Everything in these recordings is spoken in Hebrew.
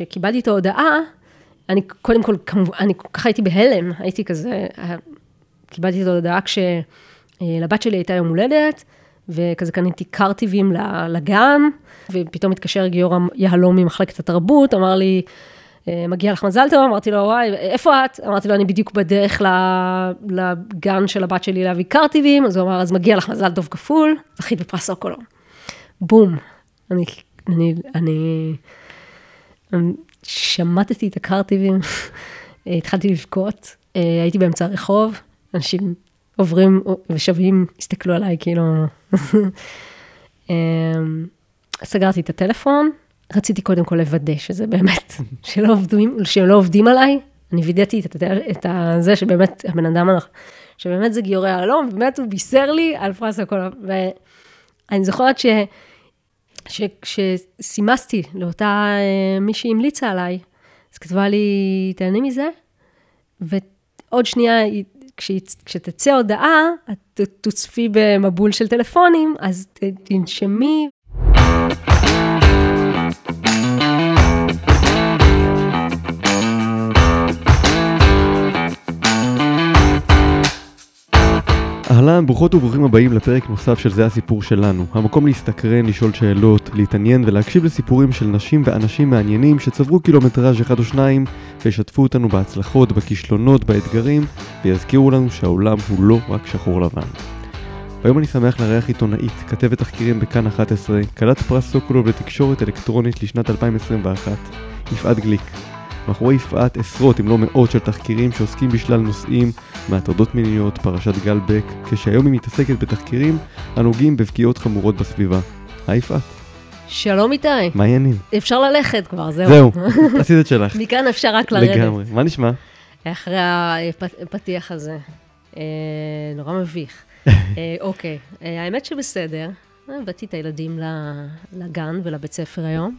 כשקיבלתי את ההודעה, אני קודם כל, כמובן, אני כל כך הייתי בהלם, הייתי כזה, קיבלתי את ההודעה כשלבת שלי הייתה יום הולדת, וכזה קניתי קרטיבים לגן, ופתאום התקשר גיורא יהלום ממחלקת התרבות, אמר לי, אה, מגיע לך מזל טוב, אמרתי לו, וואי, איפה את? אמרתי לו, אני בדיוק בדרך לגן של הבת שלי להביא קרטיבים, אז הוא אמר, אז מגיע לך מזל טוב כפול, זכית בפרס סוקולו. בום. אני, אני, אני שמטתי את הקרטיבים, התחלתי לבכות, אה, הייתי באמצע הרחוב, אנשים עוברים ושווים, הסתכלו עליי, כאילו... אה, סגרתי את הטלפון, רציתי קודם כל לוודא שזה באמת, שלא עובדים, שהם לא עובדים עליי. אני וידאתי את, את זה שבאמת, הבן אדם, שבאמת זה גיורי יהלום, באמת הוא בישר לי על פרס הכל. ואני זוכרת ש... כשסימסתי לאותה אה, מי שהמליצה עליי, אז כתבה לי, תהני מזה, ועוד שנייה, כשתצא הודעה, את תוצפי במבול של טלפונים, אז תנשמי. אהלן, ברוכות וברוכים הבאים לפרק נוסף של זה הסיפור שלנו. המקום להסתקרן, לשאול שאלות, להתעניין ולהקשיב לסיפורים של נשים ואנשים מעניינים שצברו קילומטראז' אחד או שניים וישתפו אותנו בהצלחות, בכישלונות, באתגרים ויזכירו לנו שהעולם הוא לא רק שחור לבן. היום אני שמח לארח עיתונאית, כתבת תחקירים בכאן 11, כלת פרס סוקולוב לתקשורת אלקטרונית לשנת 2021, יפעת גליק. מאחורי יפעת עשרות אם לא מאות של תחקירים שעוסקים בשלל נושאים מהטרדות מיניות, פרשת גל בק, כשהיום היא מתעסקת בתחקירים הנוגעים בפגיעות חמורות בסביבה. היי יפעת. שלום איתי. מה העניינים? אפשר ללכת כבר, זהו. זהו, עשית את שלך. מכאן אפשר רק לרדת. לגמרי. מה נשמע? אחרי הפתיח הזה. אה, נורא מביך. אה, אוקיי, אה, האמת שבסדר. הבאתי את הילדים לגן ולבית ספר היום.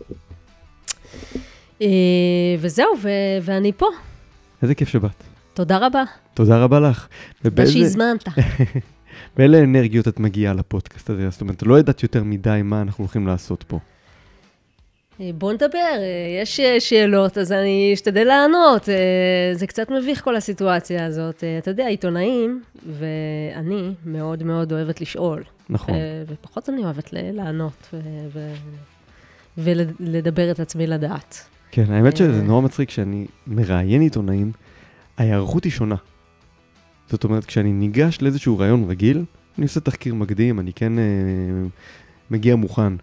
וזהו, ואני פה. איזה כיף שבאת. תודה רבה. תודה רבה לך. תודה שהזמנת. באיזה אנרגיות את מגיעה לפודקאסט הזה? זאת אומרת, לא ידעת יותר מדי מה אנחנו הולכים לעשות פה. אה, בוא נדבר, אה, יש אה, שאלות, אז אני אשתדל לענות. זה קצת מביך כל הסיטואציה הזאת. אתה יודע, עיתונאים, ואני מאוד מאוד אוהבת לשאול. נכון. ופחות אני אוהבת לענות ולדבר את עצמי לדעת. כן, האמת שזה נורא מצחיק שאני מראיין עיתונאים. ההיערכות היא שונה. זאת אומרת, כשאני ניגש לאיזשהו רעיון רגיל, אני עושה תחקיר מקדים, אני כן אה, מגיע מוכן.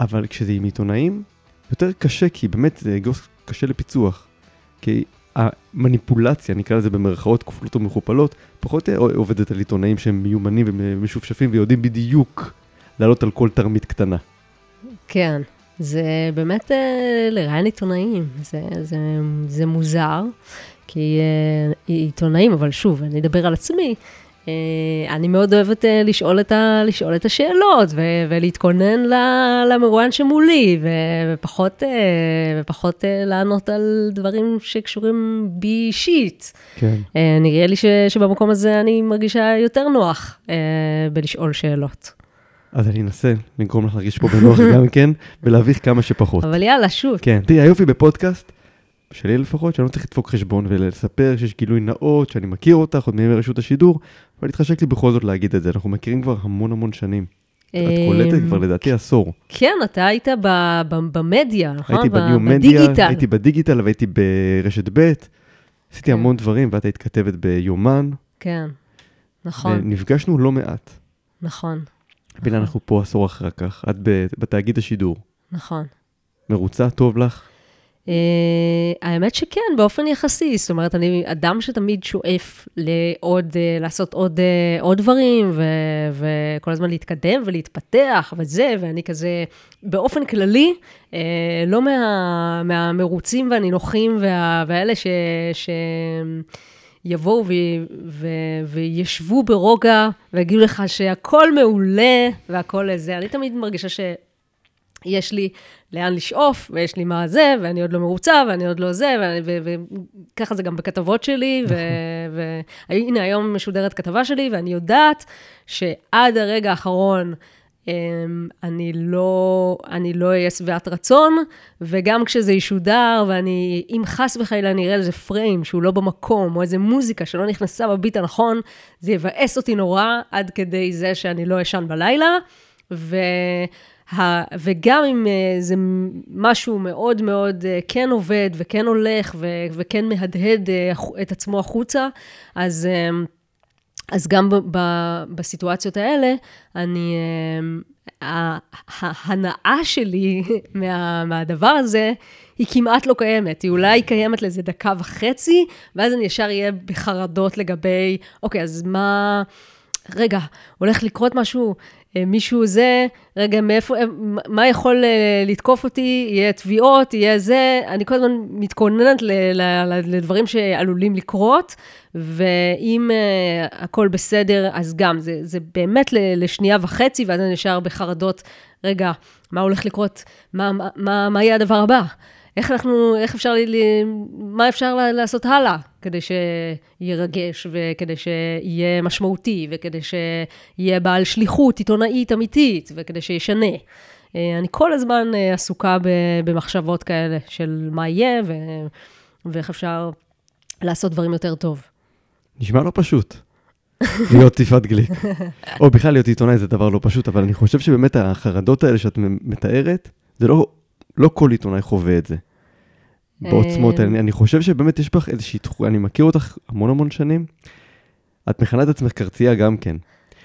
אבל כשזה עם עיתונאים, יותר קשה, כי באמת זה אגוס קשה לפיצוח. כי המניפולציה, נקרא לזה במרכאות כפולות ומכופלות, פחות עובדת על עיתונאים שהם מיומנים ומשופשפים ויודעים בדיוק לעלות על כל תרמית קטנה. כן, זה באמת אה, לראיין עיתונאים, זה, זה, זה מוזר. כי uh, עיתונאים, אבל שוב, אני אדבר על עצמי, uh, אני מאוד אוהבת לשאול, את ה, לשאול את השאלות ו, ולהתכונן למרואיין שמולי, ו, ופחות, ופחות לענות על דברים שקשורים בי אישית. כן. נראה לי ש, שבמקום הזה אני מרגישה יותר נוח בלשאול שאלות. אז אני אנסה לגרום לך להרגיש פה בנוח גם כן, ולהביך כמה שפחות. אבל יאללה, שוט. כן, תראי, היופי בפודקאסט, שלי לפחות, שאני לא צריך לדפוק חשבון ולספר שיש גילוי נאות, שאני מכיר אותך עוד מימי רשות השידור, אבל התחשק לי בכל זאת להגיד את זה, אנחנו מכירים כבר המון המון שנים. את קולטת כבר לדעתי עשור. כן, אתה היית במדיה, נכון? הייתי בניו מדיה, הייתי בדיגיטל והייתי ברשת ב', עשיתי כן. המון דברים, ואת היית כתבת ביומן. כן, נכון. ונפגשנו לא מעט. נכון. והנה אנחנו פה עשור אחר כך, את בתאגיד השידור. נכון. מרוצה, טוב לך? Uh, האמת שכן, באופן יחסי. זאת אומרת, אני אדם שתמיד שואף לעוד, uh, לעשות עוד, uh, עוד דברים, ו, וכל הזמן להתקדם ולהתפתח וזה, ואני כזה, באופן כללי, uh, לא מה, מהמרוצים והנינוחים וה, והאלה ש... ש יבואו ו, ו, וישבו ברוגע ויגידו לך שהכל מעולה והכל זה. אני תמיד מרגישה ש... יש לי לאן לשאוף, ויש לי מה זה, ואני עוד לא מרוצה, ואני עוד לא זה, וככה זה גם בכתבות שלי, והנה היום משודרת כתבה שלי, ואני יודעת שעד הרגע האחרון אני לא, אני לא אהיה שבעת רצון, וגם כשזה ישודר, ואני, אם חס וחלילה אני אראה איזה פריים שהוא לא במקום, או איזה מוזיקה שלא נכנסה בביט הנכון, זה יבאס אותי נורא עד כדי זה שאני לא אשן בלילה. ו... וגם אם אה, זה משהו מאוד מאוד אה, כן עובד וכן הולך ו- וכן מהדהד אה, את עצמו החוצה, אז, אז גם ב- בסיטואציות האלה, אני, ההנאה שלי מה, מהדבר הזה, היא כמעט לא קיימת. היא אולי קיימת לאיזה דקה וחצי, ואז אני ישר אהיה בחרדות לגבי, אוקיי, אז מה... רגע, הולך לקרות משהו, אה, מישהו זה, רגע, מאיפה, אה, מה יכול אה, לתקוף אותי, יהיה תביעות, יהיה זה, אני כל הזמן מתכוננת לדברים שעלולים לקרות, ואם הכל בסדר, אז גם, זה, זה באמת לשנייה וחצי, ואז אני נשאר בחרדות, רגע, מה הולך לקרות, מה, מה, מה יהיה הדבר הבא? איך אנחנו, איך אפשר, לי, מה אפשר לעשות הלאה, כדי שירגש, וכדי שיהיה משמעותי, וכדי שיהיה בעל שליחות עיתונאית אמיתית, וכדי שישנה. אה, אני כל הזמן אה, עסוקה במחשבות כאלה של מה יהיה, ו, ואיך אפשר לעשות דברים יותר טוב. נשמע לא פשוט. להיות יפעת גליק. או בכלל להיות עיתונאי זה דבר לא פשוט, אבל אני חושב שבאמת החרדות האלה שאת מתארת, זה לא לא כל עיתונאי חווה את זה. בעוצמות האלה. אני חושב שבאמת יש בך איזושהי תחושה, אני מכיר אותך המון המון שנים. את מכנה את עצמך קרצייה גם כן.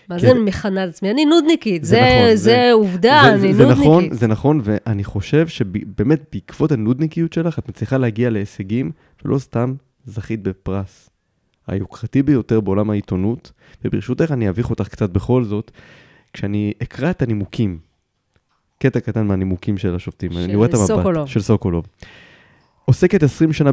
מה זה מכנה את עצמי? אני נודניקית, זה, נכון, זה, זה עובדה, זה, אני זה, נודניקית. זה נכון, זה נכון, ואני חושב שבאמת בעקבות הנודניקיות שלך, את מצליחה להגיע להישגים שלא סתם זכית בפרס היוקרתי ביותר בעולם העיתונות, וברשותך אני אביך אותך קצת בכל זאת, כשאני אקרא את הנימוקים קטע קטן מהנימוקים של השופטים. של אני רואה את המבט. סוקולוב. של סוקולוב. עוסקת 20 שנה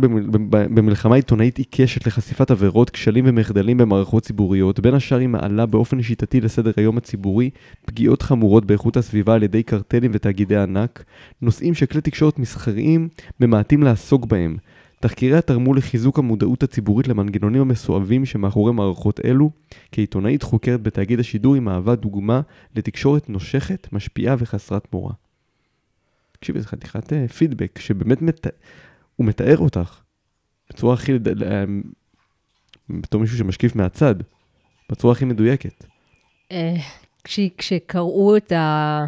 במלחמה עיתונאית עיקשת לחשיפת עבירות, כשלים ומחדלים במערכות ציבוריות, בין השאר היא מעלה באופן שיטתי לסדר היום הציבורי פגיעות חמורות באיכות הסביבה על ידי קרטלים ותאגידי ענק, נושאים שכלי תקשורת מסחריים ממעטים לעסוק בהם, תחקיריה תרמו לחיזוק המודעות הציבורית למנגנונים המסואבים שמאחורי מערכות אלו. כעיתונאית חוקרת בתאגיד השידור היא מהווה דוגמה לתקשורת נושכת, משפיעה וחסרת מורא. תקשיבי, זו חתיכת פידבק שבאמת מת... הוא מתאר אותך בצורה הכי, אה, בתור מישהו שמשקיף מהצד, בצורה הכי מדויקת. אה, כשקראו את ה...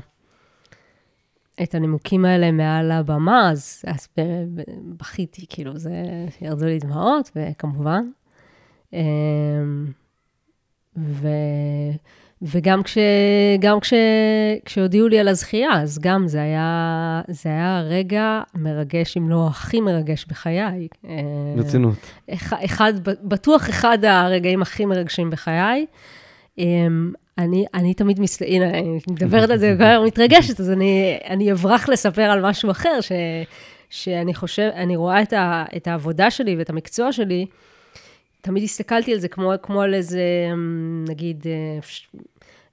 את הנימוקים האלה מעל הבמה, אז, אז בכיתי, כאילו, זה, ירדו לי דמעות, וכמובן. אמ, ו, וגם כש, גם כש, כשהודיעו לי על הזכייה, אז גם זה היה, זה היה רגע מרגש, אם לא הכי מרגש בחיי. ברצינות. אחד, בטוח אחד הרגעים הכי מרגשים בחיי. אמ, אני, אני תמיד מסת... הנה, אני מדברת על זה וכבר מתרגשת, אז אני, אני אברח לספר על משהו אחר, ש, שאני חושב, אני רואה את, ה, את העבודה שלי ואת המקצוע שלי, תמיד הסתכלתי על זה כמו, כמו על איזה, נגיד, אה,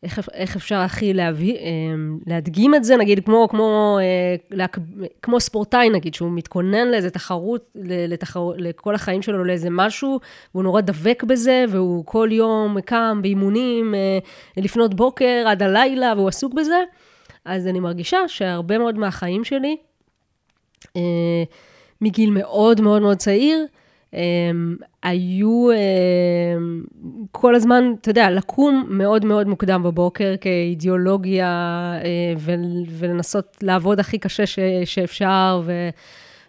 איך, איך אפשר הכי אמ, להדגים את זה, נגיד, כמו, כמו, אה, כמו ספורטאי, נגיד, שהוא מתכונן לאיזה תחרות, לתחר, לכל החיים שלו, לאיזה משהו, והוא נורא דבק בזה, והוא כל יום קם באימונים אה, לפנות בוקר עד הלילה, והוא עסוק בזה. אז אני מרגישה שהרבה מאוד מהחיים שלי, אה, מגיל מאוד מאוד מאוד צעיר, היו הם, כל הזמן, אתה יודע, לקום מאוד מאוד מוקדם בבוקר כאידיאולוגיה אה, ולנסות לעבוד הכי קשה ש, שאפשר, ו,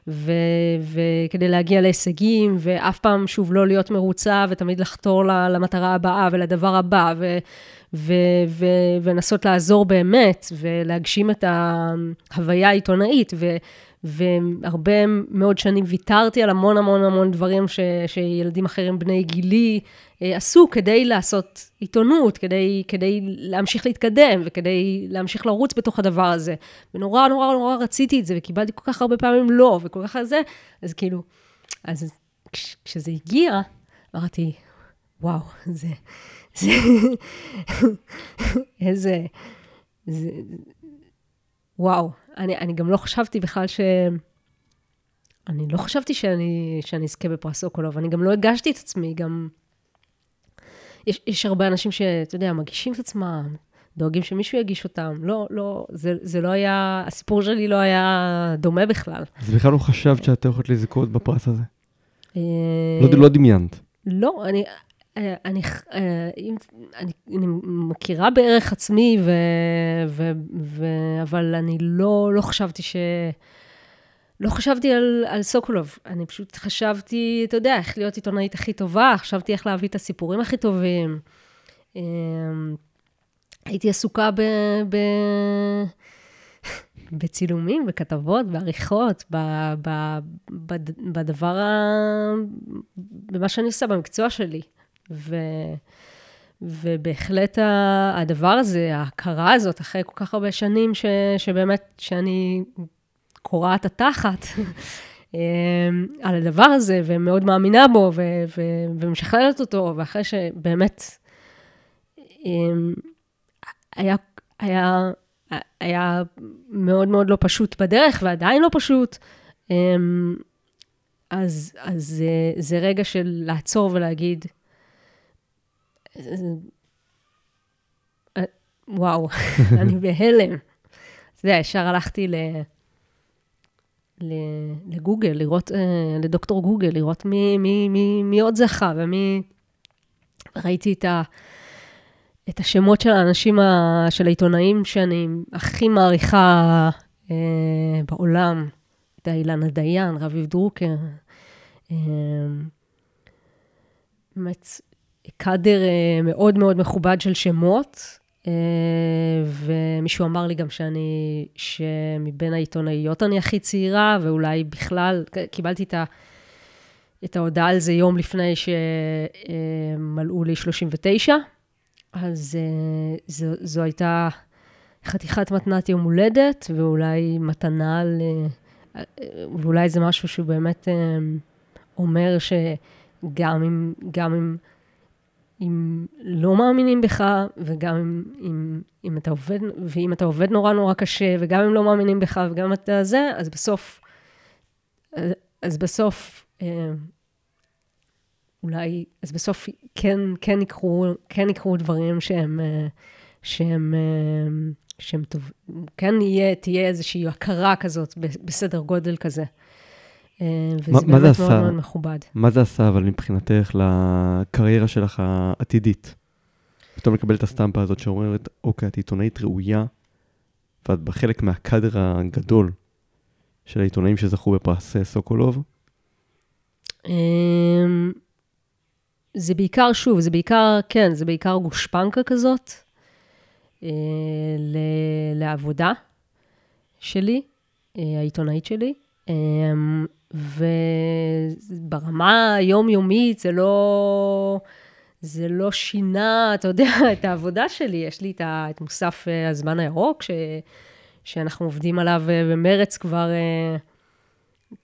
ו, וכדי להגיע להישגים, ואף פעם שוב לא להיות מרוצה, ותמיד לחתור למטרה הבאה ולדבר הבא, ו, ו, ו, ולנסות לעזור באמת, ולהגשים את ההוויה העיתונאית. והרבה מאוד שנים ויתרתי על המון המון המון דברים ש, שילדים אחרים בני גילי אה, עשו כדי לעשות עיתונות, כדי, כדי להמשיך להתקדם וכדי להמשיך לרוץ בתוך הדבר הזה. ונורא נורא נורא רציתי את זה, וקיבלתי כל כך הרבה פעמים לא, וכל כך זה, אז כאילו, אז כש, כשזה הגיע, אמרתי, וואו, זה, זה, איזה, זה, וואו, אני, אני גם לא חשבתי בכלל ש... אני לא חשבתי שאני, שאני אזכה בפרס סוקולוב, אני גם לא הגשתי את עצמי, גם... יש, יש הרבה אנשים שאתה יודע, מגישים את עצמם, דואגים שמישהו יגיש אותם. לא, לא, זה, זה לא היה, הסיפור שלי לא היה דומה בכלל. אז בכלל לא חשבת שאת הולכת לזכות בפרס הזה? אה, לא, לא דמיינת. לא, אני, אני, אה, אני, אני מכירה בערך עצמי, ו, ו, ו, אבל אני לא, לא חשבתי ש... לא חשבתי על, על סוקולוב, אני פשוט חשבתי, אתה יודע, איך להיות עיתונאית הכי טובה, חשבתי איך להביא את הסיפורים הכי טובים. אמ, הייתי עסוקה ב, ב, בצילומים, בכתבות, בעריכות, ב, ב, ב, בדבר, ה, במה שאני עושה, במקצוע שלי. ו, ובהחלט הדבר הזה, ההכרה הזאת, אחרי כל כך הרבה שנים, ש, שבאמת, שאני קורעת התחת אמ, על הדבר הזה, ומאוד מאמינה בו, ו, ו, ומשכללת אותו, ואחרי שבאמת אמ, היה, היה, היה מאוד מאוד לא פשוט בדרך, ועדיין לא פשוט. אמ, אז, אז זה, זה רגע של לעצור ולהגיד, אה, וואו, אני בהלם. אתה יודע, ישר הלכתי ל... לגוגל, לראות, אה, לדוקטור גוגל, לראות מי, מי, מי, מי עוד זכה ומי... ראיתי את, ה, את השמות של האנשים, ה, של העיתונאים שאני הכי מעריכה אה, בעולם. את אילנה דיין, רביב דרוקר. אה, באמת, קאדר אה, מאוד מאוד מכובד של שמות. אה, ומישהו אמר לי גם שאני, שמבין העיתונאיות אני הכי צעירה, ואולי בכלל, קיבלתי את, ה, את ההודעה על זה יום לפני שמלאו לי 39, אז אה, זו, זו הייתה חתיכת מתנת יום הולדת, ואולי מתנה ל... ואולי זה משהו שהוא באמת אה, אומר שגם אם, גם אם אם לא מאמינים בך, וגם אם, אם, אם אתה עובד, ואם אתה עובד נורא נורא קשה, וגם אם לא מאמינים בך, וגם אתה זה, אז בסוף, אז בסוף, אה, אולי, אז בסוף כן, כן יקרו, כן יקרו דברים שהם, אה, שהם, אה, שהם טוב, כן יהיה, תהיה איזושהי הכרה כזאת בסדר גודל כזה. וזה מה- מה זה באמת מאוד? מאוד מכובד. מה זה עשה אבל מבחינתך לקריירה שלך העתידית? פתאום לקבל את הסטמפה הזאת שאומרת, אוקיי, את עיתונאית ראויה, ואת בחלק מהקאדר הגדול של העיתונאים שזכו בפרס אה, סוקולוב. אמ, זה בעיקר, שוב, זה בעיקר, כן, זה בעיקר גושפנקה כזאת אה, ל- לעבודה שלי, אה, העיתונאית שלי. וברמה היומיומית זה לא, זה לא שינה, אתה יודע, את העבודה שלי. יש לי את, ה, את מוסף אה, הזמן הירוק, ש, שאנחנו עובדים עליו אה, במרץ כבר, אה,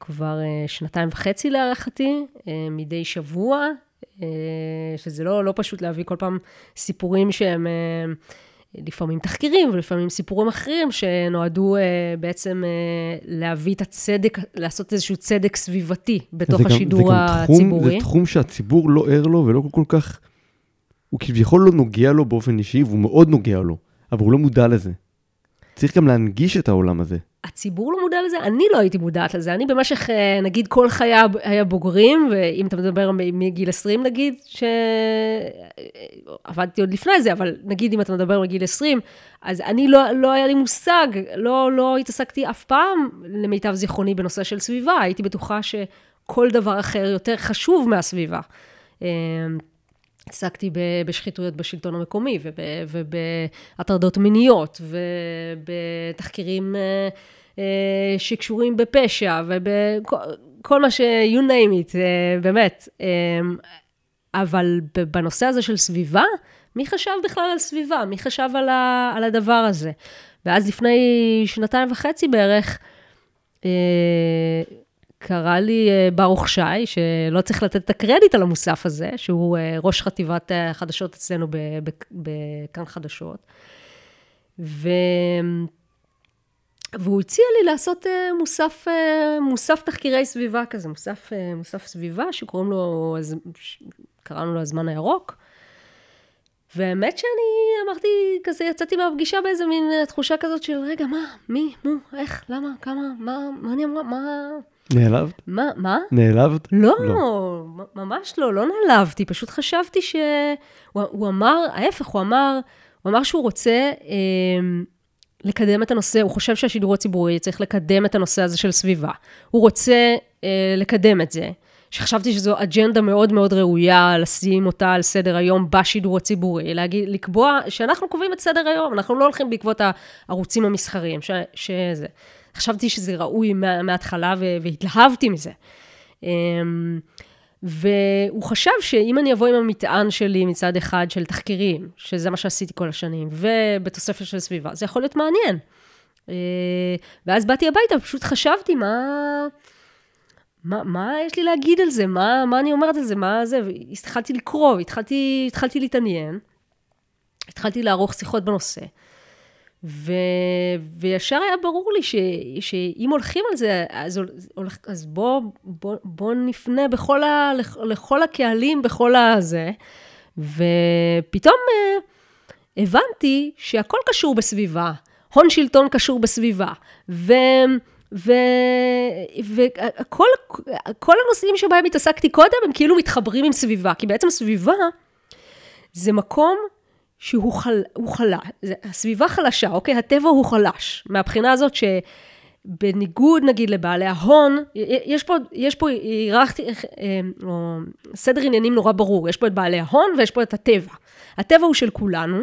כבר שנתיים וחצי להערכתי, מדי שבוע, שזה לא, לא פשוט להביא כל פעם סיפורים שהם... אה, לפעמים תחקירים ולפעמים סיפורים אחרים שנועדו uh, בעצם uh, להביא את הצדק, לעשות איזשהו צדק סביבתי בתוך זה גם- השידור זה גם תחום, הציבורי. זה תחום שהציבור לא ער לו ולא כל כך... הוא כביכול לא נוגע לו באופן אישי, והוא מאוד נוגע לו, אבל הוא לא מודע לזה. צריך גם להנגיש את העולם הזה. הציבור לא מודע לזה, אני לא הייתי מודעת לזה. אני במשך, אה, נגיד, כל חיי היה בוגרים, ואם אתה מדבר מגיל 20 נגיד, שעבדתי עוד לפני זה, אבל נגיד אם אתה מדבר מגיל 20, אז אני לא, לא היה לי מושג, לא, לא התעסקתי אף פעם, למיטב זיכרוני, בנושא של סביבה. הייתי בטוחה שכל דבר אחר יותר חשוב מהסביבה. התעסקתי ב- בשחיתויות בשלטון המקומי, וב- ובהטרדות מיניות, ובתחקירים אה, אה, שקשורים בפשע, ובכל מה ש... you name it, אה, באמת. אבל בנושא הזה של סביבה, מי חשב בכלל על סביבה? מי חשב על, ה- על הדבר הזה? ואז לפני שנתיים וחצי בערך, קרא לי אה, ברוך שי, שלא צריך לתת את הקרדיט על המוסף הזה, שהוא אה, ראש חטיבת החדשות אצלנו ב- ב- בכאן חדשות. ו... והוא הציע לי לעשות אה, מוסף, אה, מוסף תחקירי סביבה כזה, מוסף, אה, מוסף סביבה, שקוראים לו, קראנו לו הזמן הירוק. והאמת שאני אמרתי, כזה יצאתי מהפגישה באיזה מין אה, תחושה כזאת של, רגע, מה, מי, מו, איך, למה, כמה, מה, מה אני אמרה, מה... נעלבת? מה, מה? נעלבת? לא, לא, ממש לא, לא נעלבתי, פשוט חשבתי ש... הוא, הוא אמר, ההפך, הוא אמר, הוא אמר שהוא רוצה אה, לקדם את הנושא, הוא חושב שהשידור הציבורי צריך לקדם את הנושא הזה של סביבה. הוא רוצה אה, לקדם את זה. שחשבתי שזו אג'נדה מאוד מאוד ראויה לשים אותה על סדר היום בשידור הציבורי, להגיד, לקבוע שאנחנו קובעים את סדר היום, אנחנו לא הולכים בעקבות הערוצים המסחריים, ש, שזה. חשבתי שזה ראוי מה, מההתחלה והתלהבתי מזה. אמ, והוא חשב שאם אני אבוא עם המטען שלי מצד אחד של תחקירים, שזה מה שעשיתי כל השנים, ובתוספת של סביבה, זה יכול להיות מעניין. אה, ואז באתי הביתה, פשוט חשבתי מה... מה, מה יש לי להגיד על זה? מה, מה אני אומרת על זה? מה זה? התחלתי לקרוא, התחלתי, התחלתי להתעניין, התחלתי לערוך שיחות בנושא. ו, וישר היה ברור לי ש, שאם הולכים על זה, אז, אז בואו בוא, בוא נפנה בכל ה, לכל הקהלים, בכל הזה. ופתאום uh, הבנתי שהכל קשור בסביבה. הון שלטון קשור בסביבה. ו... וכל כל הנושאים שבהם התעסקתי קודם, הם כאילו מתחברים עם סביבה, כי בעצם סביבה זה מקום שהוא חל, חלש, הסביבה חלשה, אוקיי? הטבע הוא חלש, מהבחינה הזאת שבניגוד נגיד לבעלי ההון, יש פה, יש פה היררכתי, אה, או סדר עניינים נורא ברור, יש פה את בעלי ההון ויש פה את הטבע. הטבע הוא של כולנו,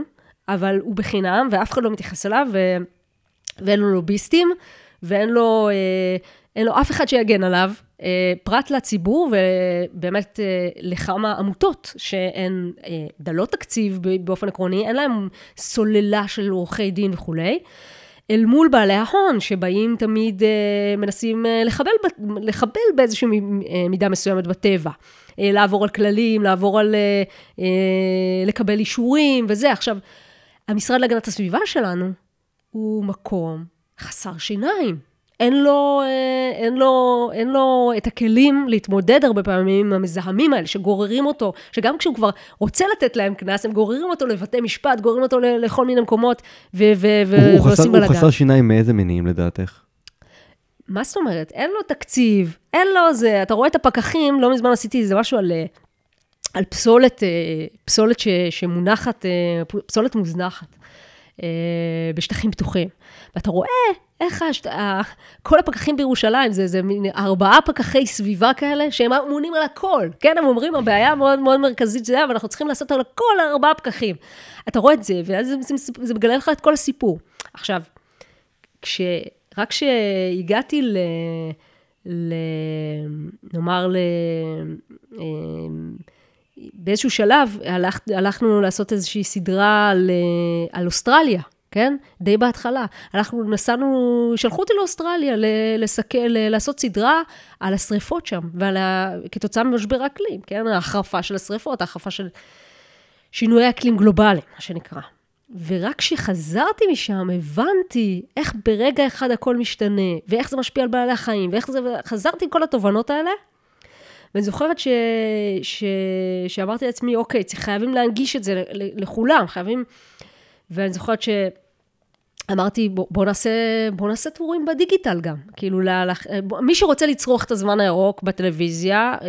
אבל הוא בחינם ואף אחד לא מתייחס אליו. ואין לו לוביסטים. ואין לו, אה, אין לו אף אחד שיגן עליו, אה, פרט לציבור ובאמת אה, לכמה עמותות שהן דלות תקציב באופן עקרוני, אין להן סוללה של עורכי דין וכולי. אל מול בעלי ההון, שבאים תמיד, מנסים לחבל, לחבל באיזושהי מידה מסוימת בטבע. לעבור על כללים, לעבור על... לקבל אישורים וזה. עכשיו, המשרד להגנת הסביבה שלנו הוא מקום חסר שיניים. אין לו, אה, אין, לו, אין לו את הכלים להתמודד הרבה פעמים עם המזהמים האלה, שגוררים אותו, שגם כשהוא כבר רוצה לתת להם קנס, הם גוררים אותו לבתי משפט, גוררים אותו לכל מיני מקומות, ו- ו- ו- ועושים בלאגן. הוא חסר שיניים מאיזה מניעים לדעתך? מה זאת אומרת? אין לו תקציב, אין לו זה, אתה רואה את הפקחים, לא מזמן עשיתי איזה משהו על, אה, על פסולת, אה, פסולת ש, שמונחת, פסולת מוזנחת. בשטחים פתוחים. ואתה רואה איך השת... כל הפקחים בירושלים, זה, זה מין ארבעה פקחי סביבה כאלה, שהם אמונים על הכל, כן? הם אומרים, הבעיה מאוד מאוד מרכזית זה, אבל אנחנו צריכים לעשות על הכל ארבעה פקחים. אתה רואה את זה, ואז זה, זה, זה מגלה לך את כל הסיפור. עכשיו, כש... רק כשהגעתי ל... ל... נאמר, ל... באיזשהו שלב הלכ... הלכנו לעשות איזושהי סדרה על, על אוסטרליה. כן? די בהתחלה. אנחנו נסענו, שלחו אותי לאוסטרליה לסקל, לעשות סדרה על השריפות שם, ועל ה... כתוצאה ממשבר האקלים, כן? ההחרפה של השריפות, ההחרפה של שינויי אקלים גלובליים, מה שנקרא. ורק כשחזרתי משם, הבנתי איך ברגע אחד הכל משתנה, ואיך זה משפיע על בעלי החיים, ואיך זה... חזרתי עם כל התובנות האלה, ואני זוכרת ש... ש... שאמרתי לעצמי, אוקיי, חייבים להנגיש את זה לכולם, חייבים... ואני זוכרת ש... אמרתי, בוא, בוא, נעשה, בוא נעשה טורים בדיגיטל גם. כאילו, להלך, מי שרוצה לצרוך את הזמן הירוק בטלוויזיה, אה,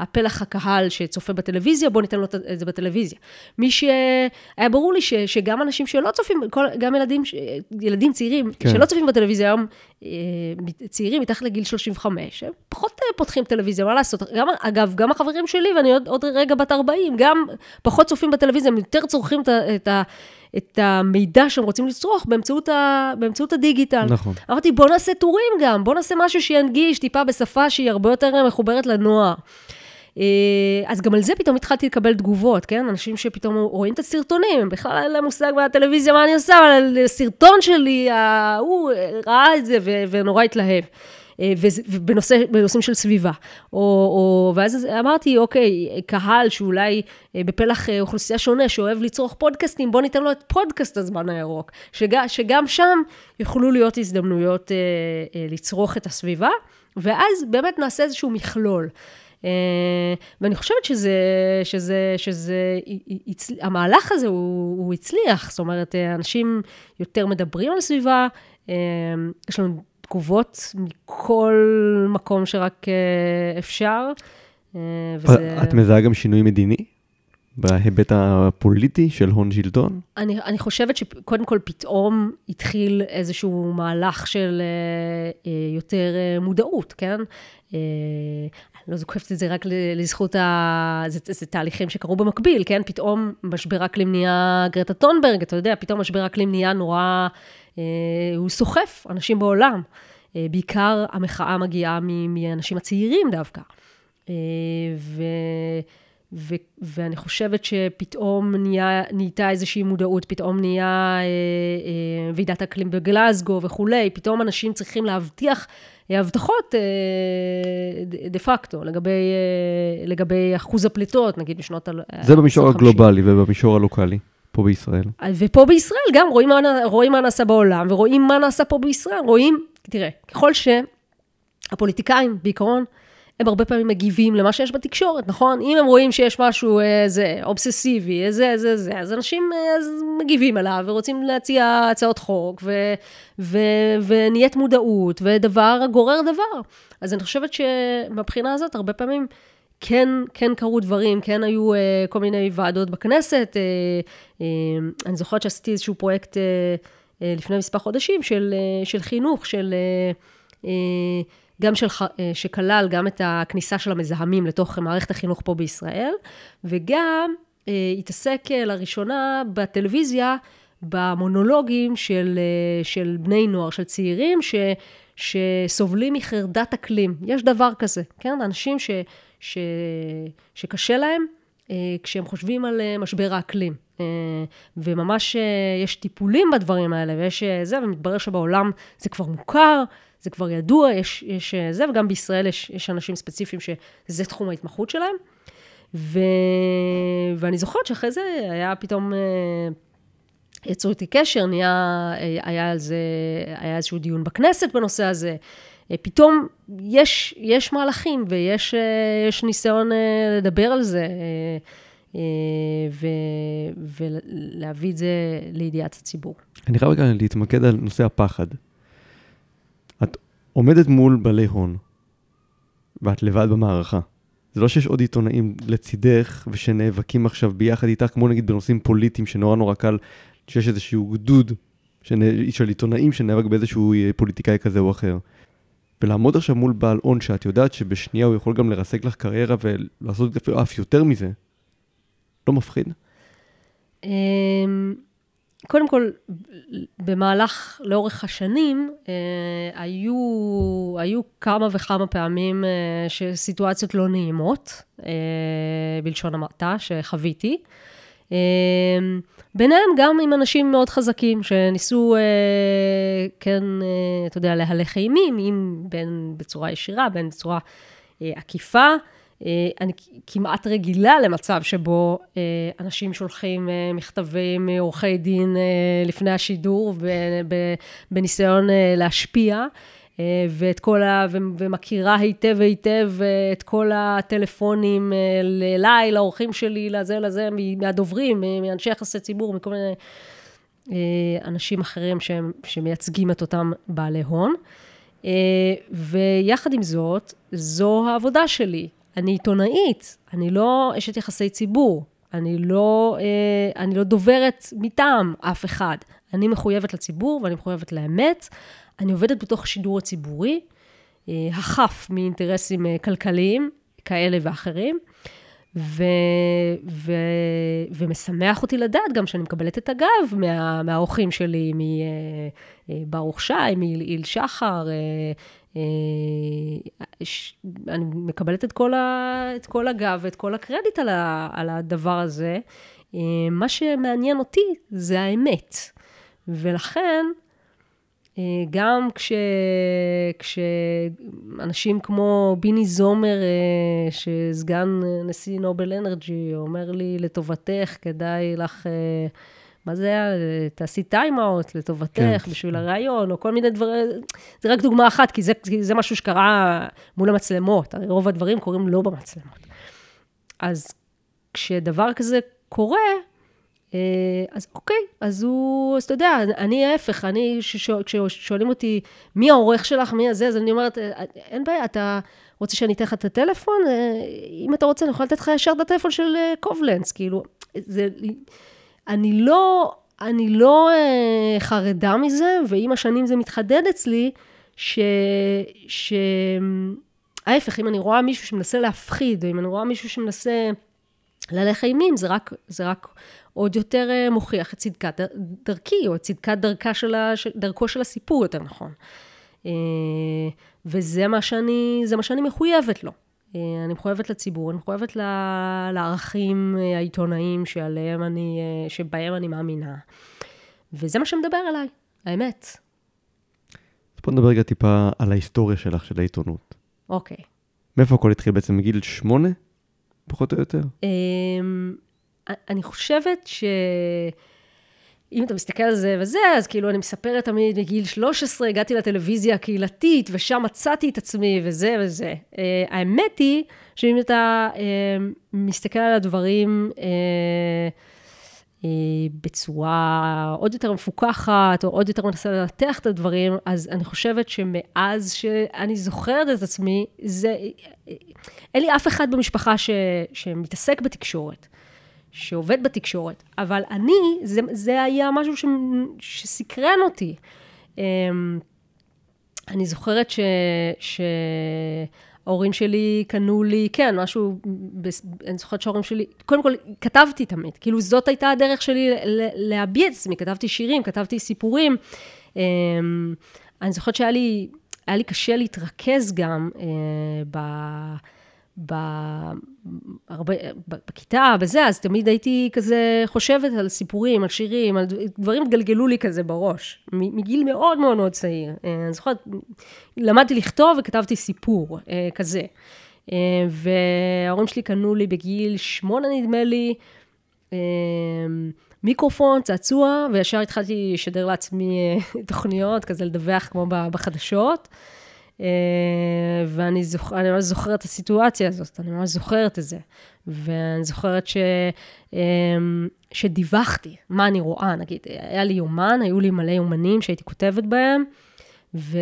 הפלח הקהל שצופה בטלוויזיה, בוא ניתן לו את זה בטלוויזיה. מי ש... היה ברור לי ש, שגם אנשים שלא צופים, כל, גם ילדים, ילדים צעירים, כן. שלא צופים בטלוויזיה היום, אה, צעירים מתחת לגיל 35, הם פחות אה, פותחים טלוויזיה, מה לעשות? גם, אגב, גם החברים שלי, ואני עוד, עוד רגע בת 40, גם פחות צופים בטלוויזיה, הם יותר צורכים את ה... את ה את המידע שהם רוצים לצרוך באמצעות, ה, באמצעות הדיגיטל. נכון. אמרתי, בוא נעשה טורים גם, בוא נעשה משהו שינגיש טיפה בשפה שהיא הרבה יותר מחוברת לנוער. אה, אז גם על זה פתאום התחלתי לקבל תגובות, כן? אנשים שפתאום רואים את הסרטונים, הם בכלל אין להם מושג בטלוויזיה מה אני עושה, אבל הסרטון שלי, הוא ראה את זה ונורא התלהב. אה, ובנושאים של סביבה. או, או, ואז אמרתי, אוקיי, קהל שאולי אה, בפלח אה, אוכלוסייה שונה, שאוהב לצרוך פודקאסטים, בוא ניתן לו את פודקאסט הזמן הירוק. שג, שגם שם יוכלו להיות הזדמנויות לצרוך את הסביבה, ואז באמת נעשה איזשהו מכלול. ואני חושבת שזה, שזה, שזה, המהלך הזה הוא, הוא הצליח, זאת אומרת, אנשים יותר מדברים על סביבה, יש לנו תגובות מכל מקום שרק אפשר. וזה... את מזהה גם שינוי מדיני? בהיבט הפוליטי של הון שלטון? אני, אני חושבת שקודם כל פתאום התחיל איזשהו מהלך של אה, אה יותר אה, מודעות, כן? אה, אני לא זוקפת את זה רק לזכות ה... זה, זה תהליכים שקרו במקביל, כן? פתאום משבר אקלים נהיה גרטה טונברג, אתה יודע, פתאום משבר אקלים נהיה נורא... אה, הוא סוחף אנשים בעולם. אה, בעיקר המחאה מגיעה מאנשים הצעירים דווקא. אה, ו... ו- ואני חושבת שפתאום נהיה, נהייתה איזושהי מודעות, פתאום נהיה אה, אה, ועידת אקלים בגלזגו וכולי, פתאום אנשים צריכים להבטיח הבטחות אה, דה פקטו לגבי, אה, לגבי אחוז הפליטות, נגיד בשנות ה... זה במישור הגלובלי ובמישור הלוקאלי. פה בישראל. ופה בישראל גם רואים מה, רואים מה נעשה בעולם, ורואים מה נעשה פה בישראל, רואים, תראה, ככל שהפוליטיקאים בעיקרון, הם הרבה פעמים מגיבים למה שיש בתקשורת, נכון? אם הם רואים שיש משהו איזה אה, אובססיבי, איזה, איזה, זה, אז אנשים אה, אז מגיבים עליו ורוצים להציע הצעות חוק, ו, ו, ונהיית מודעות, ודבר גורר דבר. אז אני חושבת שמבחינה הזאת, הרבה פעמים כן, כן קרו דברים, כן היו uh, כל מיני ועדות בכנסת. Uh, uh, אני זוכרת שעשיתי איזשהו פרויקט uh, uh, לפני מספר חודשים של, uh, של חינוך, של... Uh, uh, גם של, אה, שכלל גם את הכניסה של המזהמים לתוך מערכת החינוך פה בישראל, וגם אה, התעסק אה, לראשונה בטלוויזיה במונולוגים של, של בני נוער, של צעירים, ש, שסובלים מחרדת אקלים. יש דבר כזה, כן? אנשים ש, ש, שקשה להם כשהם חושבים על משבר האקלים. וממש יש טיפולים בדברים האלה, ויש זה, ומתברר שבעולם זה כבר מוכר, זה כבר ידוע, יש, יש אה, זה, וגם בישראל יש, יש אנשים ספציפיים שזה תחום ההתמחות שלהם. ו... ואני זוכרת שאחרי זה היה פתאום, אה, יצרו איתי קשר, נהיה, אה, היה על זה, היה איזשהו דיון בכנסת בנושא הזה. פתאום יש, יש מהלכים ויש יש ניסיון לדבר על זה ו, ולהביא את זה לידיעת הציבור. אני חייב רגע להתמקד על נושא הפחד. את עומדת מול בעלי הון, ואת לבד במערכה. זה לא שיש עוד עיתונאים לצידך ושנאבקים עכשיו ביחד איתך, כמו נגיד בנושאים פוליטיים, שנורא נורא קל, שיש איזשהו גדוד של עיתונאים שנאבק באיזשהו אה, פוליטיקאי כזה או אחר. ולעמוד עכשיו מול בעל הון שאת יודעת שבשנייה הוא יכול גם לרסק לך קריירה ולעשות אפילו אף יותר מזה, לא מפחיד? אמ, קודם כל, במהלך, לאורך השנים, אה, היו, היו כמה וכמה פעמים אה, שסיטואציות לא נעימות, אה, בלשון המעטה, שחוויתי. ביניהם גם עם אנשים מאוד חזקים, שניסו, אה, כן, אה, אתה יודע, להלך אימים, אם בין בצורה ישירה, בין בצורה אה, עקיפה. אני כמעט רגילה למצב שבו אנשים שולחים מכתבים מעורכי דין לפני השידור בניסיון להשפיע. ואת כל ה... ומכירה היטב היטב את כל הטלפונים אליי, לאורחים שלי, לזה, לזה, מהדוברים, מאנשי יחסי ציבור, מכל מיני אנשים אחרים שהם, שמייצגים את אותם בעלי הון. ויחד עם זאת, זו העבודה שלי. אני עיתונאית, אני לא אשת יחסי ציבור, אני לא, אה, אני לא דוברת מטעם אף אחד. אני מחויבת לציבור ואני מחויבת לאמת. אני עובדת בתוך השידור הציבורי, אה, החף מאינטרסים אה, כלכליים כאלה ואחרים. ו, ו, ומשמח אותי לדעת גם שאני מקבלת את הגב מה, מהאורחים שלי, מברוך שי, מהיל שחר, אה, אני מקבלת את כל, ה, את כל הגב ואת כל הקרדיט על, ה, על הדבר הזה. אה, מה שמעניין אותי זה האמת. ולכן, אה, גם כש, כשאנשים כמו ביני זומר, שסגן נשיא נובל אנרג'י, אומר לי, לטובתך, כדאי לך מה זה היה? תעשי טיים-אאוט לטובתך, כן. בשביל הרעיון, או כל מיני דברים, זה רק דוגמה אחת, כי זה, כי זה משהו שקרה מול המצלמות, הרי רוב הדברים קורים לא במצלמות. אז כשדבר כזה קורה, אה, אז אוקיי, אז הוא, אז אתה יודע, אני ההפך, אני, כששואל- כששואלים אותי, מי העורך שלך, מי הזה, אז אני אומרת, "אה, אין בעיה, אתה רוצה שאני אתן לך את הטלפון? אה, אם אתה רוצה, אני יכולה לתת לך ישר את הטלפון של אה, קובלנץ, כאילו, זה, אני לא, אני לא אה, חרדה מזה, ועם השנים זה מתחדד אצלי, ש... ש... ההפך, אם אני רואה מישהו שמנסה להפחיד, או אם אני רואה מישהו שמנסה להלך אימים, זה רק, זה רק עוד יותר אה, מוכיח את צדקת דר- דרכי, או את צדקת דרכה של ה, דרכו של הסיפור, יותר נכון. אה, וזה מה שאני, מה שאני מחויבת לו. אה, אני מחויבת לציבור, אני מחויבת לערכים העיתונאיים שעליהם אני, שבהם אני מאמינה. וזה מה שמדבר אליי, האמת. אז בוא נדבר רגע טיפה על ההיסטוריה שלך, של העיתונות. אוקיי. מאיפה הכל התחיל בעצם? מגיל שמונה? פחות או יותר? אני חושבת ש... אם אתה מסתכל על זה וזה, אז כאילו אני מספרת תמיד מגיל 13, הגעתי לטלוויזיה הקהילתית, ושם מצאתי את עצמי, וזה וזה. Uh, האמת היא, שאם אתה uh, מסתכל על הדברים uh, uh, בצורה עוד יותר מפוקחת, או עוד יותר מנסה לנתח את הדברים, אז אני חושבת שמאז שאני זוכרת את עצמי, זה... אין לי אף אחד במשפחה ש, שמתעסק בתקשורת. שעובד בתקשורת, אבל אני, זה, זה היה משהו ש, שסקרן אותי. אמ, אני זוכרת ש, שההורים שלי קנו לי, כן, משהו, אני זוכרת שההורים שלי, קודם כל, כתבתי תמיד, כאילו זאת הייתה הדרך שלי להביע את עצמי, כתבתי שירים, כתבתי סיפורים. אמ, אני זוכרת שהיה לי, היה לי קשה להתרכז גם אה, ב... ב... הרבה, בכיתה, בזה, אז תמיד הייתי כזה חושבת על סיפורים, על שירים, על דברים התגלגלו לי כזה בראש, מגיל מאוד מאוד מאוד צעיר. אני זוכרת, למדתי לכתוב וכתבתי סיפור כזה. וההורים שלי קנו לי בגיל שמונה, נדמה לי, מיקרופון, צעצוע, וישר התחלתי לשדר לעצמי תוכניות, כזה לדווח כמו בחדשות. ואני זוכ... אני ממש זוכרת את הסיטואציה הזאת, אני ממש זוכרת את זה. ואני זוכרת ש... שדיווחתי מה אני רואה, נגיד, היה לי יומן, היו לי מלא יומנים שהייתי כותבת בהם, ו...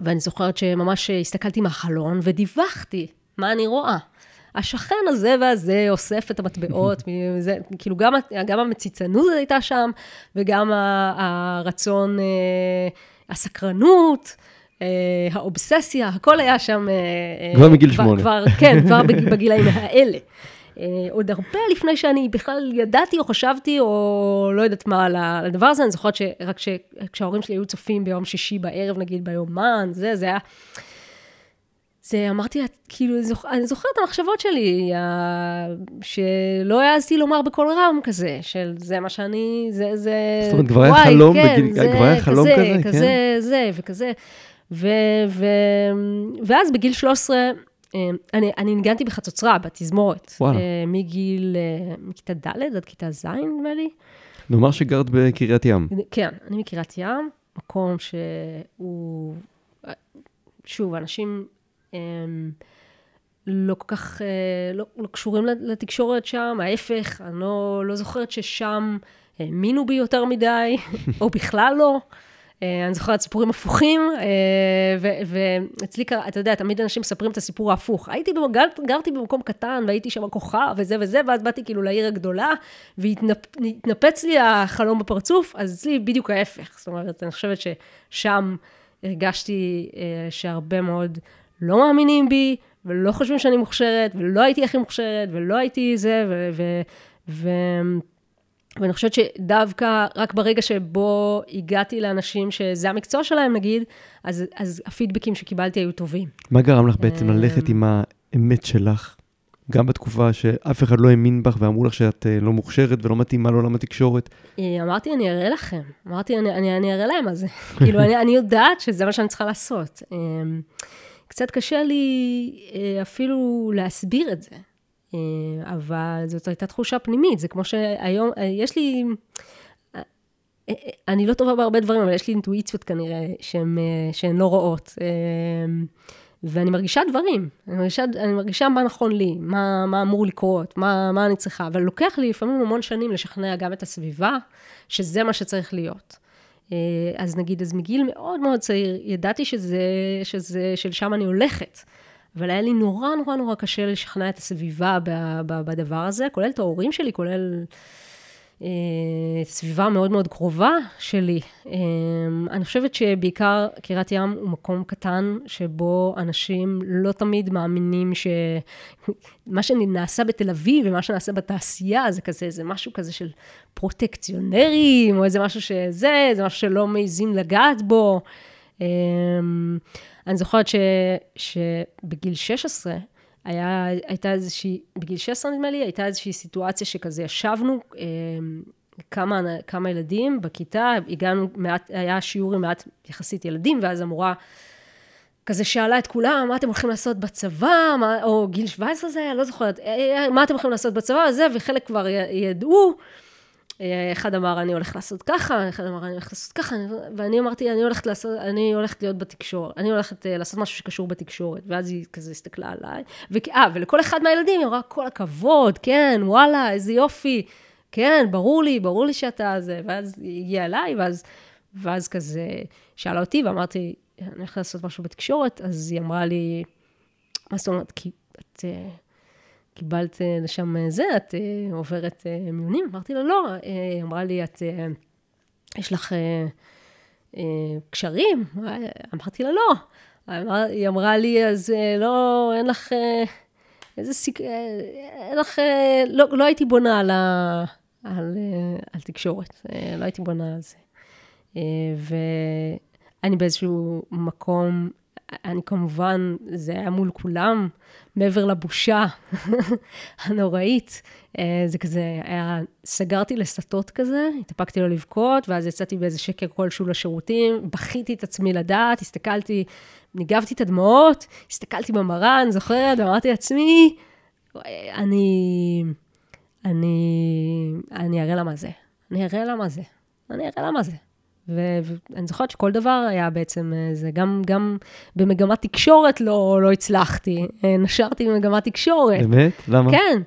ואני זוכרת שממש הסתכלתי מהחלון ודיווחתי מה אני רואה. השכן הזה והזה אוסף את המטבעות, זה, כאילו גם, גם המציצנות הייתה שם, וגם הרצון, הסקרנות. האובססיה, הכל היה שם... כבר מגיל שמונה. כבר, כן, כבר בגילאים האלה. עוד הרבה לפני שאני בכלל ידעתי או חשבתי או לא יודעת מה על הדבר הזה, אני זוכרת שרק כשההורים שלי היו צופים ביום שישי בערב, נגיד ביומן, זה, זה היה... זה אמרתי, כאילו, אני זוכרת את המחשבות שלי, שלא העזתי לומר בקול רם כזה, של זה מה שאני, זה, זה... זאת אומרת, כבר היה חלום, כן, בגיל, כבר היה חלום כזה, כזה, כזה, זה וכזה. ו, ו, ואז בגיל 13, אני, אני ניגנתי בחצוצרה, בתזמורת. וואלה. מגיל, מכיתה ד' עד כיתה ז', נדמה לי. נאמר שגרת בקריית ים. כן, אני מקריית ים, מקום שהוא, שוב, אנשים הם, לא כל כך, לא, לא קשורים לתקשורת שם, ההפך, אני לא, לא זוכרת ששם האמינו בי יותר מדי, או בכלל לא. אני זוכרת סיפורים הפוכים, ואצלי, אתה יודע, תמיד אנשים מספרים את הסיפור ההפוך. הייתי, גרתי במקום קטן, והייתי שם כוכב, וזה וזה, ואז באתי כאילו לעיר הגדולה, והתנפץ לי החלום בפרצוף, אז אצלי בדיוק ההפך. זאת אומרת, אני חושבת ששם הרגשתי שהרבה מאוד לא מאמינים בי, ולא חושבים שאני מוכשרת, ולא הייתי הכי מוכשרת, ולא הייתי זה, ו... ו, ו ואני חושבת שדווקא רק ברגע שבו הגעתי לאנשים שזה המקצוע שלהם, נגיד, אז, אז הפידבקים שקיבלתי היו טובים. מה גרם לך בעצם ללכת עם האמת שלך? גם בתקופה שאף אחד לא האמין בך ואמרו לך שאת לא מוכשרת ולא מתאימה לעולם התקשורת? אמרתי, אני אראה לכם. אמרתי, אני, אני, אני אראה להם מה זה. כאילו, אני, אני יודעת שזה מה שאני צריכה לעשות. קצת קשה לי אפילו להסביר את זה. אבל זאת הייתה תחושה פנימית, זה כמו שהיום, יש לי, אני לא טובה בהרבה דברים, אבל יש לי אינטואיציות כנראה שהן לא רואות. ואני מרגישה דברים, אני מרגישה, אני מרגישה מה נכון לי, מה, מה אמור לקרות, מה, מה אני צריכה, אבל לוקח לי לפעמים המון שנים לשכנע גם את הסביבה, שזה מה שצריך להיות. אה, אז נגיד, אז מגיל מאוד מאוד צעיר, ידעתי שזה, שזה, שלשם אני הולכת. אבל היה לי נורא נורא נורא קשה לשכנע את הסביבה בדבר הזה, כולל את ההורים שלי, כולל אה, סביבה מאוד מאוד קרובה שלי. אה, אני חושבת שבעיקר קריית ים הוא מקום קטן, שבו אנשים לא תמיד מאמינים שמה שנעשה בתל אביב ומה שנעשה בתעשייה זה כזה, זה משהו כזה של פרוטקציונרים, או איזה משהו שזה, זה משהו שלא מעיזים לגעת בו. אה, אני זוכרת ש, שבגיל 16, היה, הייתה איזושהי, בגיל 16 נדמה לי, הייתה איזושהי סיטואציה שכזה ישבנו אה, כמה, כמה ילדים בכיתה, הגענו מעט, היה שיעור עם מעט יחסית ילדים, ואז המורה כזה שאלה את כולם, מה אתם הולכים לעשות בצבא, מה, או גיל 17 זה היה, לא זוכרת, אה, אה, מה אתם הולכים לעשות בצבא, וזה, וחלק כבר ידעו. אחד אמר, אני הולך לעשות ככה, אחד אמר, אני הולך לעשות ככה, ואני אמרתי, אני הולכת לעשות, אני הולכת להיות בתקשורת, אני הולכת uh, לעשות משהו שקשור בתקשורת, ואז היא כזה הסתכלה עליי, אה, ולכל אחד מהילדים היא אמרה, כל הכבוד, כן, וואלה, איזה יופי, כן, ברור לי, ברור לי שאתה זה, ואז היא הגיעה אליי, ואז, ואז כזה שאלה אותי, ואמרתי, אני הולכת לעשות משהו בתקשורת, אז היא אמרה לי, מה זאת אומרת, כי את... קיבלת אה, לשם אה, זה, את אה, עוברת מיונים? אמרתי לה, לא. היא אמרה לי, את, יש לך קשרים? אמרתי לה, לא. היא אמרה לי, אז לא, אין לך, איזה סיק... אין לך, לא, לא הייתי בונה על, ה, על, על תקשורת, לא הייתי בונה על זה. ואני באיזשהו מקום אני כמובן, זה היה מול כולם, מעבר לבושה הנוראית. אה, זה כזה, היה, סגרתי לסטות כזה, התאפקתי לו לבכות, ואז יצאתי באיזה שקר כלשהו לשירותים, בכיתי את עצמי לדעת, הסתכלתי, ניגבתי את הדמעות, הסתכלתי במראה, אני זוכרת, ואמרתי לעצמי, אני, אני, אני אראה לה מה זה. אני אראה לה מה זה. אני אראה לה מה זה. ואני זוכרת שכל דבר היה בעצם, אה, זה גם, גם במגמת תקשורת לא, לא הצלחתי. אה, נשרתי במגמת תקשורת. באמת? למה? כן.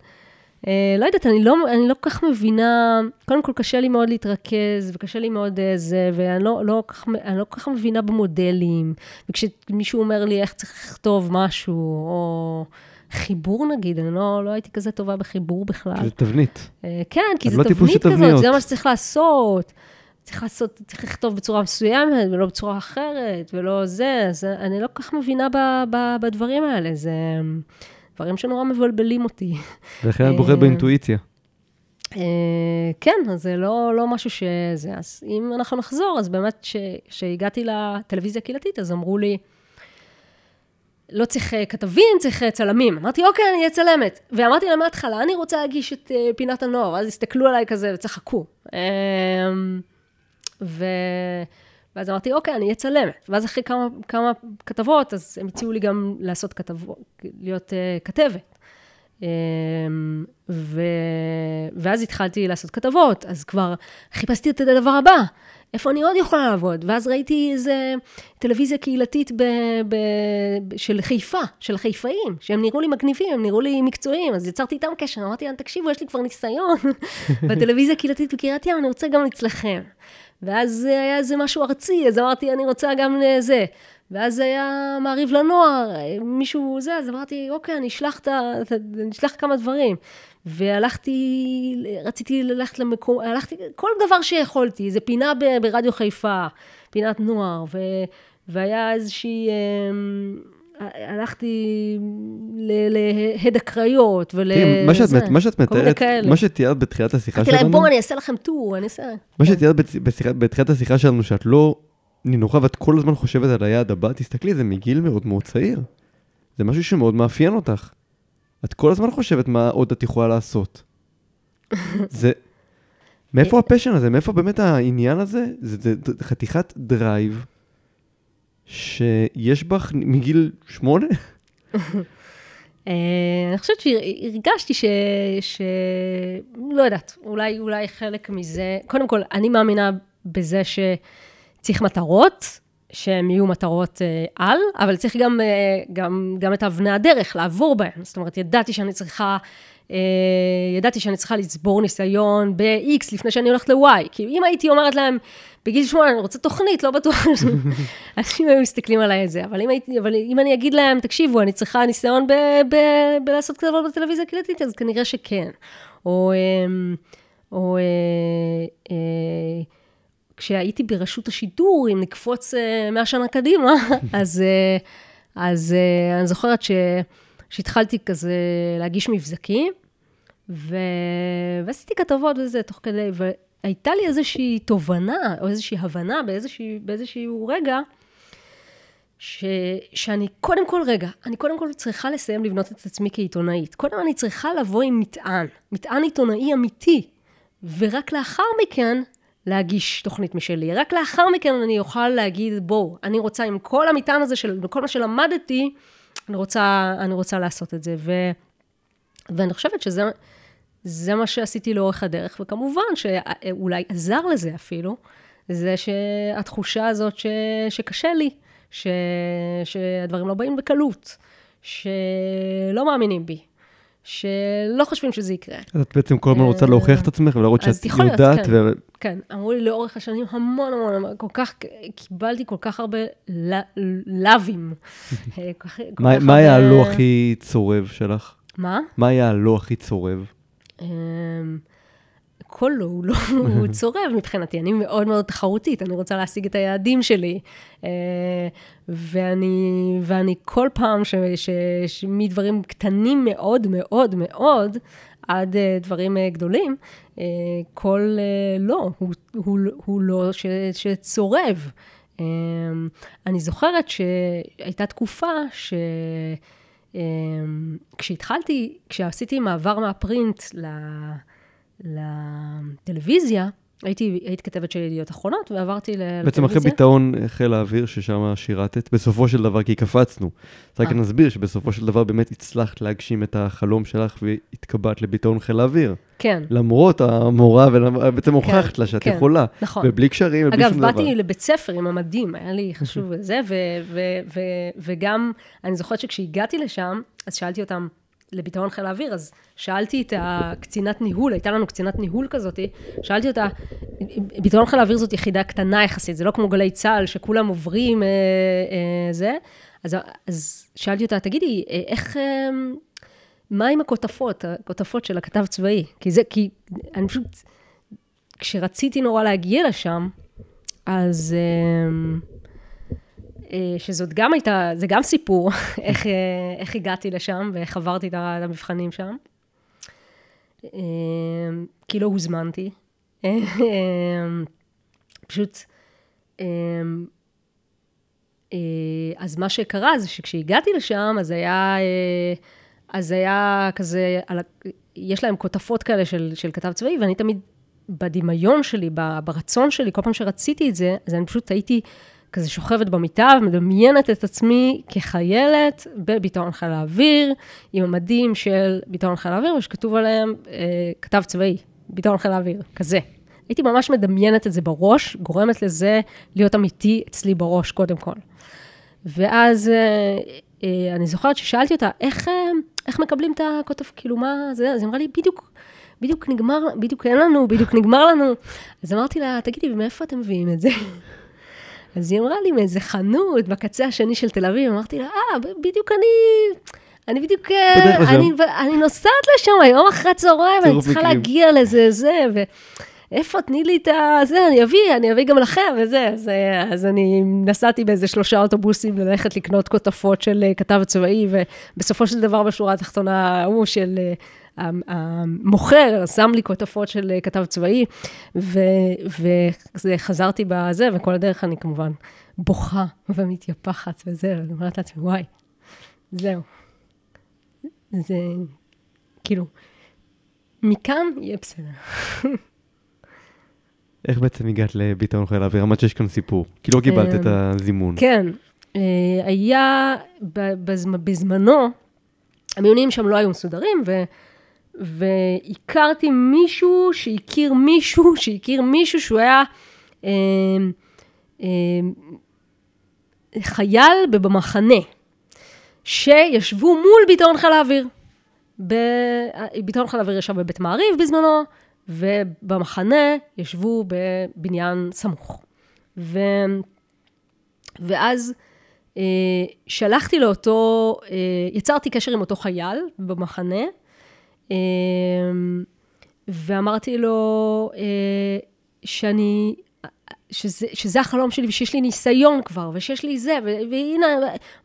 אה, לא יודעת, אני לא, אני לא כל כך מבינה, קודם כל קשה לי מאוד להתרכז, וקשה לי מאוד זה, ואני לא, לא, כך, לא כל כך מבינה במודלים. וכשמישהו אומר לי איך צריך לכתוב משהו, או... חיבור נגיד, אני לא, לא הייתי כזה טובה בחיבור בכלל. זה תבנית. כן, כי זה לא תבנית כזאת, זה מה שצריך לעשות. צריך לעשות, צריך לכתוב בצורה מסוימת, ולא בצורה אחרת, ולא זה, אז אני לא כל כך מבינה ב, ב, בדברים האלה, זה דברים שנורא מבלבלים אותי. ולכן את בוחרת באינטואיציה. אה, כן, אז זה לא, לא משהו שזה, אז אם אנחנו נחזור, אז באמת, כשהגעתי לטלוויזיה הקהילתית, אז אמרו לי, לא צריך אה, כתבים, צריך אה, צלמים. אמרתי, אוקיי, אני אהיה צלמת. ואמרתי להם מההתחלה, אני רוצה להגיש את פינת הנוער, ואז הסתכלו עליי כזה וצחקו. ו... ואז אמרתי, אוקיי, אני אצלם. ואז אחרי כמה, כמה כתבות, אז הם הציעו לי גם לעשות כתבות, להיות uh, כתבת. Um, ו... ואז התחלתי לעשות כתבות, אז כבר חיפשתי את הדבר הבא, איפה אני עוד יכולה לעבוד? ואז ראיתי איזה טלוויזיה קהילתית ב... ב... של חיפה, של חיפאים, שהם נראו לי מגניבים, הם נראו לי מקצועיים, אז יצרתי איתם קשר, אמרתי להם, תקשיבו, יש לי כבר ניסיון בטלוויזיה הקהילתית בקריית ים, אני רוצה גם אצלכם. ואז היה איזה משהו ארצי, אז אמרתי, אני רוצה גם לזה. ואז היה מעריב לנוער, מישהו זה, אז אמרתי, אוקיי, אני אשלח, אני אשלח כמה דברים. והלכתי, רציתי ללכת למקום, הלכתי, כל דבר שיכולתי, איזה פינה ברדיו חיפה, פינת נוער, ו, והיה איזושהי... הלכתי להד הקריות ול... מה שאת, מה שאת מתארת, מה שתיארת בתחילת השיחה שלנו... אמרתי להם, בואו אני אעשה לכם טור, אני אעשה... מה שתיארת בתחילת השיחה שלנו, שאת לא נינוחה ואת כל הזמן חושבת על היעד הבא, תסתכלי, זה מגיל מאוד מאוד צעיר. זה משהו שמאוד מאפיין אותך. את כל הזמן חושבת מה עוד את יכולה לעשות. זה... מאיפה ה passion הזה? מאיפה באמת העניין הזה? זה, זה, זה חתיכת drive שיש בך מגיל שמונה? אה, אני חושבת שהרגשתי ש... ש... לא יודעת, אולי, אולי חלק מזה, קודם כל, אני מאמינה בזה שצריך מטרות, שהן יהיו מטרות אה, על, אבל צריך גם, אה, גם, גם את אבני הדרך, לעבור בהן. זאת אומרת, ידעתי שאני צריכה, ידעתי שאני צריכה לצבור ניסיון ב-X לפני שאני הולכת ל-Y. כי אם הייתי אומרת להם, בגיל שמונה, אני רוצה תוכנית, לא בטוח, אנשים היו מסתכלים עליי את זה. אבל אם, הייתי, אבל אם אני אגיד להם, תקשיבו, אני צריכה ניסיון בלעשות כתבות בטלוויזיה הקלטית, אז כנראה שכן. או... או כשהייתי ברשות השידור, אם נקפוץ 100 שנה קדימה, אז, אז אני זוכרת ש, שהתחלתי כזה להגיש מבזקים, ו... ועשיתי כתבות וזה תוך כדי, והייתה לי איזושהי תובנה, או איזושהי הבנה באיזשהו, באיזשהו רגע, ש, שאני קודם כל, רגע, אני קודם כל צריכה לסיים לבנות את עצמי כעיתונאית. קודם אני צריכה לבוא עם מטען, מטען עיתונאי אמיתי, ורק לאחר מכן להגיש תוכנית משלי. רק לאחר מכן אני אוכל להגיד, בואו, אני רוצה עם כל המטען הזה של, כל מה שלמדתי, אני רוצה, אני רוצה לעשות את זה. ו, ואני חושבת שזה זה מה שעשיתי לאורך הדרך, וכמובן שאולי עזר לזה אפילו, זה שהתחושה הזאת ש, שקשה לי, ש, שהדברים לא באים בקלות, שלא מאמינים בי, שלא חושבים שזה יקרה. אז את בעצם כל הזמן רוצה להוכיח את עצמך ולהראות שאת יודעת. כן, ו... כן, אמרו לי לאורך השנים המון המון, כל כך, קיבלתי כל כך הרבה לאווים. מה היה הלא הכי צורב שלך? מה? מה היה הלא הכי צורב? אמ, כל לא, הוא לא, הוא צורב מבחינתי, אני מאוד מאוד תחרותית, אני רוצה להשיג את היעדים שלי. אה, ואני, ואני כל פעם, שמדברים קטנים מאוד מאוד מאוד, עד אה, דברים אה, גדולים, כל לא, הוא, הוא, הוא לא ש, שצורב. אני זוכרת שהייתה תקופה ש... כשהתחלתי, כשעשיתי מעבר מהפרינט ל... לטלוויזיה, הייתי, הייתי כתבת של ידיעות אחרונות ועברתי לטלוויזיה. בעצם אחרי ביטאון חיל האוויר, ששם שירתת, בסופו של דבר, כי קפצנו. אז רק אה. נסביר שבסופו של דבר באמת הצלחת להגשים את החלום שלך והתקבעת לביטאון חיל האוויר. כן. למרות המורה, ובעצם כן, הוכחת לה שאת כן, יכולה. נכון. ובלי קשרים ובלי שום דבר. אגב, באתי לבית ספר עם המדים, היה לי חשוב זה, וגם, אני זוכרת שכשהגעתי לשם, אז שאלתי אותם, לביטאון חיל האוויר, אז שאלתי את הקצינת ניהול, הייתה לנו קצינת ניהול כזאת, שאלתי אותה, ביטאון חיל האוויר זאת יחידה קטנה יחסית, זה לא כמו גלי צה"ל, שכולם עוברים אה, אה, זה, אז, אז שאלתי אותה, תגידי, איך, אה, מה עם הכותפות, הכותפות של הכתב צבאי? כי זה, כי אני פשוט, כשרציתי נורא להגיע לשם, אז... אה, שזאת גם הייתה, זה גם סיפור, איך, אה, איך הגעתי לשם ואיך עברתי את המבחנים שם. אה, כי לא הוזמנתי. פשוט, אז מה שקרה זה שכשהגעתי לשם, אז היה, אז היה כזה, יש להם כותפות כאלה של, של כתב צבאי, ואני תמיד, בדמיון שלי, ברצון שלי, כל פעם שרציתי את זה, אז אני פשוט הייתי... כזה שוכבת במיטה ומדמיינת את עצמי כחיילת בביטאון חיל האוויר, עם המדים של ביטאון חיל האוויר, ושכתוב עליהם אה, כתב צבאי, ביטאון חיל האוויר, כזה. הייתי ממש מדמיינת את זה בראש, גורמת לזה להיות אמיתי אצלי בראש, קודם כל. ואז אה, אה, אני זוכרת ששאלתי אותה, איך, אה, איך מקבלים את הכותב, כאילו, מה זה? אז היא אמרה לי, בדיוק, בדיוק נגמר, בדיוק אין לנו, בדיוק נגמר לנו. אז אמרתי לה, תגידי, מאיפה אתם מביאים את זה? אז היא אמרה לי מאיזה חנות בקצה השני של תל אביב, אמרתי לה, אה, בדיוק אני... אני בדיוק, אה, אני, אני נוסעת לשם היום אחרי הצהריים, אני צריכה להגיע לזה, זה, ואיפה, תני לי את ה... זה, אני אביא, אני אביא גם לכם, וזה. אז, אה, אז אני נסעתי באיזה שלושה אוטובוסים ללכת לקנות כותפות של אה, כתב צבאי, ובסופו של דבר, בשורה התחתונה, הוא של המוכר שם לי כותפות של כתב צבאי, וחזרתי בזה, וכל הדרך אני כמובן בוכה ומתייפחת וזה, ואני אומרת לעצמי, וואי, זהו. זה כאילו, מכאן יהיה בסדר. איך בעצם הגעת לביטאון חיל האוויר? אמרת שיש כאן סיפור, כי לא קיבלת את אמ, הזימון. כן, אה, היה בזמנו, המיונים שם לא היו מסודרים, ו... והכרתי מישהו שהכיר מישהו שהכיר מישהו שהוא היה אה, אה, חייל במחנה, שישבו מול ביטאון חיל האוויר. ביטאון חיל האוויר ישב בבית מעריב בזמנו, ובמחנה ישבו בבניין סמוך. ו... ואז אה, שלחתי לאותו, אה, יצרתי קשר עם אותו חייל במחנה, ואמרתי לו אה, שאני, שזה, שזה החלום שלי ושיש לי ניסיון כבר, ושיש לי זה, והנה,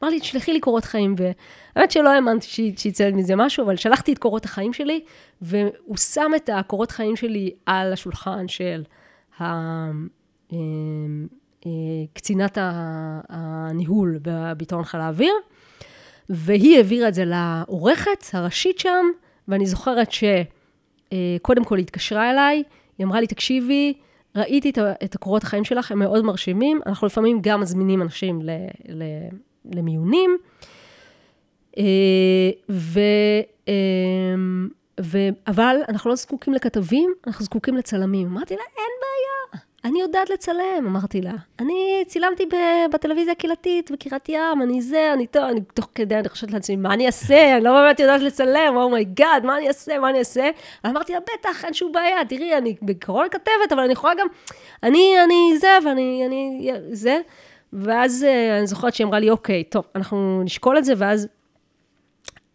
אמר לי, תשלחי לי קורות חיים, והאמת שלא האמנתי שיצא מזה משהו, אבל שלחתי את קורות החיים שלי, והוא שם את הקורות חיים שלי על השולחן של ה... אה, קצינת הניהול בביטאון חיל האוויר, והיא העבירה את זה לעורכת הראשית שם, ואני זוכרת שקודם כל היא התקשרה אליי, היא אמרה לי, תקשיבי, ראיתי את הקורות החיים שלך, הם מאוד מרשימים, אנחנו לפעמים גם מזמינים אנשים ל, ל, למיונים, אה, ו, אה, ו, אבל אנחנו לא זקוקים לכתבים, אנחנו זקוקים לצלמים. אמרתי לה, אין בעיה, אני יודעת לצלם, אמרתי לה. אני צילמתי בטלוויזיה הקהילתית, בקריית ים, אני זה, אני טוב, אני תוך כדי, אני חושבת לעצמי, מה אני אעשה? אני לא באמת יודעת לצלם, oh my God, oh מה אני אעשה, מה אני אעשה? אמרתי לה, בטח, אין שום בעיה, תראי, אני בעיקרון כתבת, אבל אני יכולה גם, אני, אני זה, ואני, אני, זה. ואז אה, אני זוכרת שהיא אמרה לי, אוקיי, טוב, אנחנו נשקול את זה, ואז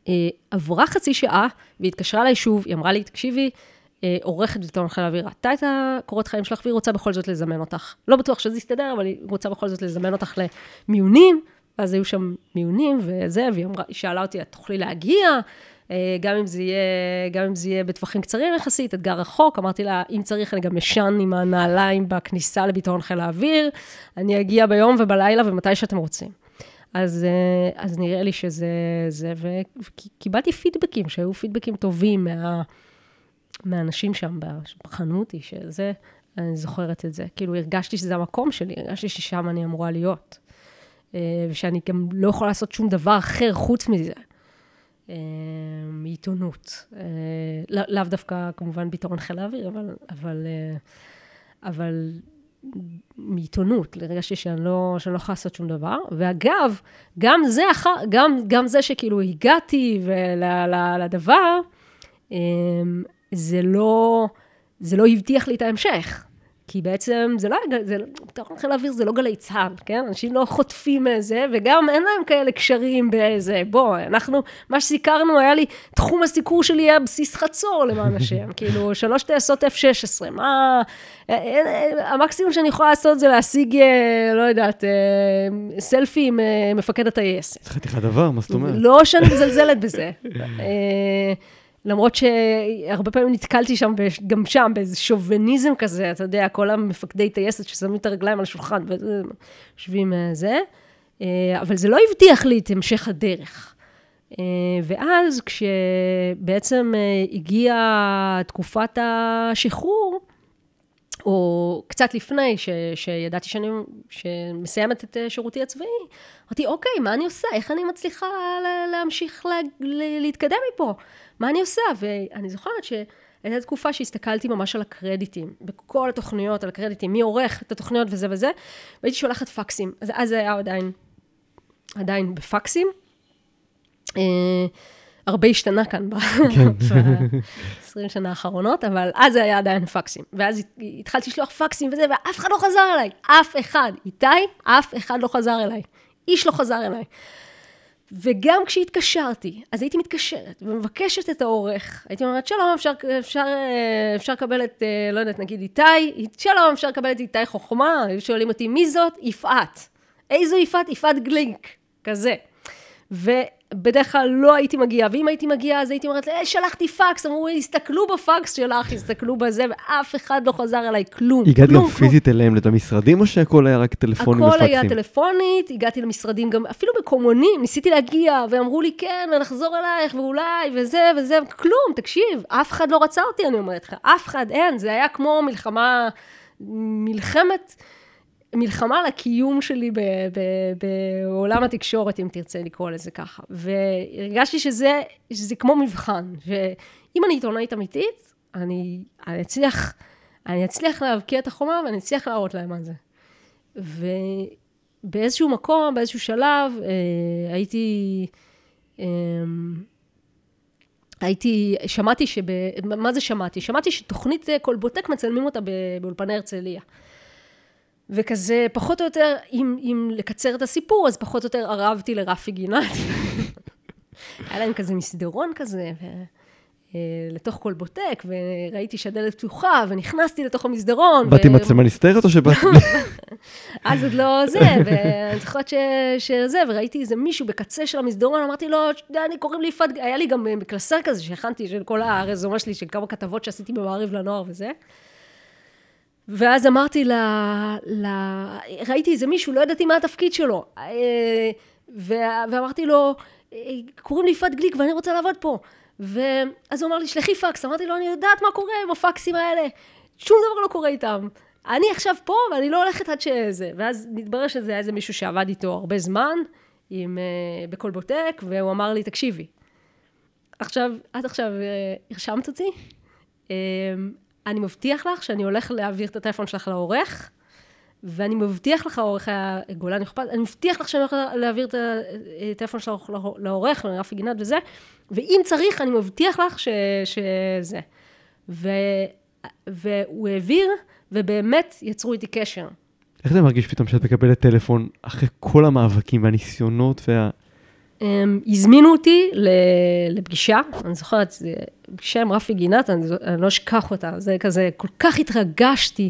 אה, עברה חצי שעה, והיא התקשרה אליי שוב, היא אמרה לי, תקשיבי, עורכת בעיתון חיל האוויר ראתה את הקורות חיים שלך, והיא רוצה בכל זאת לזמן אותך. לא בטוח שזה יסתדר, אבל היא רוצה בכל זאת לזמן אותך למיונים, ואז היו שם מיונים וזה, והיא אמרה, שאלה אותי, את תוכלי להגיע? אה, גם אם זה יהיה, גם אם זה יהיה בטווחים קצרים יחסית, אתגר רחוק, אמרתי לה, אם צריך, אני גם ישן עם הנעליים בכניסה לביטאון חיל האוויר, אני אגיע ביום ובלילה ומתי שאתם רוצים. אז, אה, אז נראה לי שזה, זה, וקיבלתי פידבקים, שהיו פידבקים טובים מה... מהאנשים שם, בחנו אותי, שזה, אני זוכרת את זה. כאילו, הרגשתי שזה המקום שלי, הרגשתי ששם אני אמורה להיות. אה, ושאני גם לא יכולה לעשות שום דבר אחר חוץ מזה. אה, מעיתונות. אה, לא, לאו דווקא, כמובן, ביטרון חיל האוויר, אבל, אבל, אבל מעיתונות, הרגשתי שאני לא, שאני לא יכולה לעשות שום דבר. ואגב, גם זה, גם, גם זה שכאילו הגעתי לדבר, זה לא, זה לא הבטיח לי את ההמשך. כי בעצם זה לא, זה, בתוך חיל האוויר זה לא גלי צה"ל, כן? אנשים לא חוטפים מזה, וגם אין להם כאלה קשרים באיזה, בוא, אנחנו, מה שסיקרנו היה לי, תחום הסיקור שלי היה בסיס חצור למען השם, כאילו, שלוש טייסות F-16, מה, המקסימום שאני יכולה לעשות זה להשיג, אה, לא יודעת, אה, סלפי עם אה, מפקד הטייסת. זה חתיכת דבר, מה זאת אומרת? לא שאני מזלזלת בזה. למרות שהרבה פעמים נתקלתי שם, גם שם, באיזה שוביניזם כזה, אתה יודע, כל המפקדי טייסת ששמים את הרגליים על השולחן, ויושבים אה, זה, אה, אבל זה לא הבטיח לי את המשך הדרך. אה, ואז כשבעצם הגיעה תקופת השחרור, או קצת לפני, ש, שידעתי שאני מסיימת את שירותי הצבאי, אמרתי, אוקיי, מה אני עושה? איך אני מצליחה להמשיך לה, להתקדם מפה? מה אני עושה? ואני זוכרת שהייתה תקופה שהסתכלתי ממש על הקרדיטים, בכל התוכניות, על הקרדיטים, מי עורך את התוכניות וזה וזה, והייתי שולחת פקסים. אז אז זה היה עדיין, עדיין בפקסים. אה, הרבה השתנה כאן ב-20 כן. שנה האחרונות, אבל אז זה היה עדיין פקסים. ואז התחלתי לשלוח פקסים וזה, ואף אחד לא חזר אליי. אף אחד. איתי, אף אחד לא חזר אליי. איש לא חזר אליי. וגם כשהתקשרתי, אז הייתי מתקשרת ומבקשת את העורך. הייתי אומרת, שלום, אפשר, אפשר, אפשר לקבל את, לא יודעת, נגיד איתי, שלום, אפשר לקבל את איתי חוכמה, היו שואלים אותי, מי זאת? יפעת. איזו יפעת? יפעת גלינק, כזה. ו... בדרך כלל לא הייתי מגיעה, ואם הייתי מגיעה אז הייתי אומרת, אה, שלחתי פקס, אמרו לי, הסתכלו בפקס שלך, הסתכלו בזה, ואף אחד לא חזר אליי, כלום. הגעת גם פיזית אליהם למשרדים, או שהכל היה רק טלפונים ופקסים? הכל היה טלפונית, הגעתי למשרדים גם, אפילו בקומונים, ניסיתי להגיע, ואמרו לי, כן, ונחזור אלייך, ואולי, וזה וזה, כלום, תקשיב, אף אחד לא רצה אותי, אני אומרת לך, אף אחד, אין, זה היה כמו מלחמה, מלחמת... מלחמה על הקיום שלי ב, ב, בעולם התקשורת, אם תרצה לקרוא לזה ככה. והרגשתי שזה, שזה כמו מבחן, שאם אני עיתונאית אמיתית, אני, אני אצליח, אני אצליח להבקיע את החומה ואני אצליח להראות להם מה זה. ובאיזשהו מקום, באיזשהו שלב, אה, הייתי... אה, הייתי, שמעתי שב... מה זה שמעתי? שמעתי שתוכנית קולבוטק מצלמים אותה באולפני הרצליה. וכזה, פחות או יותר, אם, אם לקצר את הסיפור, אז פחות או יותר ערבתי לרפי גינת. היה להם כזה מסדרון כזה, ו... אה, לתוך קולבוטק, וראיתי שהדלת פתוחה, ונכנסתי לתוך המסדרון. באתי ו... מצלמה נסתרת או שבאתי... אז עוד לא זה, ואני זוכרת ש... שזה, וראיתי איזה מישהו בקצה של המסדרון, אמרתי לו, אני קוראים לי יפעת, היה לי גם קלסר כזה שהכנתי של כל הרזומה שלי, של כמה כתבות שעשיתי במעריב לנוער וזה. ואז אמרתי ל... ל... ראיתי איזה מישהו, לא ידעתי מה התפקיד שלו. אה, ו... ואמרתי לו, אה, קוראים לי יפעת גליק ואני רוצה לעבוד פה. ואז הוא אמר לי, שלחי פקס. אמרתי לו, אני יודעת מה קורה עם הפקסים האלה. שום דבר לא קורה איתם. אני עכשיו פה ואני לא הולכת עד שזה. ואז נתברר שזה היה איזה מישהו שעבד איתו הרבה זמן, עם, uh, בקולבוטק, והוא אמר לי, תקשיבי, עכשיו, את עכשיו הרשמת אותי, אני מבטיח לך שאני הולך להעביר את הטלפון שלך לעורך, ואני מבטיח לך, עורך הגולן אכפת, אני מבטיח לך שאני הולך להעביר את הטלפון שלך לעורך, לרפי גינת וזה, ואם צריך, אני מבטיח לך ש, שזה. ו, והוא העביר, ובאמת יצרו איתי קשר. איך זה מרגיש פתאום שאת מקבלת טלפון אחרי כל המאבקים והניסיונות וה... הם הזמינו אותי לפגישה, אני זוכרת, פגישה עם רפי גינת, אני, אני לא אשכח אותה, זה כזה, כל כך התרגשתי,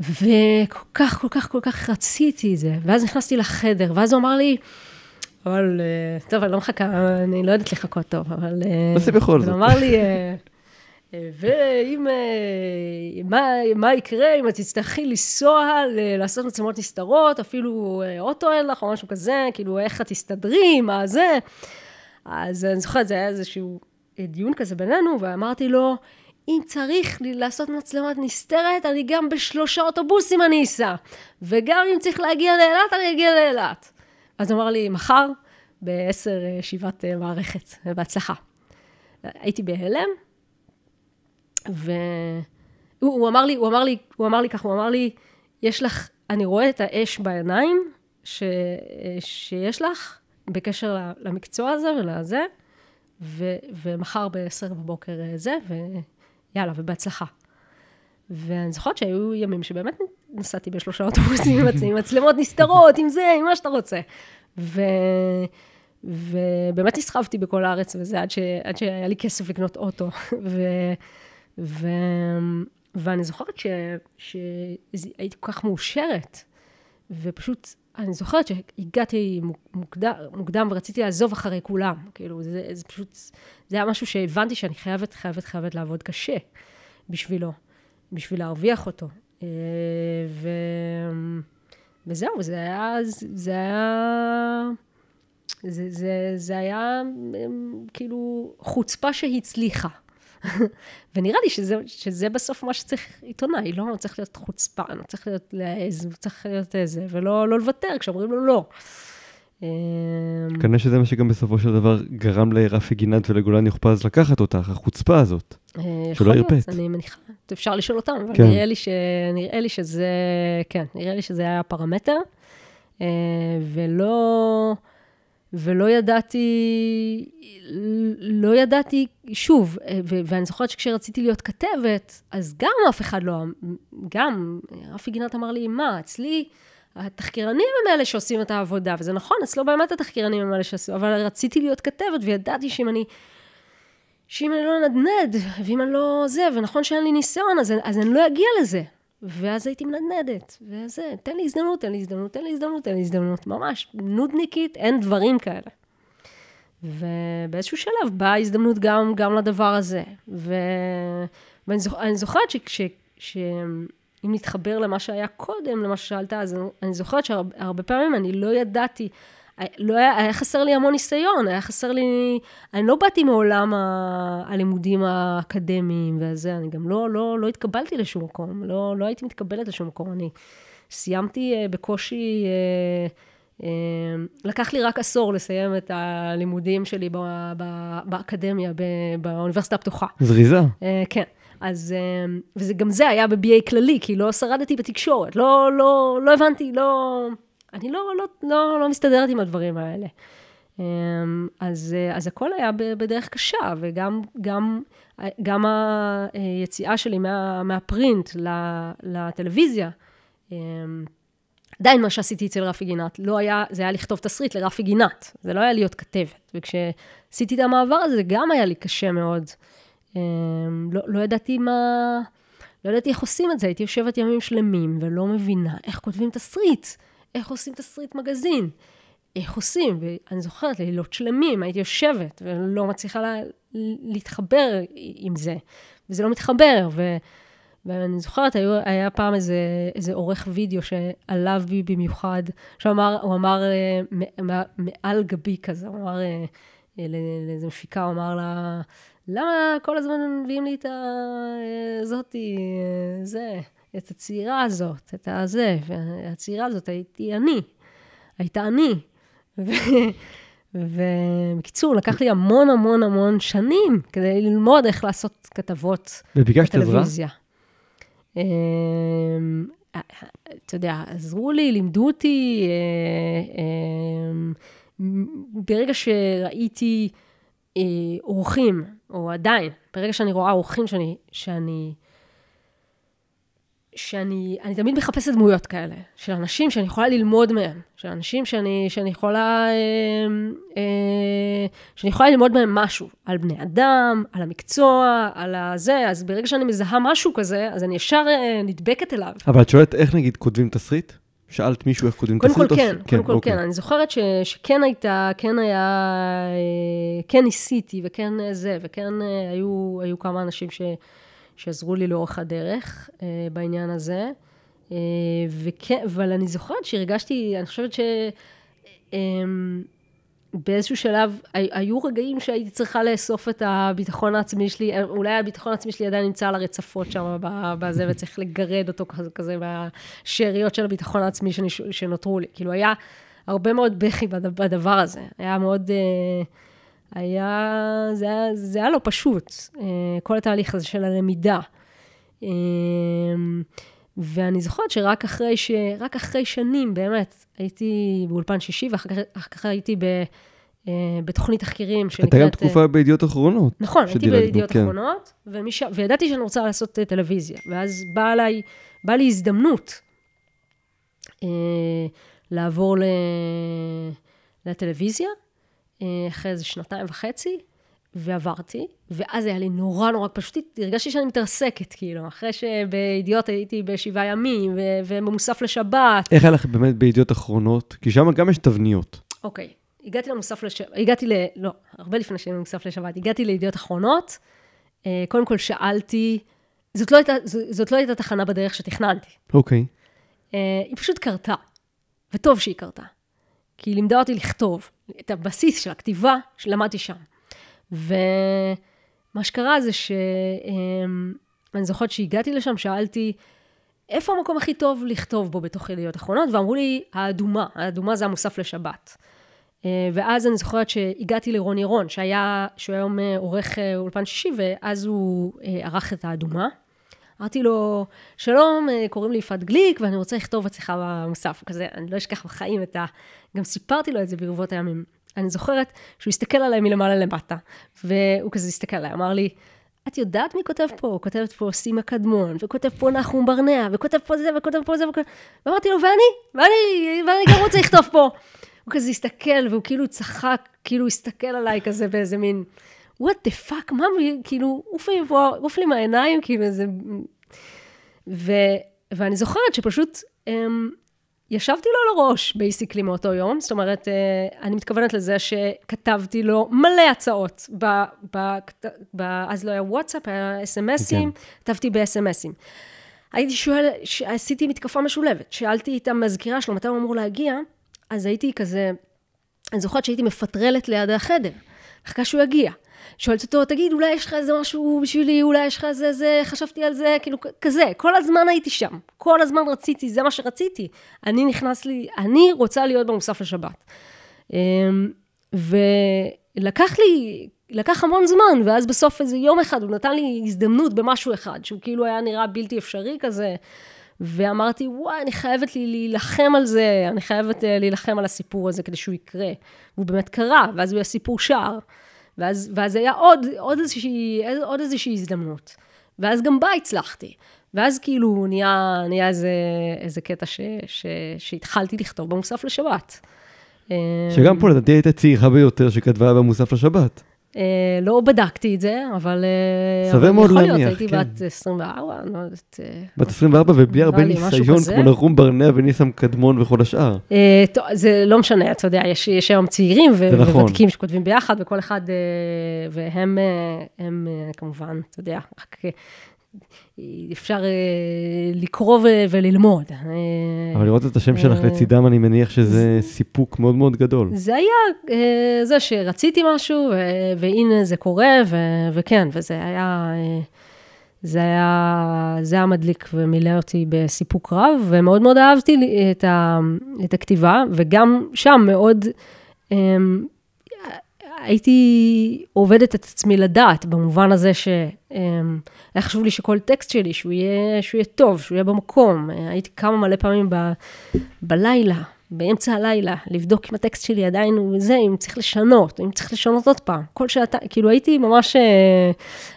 וכל כך, כל כך, כל כך רציתי את זה. ואז נכנסתי לחדר, ואז הוא אמר לי, אבל, אה, טוב, אני לא מחכה, אני לא יודעת לחכות טוב, אבל... אה, בכל זאת. הוא אמר לי, ואם, מה, מה יקרה אם את תצטרכי לנסוע, לעשות מצלמות נסתרות, אפילו אוטו אין לך או משהו כזה, כאילו, איך את תסתדרי, מה זה? אז אני זוכרת, זה היה איזשהו דיון כזה בינינו, ואמרתי לו, אם צריך לי לעשות מצלמת נסתרת, אני גם בשלושה אוטובוסים אני אסע. וגם אם צריך להגיע לאילת, אני אגיע לאילת. אז הוא אמר לי, מחר, בעשר ישיבת מערכת, בהצלחה. הייתי בהלם, והוא אמר לי, הוא אמר לי, הוא אמר לי ככה, הוא אמר לי, יש לך, אני רואה את האש בעיניים ש, שיש לך בקשר למקצוע הזה ולזה, ו, ומחר בעשר בבוקר זה, ויאללה, ובהצלחה. ואני זוכרת שהיו ימים שבאמת נסעתי בשלושה אוטובוסים עם מצלמות נסתרות, עם זה, עם מה שאתה רוצה. ו... ובאמת נסחבתי בכל הארץ וזה, עד, ש... עד שהיה לי כסף לקנות אוטו. ו... ו... ואני זוכרת ש... שהייתי כל כך מאושרת, ופשוט, אני זוכרת שהגעתי מוקדם, מוקדם ורציתי לעזוב אחרי כולם. כאילו, זה, זה פשוט, זה היה משהו שהבנתי שאני חייבת, חייבת, חייבת לעבוד קשה בשבילו, בשביל להרוויח אותו. אה, ו... וזהו, זה היה, זה היה, זה, זה, זה היה כאילו חוצפה שהצליחה. ונראה לי שזה, שזה בסוף מה שצריך עיתונאי, לא צריך להיות חוצפן, צריך להיות להעז, צריך להיות איזה, ולא לא לוותר כשאומרים לו לא. אמ, כנראה שזה מה שגם בסופו של דבר גרם לרפי גינת ולגולן יוכפז לקחת אותך, החוצפה הזאת, אה, שלא ירפט. אני מניחה, אפשר לשאול אותם, אבל כן. נראה, לי ש... נראה לי שזה, כן, נראה לי שזה היה הפרמטר, אה, ולא, ולא ידעתי, לא ידעתי, שוב, ואני זוכרת שכשרציתי להיות כתבת, אז גם אף אחד לא, גם רפי גינת אמר לי, מה, אצלי... התחקירנים הם אלה שעושים את העבודה, וזה נכון, אצלו באמת התחקירנים הם אלה שעושים, אבל רציתי להיות כתבת, וידעתי שאם אני, שאם אני לא נדנד, ואם אני לא זה, ונכון שאין לי ניסיון, אז, אז אני לא אגיע לזה. ואז הייתי מנדנדת, וזה, תן לי הזדמנות, תן לי הזדמנות, תן לי הזדמנות, תן לי הזדמנות, ממש, נודניקית, אין דברים כאלה. ובאיזשהו שלב באה הזדמנות גם, גם לדבר הזה. ו... ואני זוכ... זוכרת שכש... ש... אם נתחבר למה שהיה קודם, למה ששאלת, אז אני זוכרת שהרבה פעמים אני לא ידעתי, לא היה, היה חסר לי המון ניסיון, היה חסר לי, אני לא באתי מעולם ה, הלימודים האקדמיים וזה, אני גם לא, לא, לא התקבלתי לשום מקום, לא, לא הייתי מתקבלת לשום מקום, אני סיימתי אה, בקושי, אה, אה, לקח לי רק עשור לסיים את הלימודים שלי ב, ב, באקדמיה, ב, באוניברסיטה הפתוחה. זריזה. אה, כן. אז, אה, וגם זה היה ב-BA כללי, כי לא שרדתי בתקשורת, לא, לא, לא הבנתי, לא, אני לא, לא, לא, לא מסתדרת עם הדברים האלה. אה, אז, אה, אז הכל היה בדרך קשה, וגם גם, גם היציאה שלי מה, מהפרינט לטלוויזיה, עדיין מה שעשיתי אצל רפי גינת, לא היה, זה היה לכתוב תסריט לרפי גינת, זה לא היה להיות כתבת. וכשעשיתי את המעבר הזה, גם היה לי קשה מאוד. לא, לא ידעתי מה, לא ידעתי איך עושים את זה, הייתי יושבת ימים שלמים ולא מבינה איך כותבים תסריט, איך עושים תסריט מגזין, איך עושים, ואני זוכרת לילות שלמים, הייתי יושבת ולא מצליחה לה, להתחבר עם זה, וזה לא מתחבר, ו... ואני זוכרת, היה, היה פעם איזה, איזה עורך וידאו שעליו בי במיוחד, שהוא אמר, הוא אמר אה, מעל גבי כזה, הוא אמר אה, לאיזה מפיקה, הוא אמר לה, למה כל הזמן מביאים לי את הזאתי, אה, זה, את הצעירה הזאת, את הזה, והצעירה הזאת הייתי אני, הייתה אני. ובקיצור, לקח לי המון המון המון שנים כדי ללמוד איך לעשות כתבות בטלוויזיה. אמ, אתה יודע, עזרו לי, לימדו אותי. אה, אמ, ברגע שראיתי אה, אורחים, או עדיין, ברגע שאני רואה אורחים שאני, שאני, שאני אני תמיד מחפשת דמויות כאלה, של אנשים שאני יכולה ללמוד מהם, של אנשים שאני, שאני יכולה, אה, אה, שאני יכולה ללמוד מהם משהו, על בני אדם, על המקצוע, על הזה, אז ברגע שאני מזהה משהו כזה, אז אני ישר אה, נדבקת אליו. אבל את שואלת איך נגיד כותבים תסריט? שאלת מישהו איך כותבים תסריט? קודם כל כן, קודם כל אוקיי. כן. אני זוכרת ש, שכן הייתה, כן היה, אה, כן ניסיתי, וכן זה, וכן אה, היו, היו כמה אנשים ש, שעזרו לי לאורך הדרך בעניין הזה. וכן, אבל אני זוכרת שהרגשתי, אני חושבת ש... באיזשהו שלב, היו רגעים שהייתי צריכה לאסוף את הביטחון העצמי שלי, אולי הביטחון העצמי שלי עדיין נמצא על הרצפות שם בזה, וצריך לגרד אותו כזה, כזה מהשאריות של הביטחון העצמי שנותרו לי. כאילו, היה הרבה מאוד בכי בדבר הזה. היה מאוד... אה, היה... זה היה, זה היה לא פשוט, אה, כל התהליך הזה של הלמידה. אה, ואני זוכרת שרק אחרי, ש... רק אחרי שנים, באמת, הייתי באולפן שישי, ואחר כך הייתי ב... אה, בתוכנית תחקירים שנקראת... הייתה גם תקופה בידיעות אחרונות. נכון, הייתי בידיעות כן. אחרונות, ומש... וידעתי שאני רוצה לעשות טלוויזיה. ואז באה לי, בא לי הזדמנות אה, לעבור ל... לטלוויזיה, אחרי איזה שנתיים וחצי, ועברתי, ואז היה לי נורא נורא, פשוט הרגשתי שאני מתרסקת, כאילו, אחרי שבידיעות הייתי בשבעה ימים, ו- ובמוסף לשבת. איך היה לך באמת בידיעות אחרונות? כי שם גם יש תבניות. אוקיי, הגעתי למוסף לשבת, הגעתי ל... לא, הרבה לפני שהיינו במוסף לשבת, הגעתי לידיעות אחרונות, אה, קודם כל שאלתי, זאת לא הייתה, זאת לא הייתה תחנה בדרך שתכננתי. אוקיי. אה, היא פשוט קרתה, וטוב שהיא קרתה. כי היא לימדה אותי לכתוב, את הבסיס של הכתיבה שלמדתי שם. ומה שקרה זה שאני אמ, זוכרת שהגעתי לשם, שאלתי, איפה המקום הכי טוב לכתוב בו בתוך ידיעות אחרונות? ואמרו לי, האדומה, האדומה זה המוסף לשבת. אה, ואז אני זוכרת שהגעתי לרוני רון, שהיה, שהוא היום אה, עורך אה, אולפן שישי, ואז הוא ערך את האדומה. אמרתי לו, שלום, קוראים לי יפעת גליק, ואני רוצה לכתוב אצלך במוסף. כזה, אני לא אשכח בחיים את ה... גם סיפרתי לו את זה ברבות הימים. אני זוכרת שהוא הסתכל עליי מלמעלה למטה, והוא כזה הסתכל עליי, אמר לי, את יודעת מי כותב פה? כותבת פה סימה קדמון, וכותב פה נחום ברנע, וכותב פה זה, וכותב פה זה, וכותב... ואמרתי לו, ואני? ואני, ואני גם רוצה לכתוב פה. הוא כזה הסתכל, והוא כאילו צחק, כאילו הסתכל עליי כזה באיזה מין, what the fuck, מה, כאילו, עוף לי פה, עוף לי מהעיניים, כאילו איזה... ו, ואני זוכרת שפשוט, אמ, ישבתי לו על הראש, basically, מאותו יום. זאת אומרת, אה, אני מתכוונת לזה שכתבתי לו מלא הצעות. ב, ב, ב, אז לא היה וואטסאפ, היה אס.אם.אסים, כן. כתבתי באס.אם.אסים. הייתי שואל, עשיתי מתקפה משולבת. שאלתי את המזכירה שלו מתי הוא אמור להגיע, אז הייתי כזה, אני זוכרת שהייתי מפטרלת ליד החדר, מחכה שהוא יגיע. שואלת אותו, תגיד, אולי יש לך איזה משהו בשבילי, אולי יש לך איזה, זה, חשבתי על זה, כאילו, כזה. כל הזמן הייתי שם. כל הזמן רציתי, זה מה שרציתי. אני נכנס לי, אני רוצה להיות במוסף לשבת. אמ, ולקח לי, לקח המון זמן, ואז בסוף איזה יום אחד הוא נתן לי הזדמנות במשהו אחד, שהוא כאילו היה נראה בלתי אפשרי כזה. ואמרתי, וואי, אני חייבת לי להילחם על זה, אני חייבת אה, להילחם על הסיפור הזה כדי שהוא יקרה. והוא באמת קרה, ואז הוא היה סיפור שער. ואז, ואז היה עוד, עוד, איזושהי, עוד איזושהי הזדמנות. ואז גם בה הצלחתי. ואז כאילו נהיה, נהיה איזה, איזה קטע ש, ש, שהתחלתי לכתוב במוסף לשבת. שגם פה לדעתי הייתה צעירה ביותר שכתבה במוסף לשבת. אה, לא בדקתי את זה, אבל... אה, סביר מאוד להניח, כן. יכול להיות, הייתי בת 24, אני לא יודעת... אה, בת 24 ובלי הרבה ניסיון, כמו נחום ברנע וניסם קדמון וכל השאר. טוב, זה לא משנה, אתה יודע, יש היום צעירים נכון. וותיקים שכותבים ביחד, וכל אחד, והם כמובן, אתה יודע, רק אפשר אה, לקרוא וללמוד. אה, אבל לראות את השם שלך אה, לצידם, אני מניח שזה סיפוק מאוד מאוד גדול. זה היה זה שרציתי משהו, והנה זה קורה, וכן, וזה היה... זה היה, זה היה מדליק ומילא אותי בסיפוק רב, ומאוד מאוד אהבתי את, ה, את הכתיבה, וגם שם מאוד הייתי עובדת את עצמי לדעת, במובן הזה שהיה חשוב לי שכל טקסט שלי, שהוא יהיה, שהוא יהיה טוב, שהוא יהיה במקום. הייתי כמה מלא פעמים ב, בלילה, באמצע הלילה, לבדוק אם הטקסט שלי עדיין הוא זה, אם צריך לשנות, אם צריך לשנות עוד פעם. כל שעתה, כאילו הייתי ממש אה,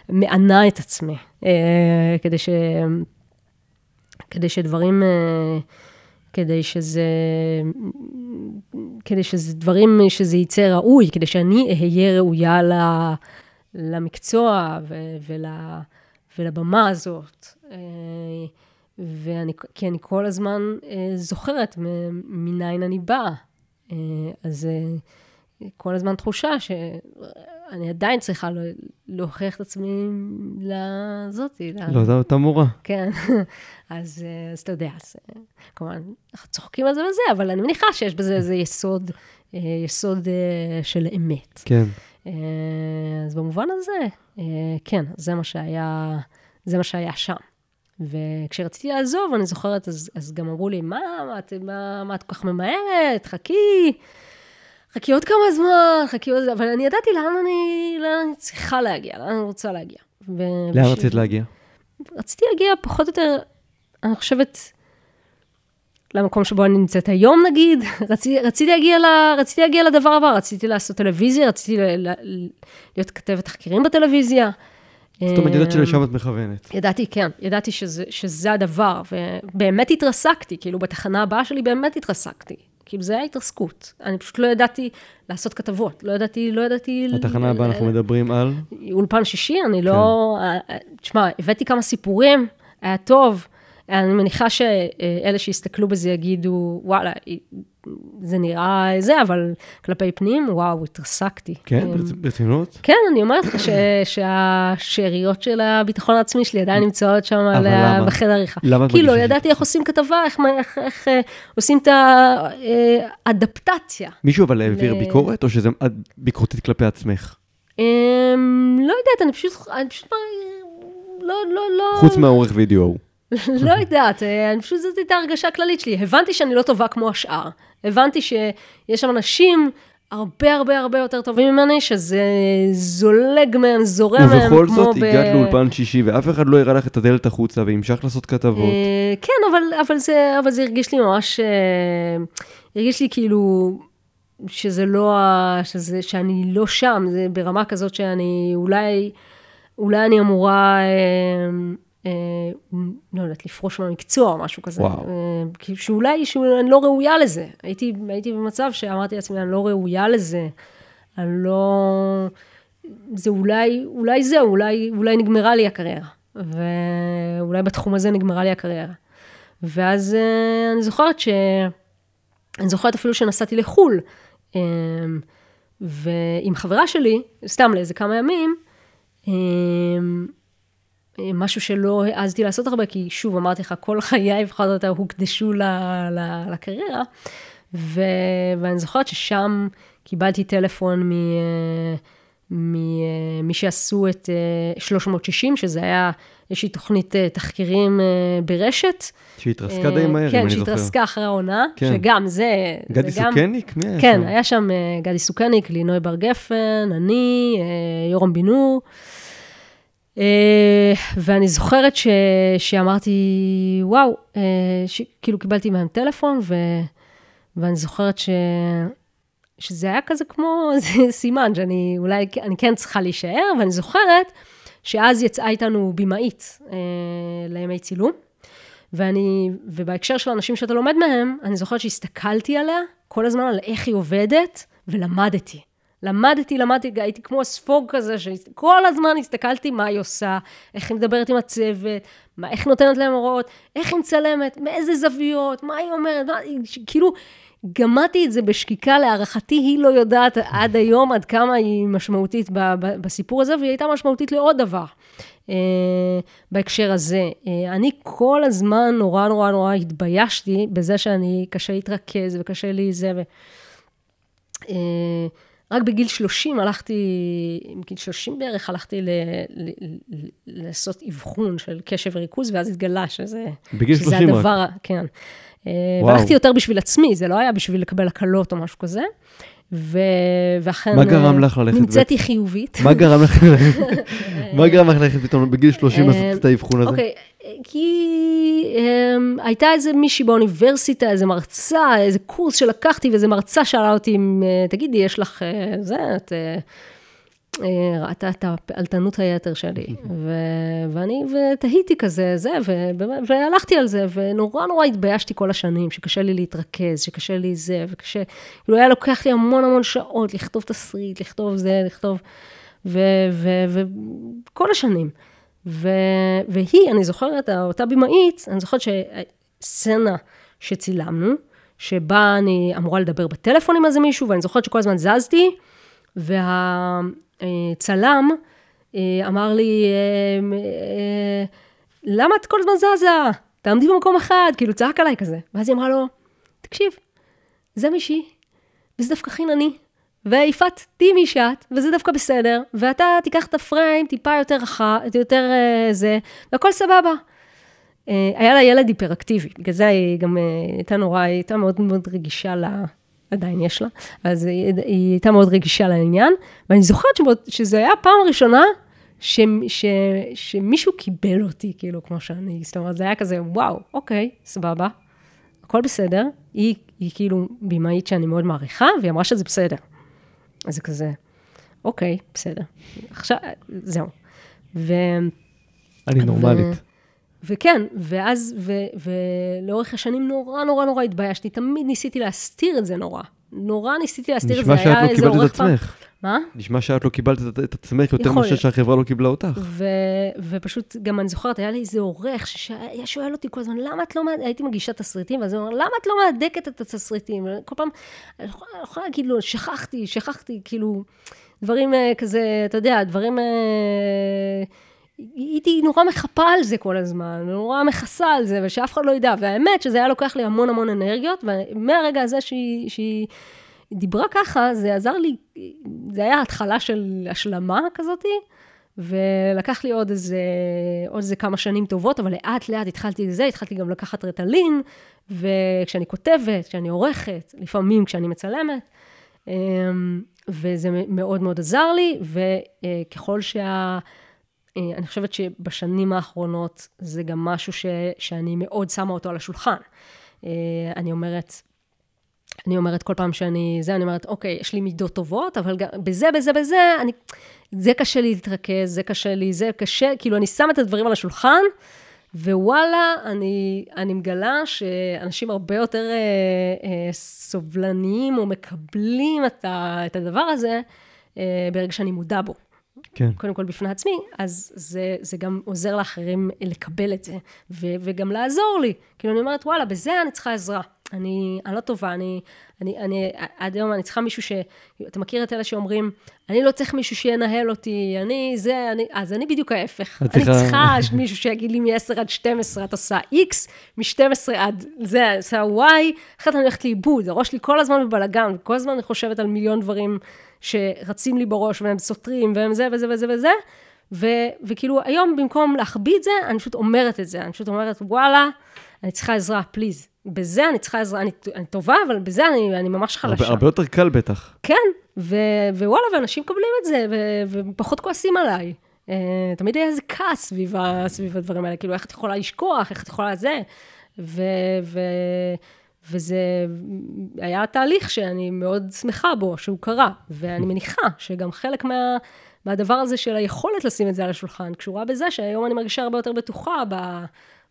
מענה את עצמי, אה, כדי, ש, כדי שדברים... אה, כדי שזה, כדי שזה דברים, שזה יצא ראוי, כדי שאני אהיה ראויה למקצוע ו, ול, ולבמה הזאת. אה, ואני, כי אני כל הזמן אה, זוכרת מניין אני באה. אה, אז כל הזמן תחושה שאני עדיין צריכה להוכיח את עצמי לזאתי. לא, זו אותה מורה. כן, אז, אז אתה יודע, אז כמובן, אנחנו צוחקים על זה וזה, אבל אני מניחה שיש בזה איזה יסוד, יסוד של אמת. כן. אז במובן הזה, כן, זה מה שהיה, זה מה שהיה שם. וכשרציתי לעזוב, אני זוכרת, אז, אז גם אמרו לי, מה, מה, מה, מה את כל כך ממהרת? חכי. חכי עוד כמה זמן, חכי עוד... אבל אני ידעתי לאן אני, לאן אני צריכה להגיע, לאן אני רוצה להגיע. ו... לאן. רצית להגיע? רציתי להגיע פחות או יותר, אני חושבת, למקום שבו אני נמצאת היום נגיד, רציתי, רציתי, להגיע, ל, רציתי להגיע לדבר הבא, רציתי לעשות טלוויזיה, רציתי ל, ל, להיות כתבת תחקירים בטלוויזיה. זאת אומרת, ידעת שלשם את מכוונת. ידעתי, כן, ידעתי שזה, שזה הדבר, ובאמת התרסקתי, כאילו בתחנה הבאה שלי באמת התרסקתי. כאילו, זה היה התרסקות. אני פשוט לא ידעתי לעשות כתבות, לא ידעתי, לא ידעתי... התחנה הבאה אנחנו מדברים על? אולפן שישי, אני לא... כן. תשמע, הבאתי כמה סיפורים, היה טוב. אני מניחה שאלה שיסתכלו בזה יגידו, וואלה, זה נראה זה, אבל כלפי פנים, וואו, התרסקתי. כן, ברצינות? כן, אני אומרת לך שהשאריות של הביטחון העצמי שלי עדיין נמצאות שם בחדר עריכה. למה? כי לא ידעתי איך עושים כתבה, איך אה, עושים את האדפטציה. מישהו אבל העביר ביקורת, או שזה ביקורתית כלפי עצמך? אמ, לא יודעת, אני פשוט, אני פשוט, לא, לא, לא... חוץ מהעורך וידאו. לא יודעת, אה, אני פשוט זאת הייתה הרגשה כללית שלי. הבנתי שאני לא טובה כמו השאר. הבנתי שיש שם אנשים הרבה הרבה הרבה יותר טובים ממני, שזה זולג מהם, זורם מהם, כמו ב... ובכל זאת הגעת לאולפן שישי, ואף אחד לא הראה לך את הדלת החוצה, והמשכת לעשות כתבות. אה, כן, אבל, אבל, זה, אבל זה הרגיש לי ממש... אה, הרגיש לי כאילו... שזה לא, שזה, שאני לא שם, זה ברמה כזאת שאני אולי, אולי אני אמורה אה, לא יודעת, לפרוש מהמקצוע או משהו כזה. וואו. אה, שאולי, שאני לא ראויה לזה. הייתי, הייתי במצב שאמרתי לעצמי, אני לא ראויה לזה. אני לא... זה אולי, אולי זהו, אולי, אולי נגמרה לי הקריירה. ואולי בתחום הזה נגמרה לי הקריירה. ואז אה, אני זוכרת ש... אני זוכרת אפילו שנסעתי לחו"ל, ועם חברה שלי, סתם לאיזה כמה ימים, משהו שלא העזתי לעשות הרבה, כי שוב, אמרתי לך, כל חיי בכל זאת הוקדשו לקריירה. ו... ואני זוכרת ששם קיבלתי טלפון מ... ממי שעשו את 360, שזה היה איזושהי תוכנית תחקירים ברשת. שהתרסקה די מהר, כן, אם אני זוכר. כן, שהתרסקה אחרי העונה, כן. שגם זה... גדי זה גם- סוכניק? מי היה כן, שם? היה שם אה, גדי סוכניק, לינוי בר גפן, אני, אה, יורם בן נור. אה, ואני זוכרת ש, שאמרתי, וואו, אה, שכאילו קיבלתי מהם טלפון, ו, ואני זוכרת ש, שזה היה כזה כמו סימן, שאני אולי, אני כן צריכה להישאר, ואני זוכרת שאז יצאה איתנו במאית אה, לימי צילום. ואני, ובהקשר של האנשים שאתה לומד מהם, אני זוכרת שהסתכלתי עליה כל הזמן על איך היא עובדת, ולמדתי. למדתי, למדתי, הייתי כמו ספוג כזה, שכל הזמן הסתכלתי מה היא עושה, איך היא מדברת עם הצוות, מה, איך נותנת להם הוראות, איך היא מצלמת, מאיזה זוויות, מה היא אומרת, מה, היא- כאילו, גמדתי את זה בשקיקה, להערכתי היא לא יודעת עד היום עד כמה היא משמעותית ב- ב- בסיפור הזה, והיא הייתה משמעותית לעוד דבר. אה, בהקשר הזה. אה, אני כל הזמן נורא נורא נורא התביישתי בזה שאני, קשה להתרכז וקשה לי זה. ו... אה, רק בגיל 30 הלכתי, בגיל 30 בערך הלכתי ל, ל, ל, לעשות אבחון של קשב וריכוז, ואז התגלה שזה, בגיל שזה 30 רק. הדבר, ה- כן. אה, וואו. והלכתי יותר בשביל עצמי, זה לא היה בשביל לקבל הקלות או משהו כזה. ו... ואכן, מה גרם אה, לך ללכת נמצאתי חיובית. מה גרם לך מה גרם לך ללכת פתאום בגיל 30 לעשות את האבחון הזה? אוקיי, כי um, הייתה איזה מישהי באוניברסיטה, איזה מרצה, איזה קורס שלקחתי, ואיזה מרצה שאלה אותי, אה, תגידי, יש לך אה, זה, את אה, ראתה את הפעלתנות היתר שלי. ו- ואני, ותהיתי כזה, זה, ו- והלכתי על זה, ונורא נורא התביישתי כל השנים, שקשה לי להתרכז, שקשה לי זה, וקשה, כאילו היה לוקח לי המון המון שעות לכתוב תסריט, לכתוב זה, לכתוב, וכל השנים. ו, והיא, אני זוכרת, אותה במאית, אני זוכרת שסצנה שצילמנו, שבה אני אמורה לדבר בטלפון עם איזה מישהו, ואני זוכרת שכל הזמן זזתי, והצלם אמר לי, אה, אה, למה את כל הזמן זזה? תעמדי במקום אחד, כאילו צעק עליי כזה. ואז היא אמרה לו, תקשיב, זה מישהי, וזה דווקא חינני, ויפעת, תהיי מי שאת, וזה דווקא בסדר, ואתה תיקח את הפריים טיפה יותר רחב, יותר uh, זה, והכל סבבה. Uh, היה לה ילד היפראקטיבי, בגלל זה היא גם uh, הייתה נורא, היא הייתה מאוד מאוד רגישה ל... עדיין יש לה, אז היא, היא הייתה מאוד רגישה לעניין, ואני זוכרת שבוד, שזה היה הפעם הראשונה ש, ש, שמישהו קיבל אותי, כאילו, כמו שאני, זאת אומרת, זה היה כזה, וואו, אוקיי, סבבה, הכל בסדר. היא, היא כאילו במאית שאני מאוד מעריכה, והיא אמרה שזה בסדר. אז זה כזה, אוקיי, בסדר. עכשיו, זהו. ו... אני נורמלית. וכן, ואז, ו, ולאורך השנים נורא נורא נורא התביישתי, תמיד ניסיתי להסתיר את זה נורא. נורא ניסיתי להסתיר את זה, נשמע שאת היה לא איזה קיבלת את עורך פעם. עצמך. מה? נשמע שאת לא קיבלת את- את עצמך יותר מאשר. שהחברה לא קיבלה אותך. ו, ופשוט, גם אני זוכרת, היה לי איזה עורך שהיה שואל אותי כל הזמן, למה את לא, מהד-" הייתי מגישה תסריטים, ואז הוא אומר, למה את לא מהדקת את התסריטים? כל פעם, אני יכולה- אני יכולה להגיד לו, שכחתי, שכחתי, כאילו, דברים אה, כזה, אתה יודע, דברים... אה, הייתי נורא מחפה על זה כל הזמן, נורא מכסה על זה, ושאף אחד לא ידע. והאמת שזה היה לוקח לי המון המון אנרגיות, ומהרגע הזה שהיא, שהיא דיברה ככה, זה עזר לי, זה היה התחלה של השלמה כזאתי, ולקח לי עוד איזה, עוד איזה כמה שנים טובות, אבל לאט לאט התחלתי לזה, התחלתי גם לקחת רטלין, וכשאני כותבת, כשאני עורכת, לפעמים כשאני מצלמת, אמ, וזה מאוד מאוד עזר לי, וככל שה... אה, אני חושבת שבשנים האחרונות זה גם משהו ש, שאני מאוד שמה אותו על השולחן. אה, אני אומרת, אני אומרת כל פעם שאני, זה, אני אומרת, אוקיי, יש לי מידות טובות, אבל גם בזה, בזה, בזה, אני, זה קשה לי להתרכז, זה קשה לי, זה קשה, כאילו, אני שמה את הדברים על השולחן, ווואלה, אני, אני מגלה שאנשים הרבה יותר אה, אה, סובלניים או מקבלים את, ה, את הדבר הזה אה, ברגע שאני מודע בו. כן. קודם כל בפני עצמי, אז זה, זה גם עוזר לאחרים לקבל את זה, ו, וגם לעזור לי. כאילו, אני אומרת, וואלה, בזה אני צריכה עזרה. אני, אני לא טובה, אני, אני, אני, עד היום אני צריכה מישהו ש... אתה מכיר את אלה שאומרים, אני לא צריך מישהו שינהל אותי, אני זה, אני... אז אני בדיוק ההפך. אני צריכה- צריכה מישהו שיגיד לי מ-10 עד 12 את עושה X, מ-12 עד זה עושה Y, אחרת אני הולכת לאיבוד, הראש שלי כל הזמן בבלאגן, כל הזמן אני חושבת על מיליון דברים שרצים לי בראש, והם סותרים, והם זה וזה וזה וזה. ו, וכאילו היום במקום להחביא את זה, אני פשוט אומרת את זה, אני פשוט אומרת, וואלה, אני צריכה עזרה, פליז. בזה אני צריכה עזרה, אני, אני טובה, אבל בזה אני, אני ממש חלשה. הרבה, הרבה יותר קל בטח. כן, ו, ווואלה, ואנשים מקבלים את זה, ו, ופחות כועסים עליי. Uh, תמיד היה איזה כעס סביב, סביב הדברים האלה, כאילו, איך את יכולה לשכוח, איך את יכולה זה, ו, ו, וזה היה תהליך שאני מאוד שמחה בו, שהוא קרה, ואני מניחה שגם חלק מה, מהדבר הזה של היכולת לשים את זה על השולחן, קשורה בזה שהיום אני מרגישה הרבה יותר בטוחה ב,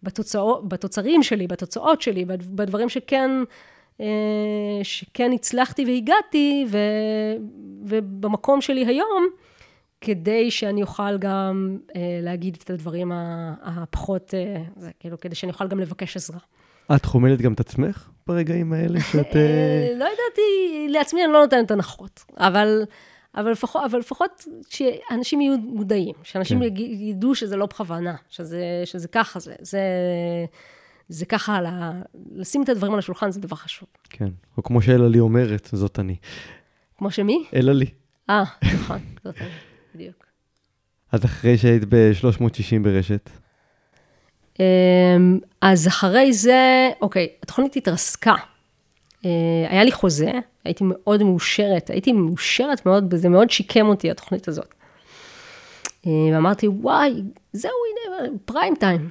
בתוצאות, בתוצרים שלי, בתוצאות שלי, בד- בדברים שכן... אה, שכן הצלחתי והגעתי, ו, ובמקום שלי היום, כדי שאני אוכל גם אה, להגיד את הדברים הפחות, אה, זה כאילו, כדי שאני אוכל גם לבקש עזרה. את חומלת גם את עצמך ברגעים האלה שאת... לא ידעתי, לעצמי אני לא נותנת הנחות, אבל, אבל, לפחות, אבל לפחות שאנשים יהיו מודעים, שאנשים כן. ידעו שזה לא בכוונה, שזה, שזה ככה זה, זה, זה ככה, לה, לשים את הדברים על השולחן זה דבר חשוב. כן, או כמו שאלה לי אומרת, זאת אני. כמו שמי? אלה לי. אה, נכון, זאת אני, בדיוק. אז אחרי שהיית ב-360 ברשת, אמ, אז אחרי זה, אוקיי, התוכנית התרסקה. אה, היה לי חוזה, הייתי מאוד מאושרת, הייתי מאושרת מאוד, זה מאוד שיקם אותי, התוכנית הזאת. אה, ואמרתי, וואי, זהו, הנה, פריים טיים,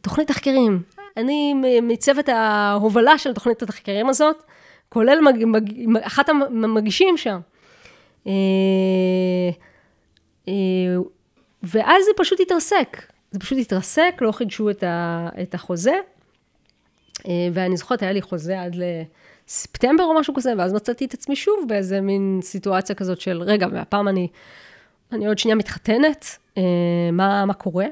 תוכנית תחקירים. אני מצוות ההובלה של תוכנית התחקירים הזאת, כולל מג, מג, אחת המגישים שם. אה, ואז זה פשוט התרסק. זה פשוט התרסק, לא חידשו את, ה, את החוזה. ואני זוכרת, היה לי חוזה עד לספטמבר או משהו כזה, ואז מצאתי את עצמי שוב באיזה מין סיטואציה כזאת של, רגע, והפעם אני, אני עוד שנייה מתחתנת, אה, מה, מה קורה?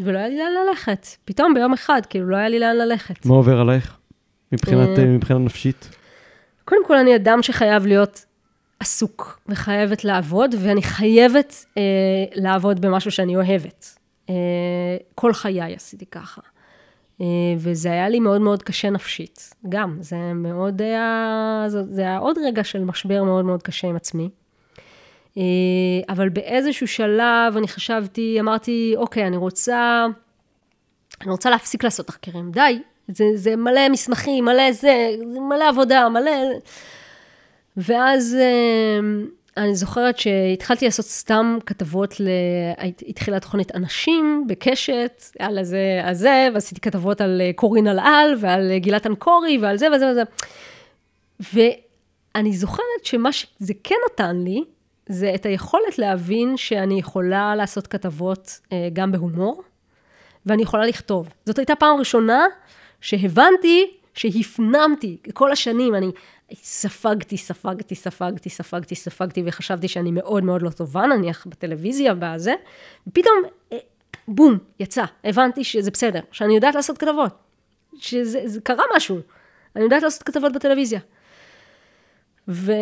ולא היה לי לאן ללכת. פתאום ביום אחד, כאילו, לא היה לי לאן ללכת. מה עובר עלייך? מבחינת, אה, אה, מבחינה נפשית? קודם כל, אני אדם שחייב להיות עסוק, וחייבת לעבוד, ואני חייבת אה, לעבוד במשהו שאני אוהבת. אה, כל חיי עשיתי ככה. אה, וזה היה לי מאוד מאוד קשה נפשית. גם, זה מאוד היה, זה, היה עוד רגע של משבר מאוד מאוד קשה עם עצמי. אה, אבל באיזשהו שלב אני חשבתי, אמרתי, אוקיי, אני רוצה, אני רוצה להפסיק לעשות תחקירים, די, זה, זה מלא מסמכים, מלא זה, זה מלא עבודה, מלא... ואז אה, אני זוכרת שהתחלתי לעשות סתם כתבות, ל... התחילה תוכנית אנשים בקשת, על הזה, הזה, ועשיתי כתבות על אה, קורין אלעל, ועל אה, גילת אנקורי, ועל זה וזה וזה. ואני זוכרת שמה שזה כן נתן לי, זה את היכולת להבין שאני יכולה לעשות כתבות אה, גם בהומור, ואני יכולה לכתוב. זאת הייתה פעם ראשונה שהבנתי, שהפנמתי, כל השנים אני ספגתי, ספגתי, ספגתי, ספגתי, ספגתי, וחשבתי שאני מאוד מאוד לא טובה, נניח בטלוויזיה, בזה, ופתאום, אה, בום, יצא, הבנתי שזה בסדר, שאני יודעת לעשות כתבות, שזה זה קרה משהו, אני יודעת לעשות כתבות בטלוויזיה. ו,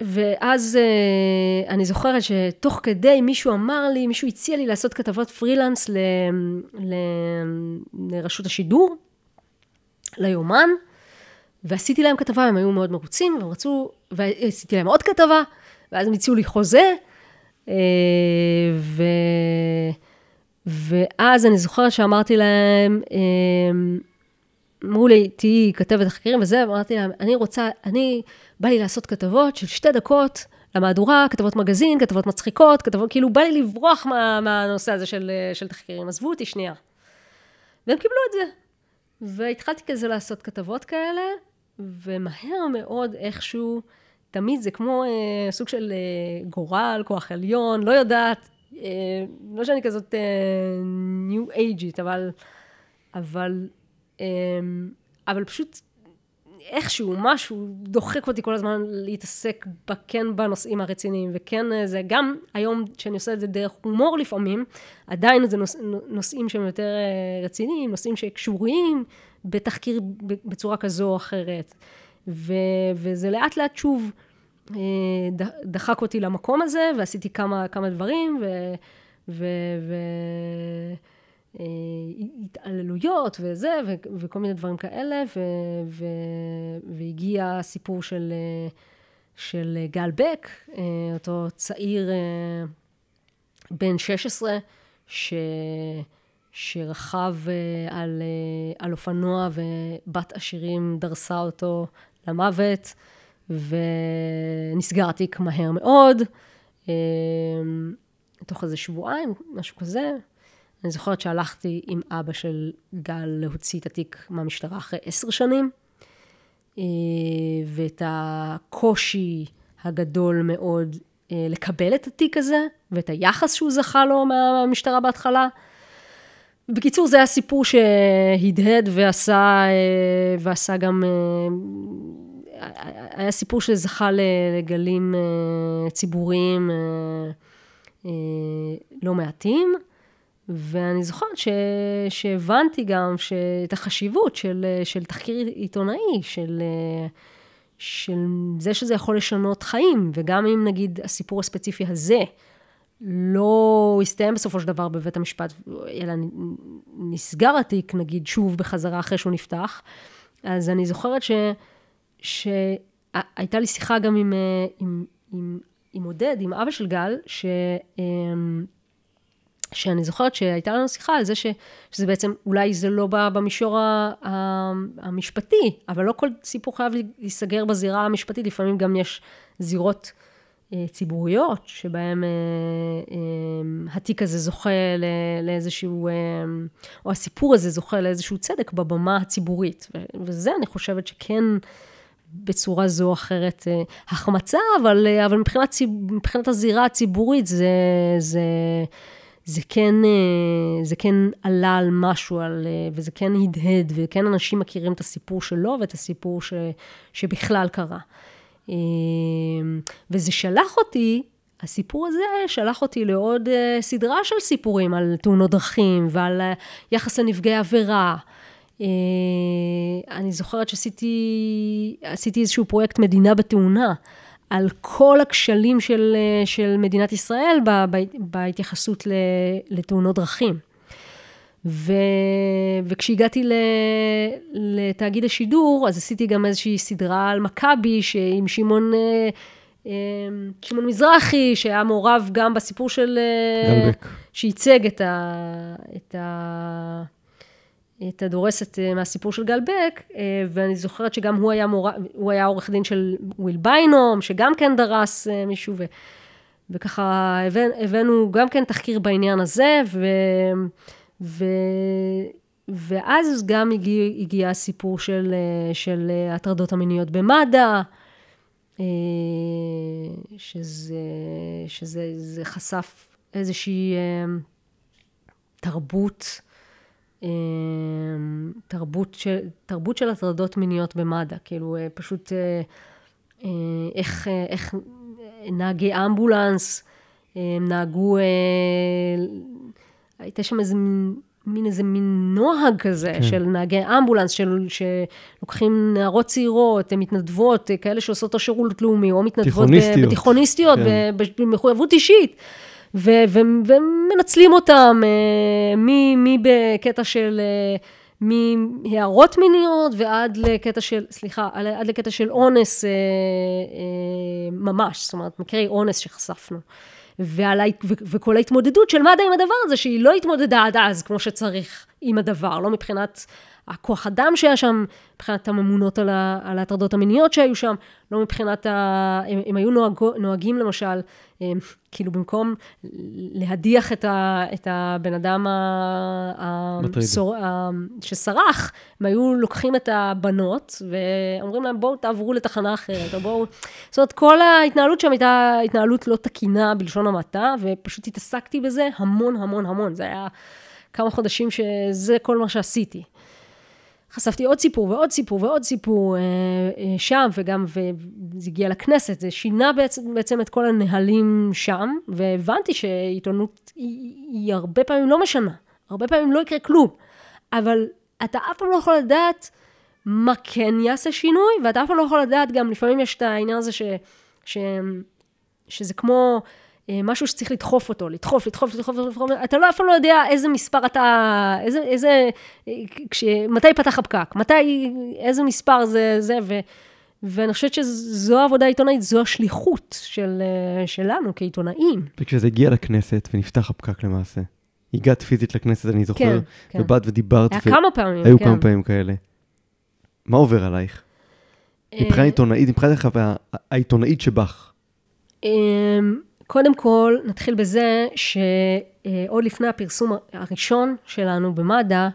ואז uh, אני זוכרת שתוך כדי מישהו אמר לי, מישהו הציע לי לעשות כתבות פרילנס ל, ל, לרשות השידור, ליומן, ועשיתי להם כתבה, הם היו מאוד מרוצים, והם רצו, ועשיתי להם עוד כתבה, ואז הם הציעו לי חוזה, uh, ו, ואז אני זוכרת שאמרתי להם, uh, אמרו לי, תהיי כתבת תחקירים וזה, אמרתי להם, אני רוצה, אני, בא לי לעשות כתבות של שתי דקות למהדורה, כתבות מגזין, כתבות מצחיקות, כתבות, כאילו, בא לי לברוח מה, מהנושא הזה של, של תחקירים, עזבו אותי שנייה. והם קיבלו את זה. והתחלתי כזה לעשות כתבות כאלה, ומהר מאוד איכשהו, תמיד זה כמו אה, סוג של אה, גורל, כוח עליון, לא יודעת, אה, לא שאני כזאת אה, ניו אייג'ית, אבל, אבל, אה, אבל פשוט איכשהו, משהו דוחק אותי כל הזמן להתעסק כן בנושאים הרציניים, וכן זה, גם היום שאני עושה את זה דרך הומור לפעמים, עדיין זה נוש, נושאים שהם יותר רציניים, נושאים שקשורים בתחקיר בצורה כזו או אחרת. ו, וזה לאט לאט שוב דחק אותי למקום הזה, ועשיתי כמה, כמה דברים, ו... ו, ו אה, התעללויות וזה, ו, וכל מיני דברים כאלה, ו, ו, והגיע הסיפור של, אה, של גל בק, אה, אותו צעיר בן 16, ש, שרכב על, על אופנוע ובת עשירים דרסה אותו למוות, ונסגר התיק מהר מאוד, תוך איזה שבועיים, משהו כזה. אני זוכרת שהלכתי עם אבא של גל להוציא את התיק מהמשטרה אחרי עשר שנים, אה, ואת הקושי הגדול מאוד אה, לקבל את התיק הזה, ואת היחס שהוא זכה לו מהמשטרה בהתחלה. בקיצור, זה היה סיפור שהדהד ועשה, אה, ועשה גם, היה סיפור שזכה לגלים ציבוריים לא מעטים. ואני זוכרת ש... שהבנתי גם את החשיבות של, של תחקיר עיתונאי, של, של זה שזה יכול לשנות חיים, וגם אם נגיד הסיפור הספציפי הזה לא הסתיים בסופו של דבר בבית המשפט, אלא נסגר התיק נגיד שוב בחזרה אחרי שהוא נפתח, אז אני זוכרת ש... שהייתה לי שיחה גם עם, עם, עם, עם עודד, עם אבא של גל, ש... שאני זוכרת שהייתה לנו שיחה על זה ש, שזה בעצם, אולי זה לא בא במישור ה, ה, המשפטי, אבל לא כל סיפור חייב להיסגר בזירה המשפטית, לפעמים גם יש זירות ציבוריות, שבהן אה, אה, התיק הזה זוכה לא, לאיזשהו, אה, או הסיפור הזה זוכה לאיזשהו צדק בבמה הציבורית. וזה, אני חושבת שכן... בצורה זו או אחרת אה, החמצה, אבל, אה, אבל מבחינת, מבחינת הזירה הציבורית זה, זה, זה כן, אה, זה כן עלה על משהו, על, אה, וזה כן הדהד, וכן אנשים מכירים את הסיפור שלו ואת הסיפור ש, שבכלל קרה. אה, וזה שלח אותי, הסיפור הזה שלח אותי לעוד סדרה של סיפורים על תאונות דרכים ועל יחס לנפגעי עבירה. אני זוכרת שעשיתי איזשהו פרויקט מדינה בתאונה. על כל הכשלים של, של מדינת ישראל בהתייחסות לתאונות דרכים. ו, וכשהגעתי לתאגיד השידור, אז עשיתי גם איזושהי סדרה על מכבי, עם שמעון, אה, אה, שמעון מזרחי, שהיה מעורב גם בסיפור של... אה, גלבק. שייצג את ה... את ה את הדורסת מהסיפור של גל בק, אה, ואני זוכרת שגם הוא היה, מור... הוא היה עורך דין של וויל ביינום, שגם כן דרס מישהו, ו... וככה הבאנו גם כן תחקיר בעניין הזה, ו... ו... ואז גם הגיע, הגיע הסיפור של, של הטרדות המיניות במד"א, שזה, שזה חשף איזושהי תרבות אמ, תרבות של, תרבות של הטרדות מיניות במד"א, כאילו אה, פשוט אה, אה, איך, איך נהגי אמבולנס נהגו, הייתה שם איזה מין, מין איזה מין נוהג כזה כן. של נהגי אמבולנס, של, שלוקחים נערות צעירות, מתנדבות, כאלה שעושות או שירות לאומי, או מתנדבות בתיכוניסטיות, כן. במחויבות אישית. ו- ו- ומנצלים אותם, אה, מי, מי בקטע של, אה, מהערות מיניות ועד לקטע של, סליחה, עד לקטע של אונס אה, ממש, זאת אומרת, מקרי אונס שחשפנו. ועל, ו- וכל ההתמודדות של מד"א עם הדבר הזה, שהיא לא התמודדה עד אז כמו שצריך עם הדבר, לא מבחינת הכוח אדם שהיה שם, מבחינת הממונות על, על ההטרדות המיניות שהיו שם, לא מבחינת ה... הם, הם היו נוהג, נוהגים למשל, הם, כאילו במקום להדיח את, ה, את הבן אדם ה, ה, סור, ה, שסרח, הם היו לוקחים את הבנות ואומרים להם בואו תעברו לתחנה אחרת, או בואו... זאת אומרת, כל ההתנהלות שם הייתה התנהלות לא תקינה בלשון המעטה, ופשוט התעסקתי בזה המון המון המון, זה היה כמה חודשים שזה כל מה שעשיתי. חשפתי עוד סיפור ועוד סיפור ועוד סיפור אה, אה, שם, וגם, וזה הגיע לכנסת, זה שינה בעצם, בעצם את כל הנהלים שם, והבנתי שעיתונות היא, היא הרבה פעמים לא משנה, הרבה פעמים לא יקרה כלום, אבל אתה אף פעם לא יכול לדעת מה כן יעשה שינוי, ואתה אף פעם לא יכול לדעת גם, לפעמים יש את העניין הזה ש, ש, שזה כמו... אה, משהו שצריך לדחוף אותו, לדחוף, לדחוף, לדחוף, לדחוף, אתה לא, אף פעם לא יודע איזה מספר אתה, איזה, איזה, כש, מתי פתח הפקק, מתי, איזה מספר זה, זה, ו, ואני חושבת שזו העבודה העיתונאית, זו השליחות של, אה, שלנו כעיתונאים. וכשזה הגיע לכנסת ונפתח הפקק למעשה, הגעת פיזית לכנסת, אני זוכר, כן, כן. ובאת ודיברת. היה ו... כמה פעמים, היו כן. כמה פעמים כאלה. מה עובר עלייך? אה, מבחינה עיתונאית, מבחינת העיתונאית שבך. קודם כל, נתחיל בזה שעוד לפני הפרסום הראשון שלנו במד"א,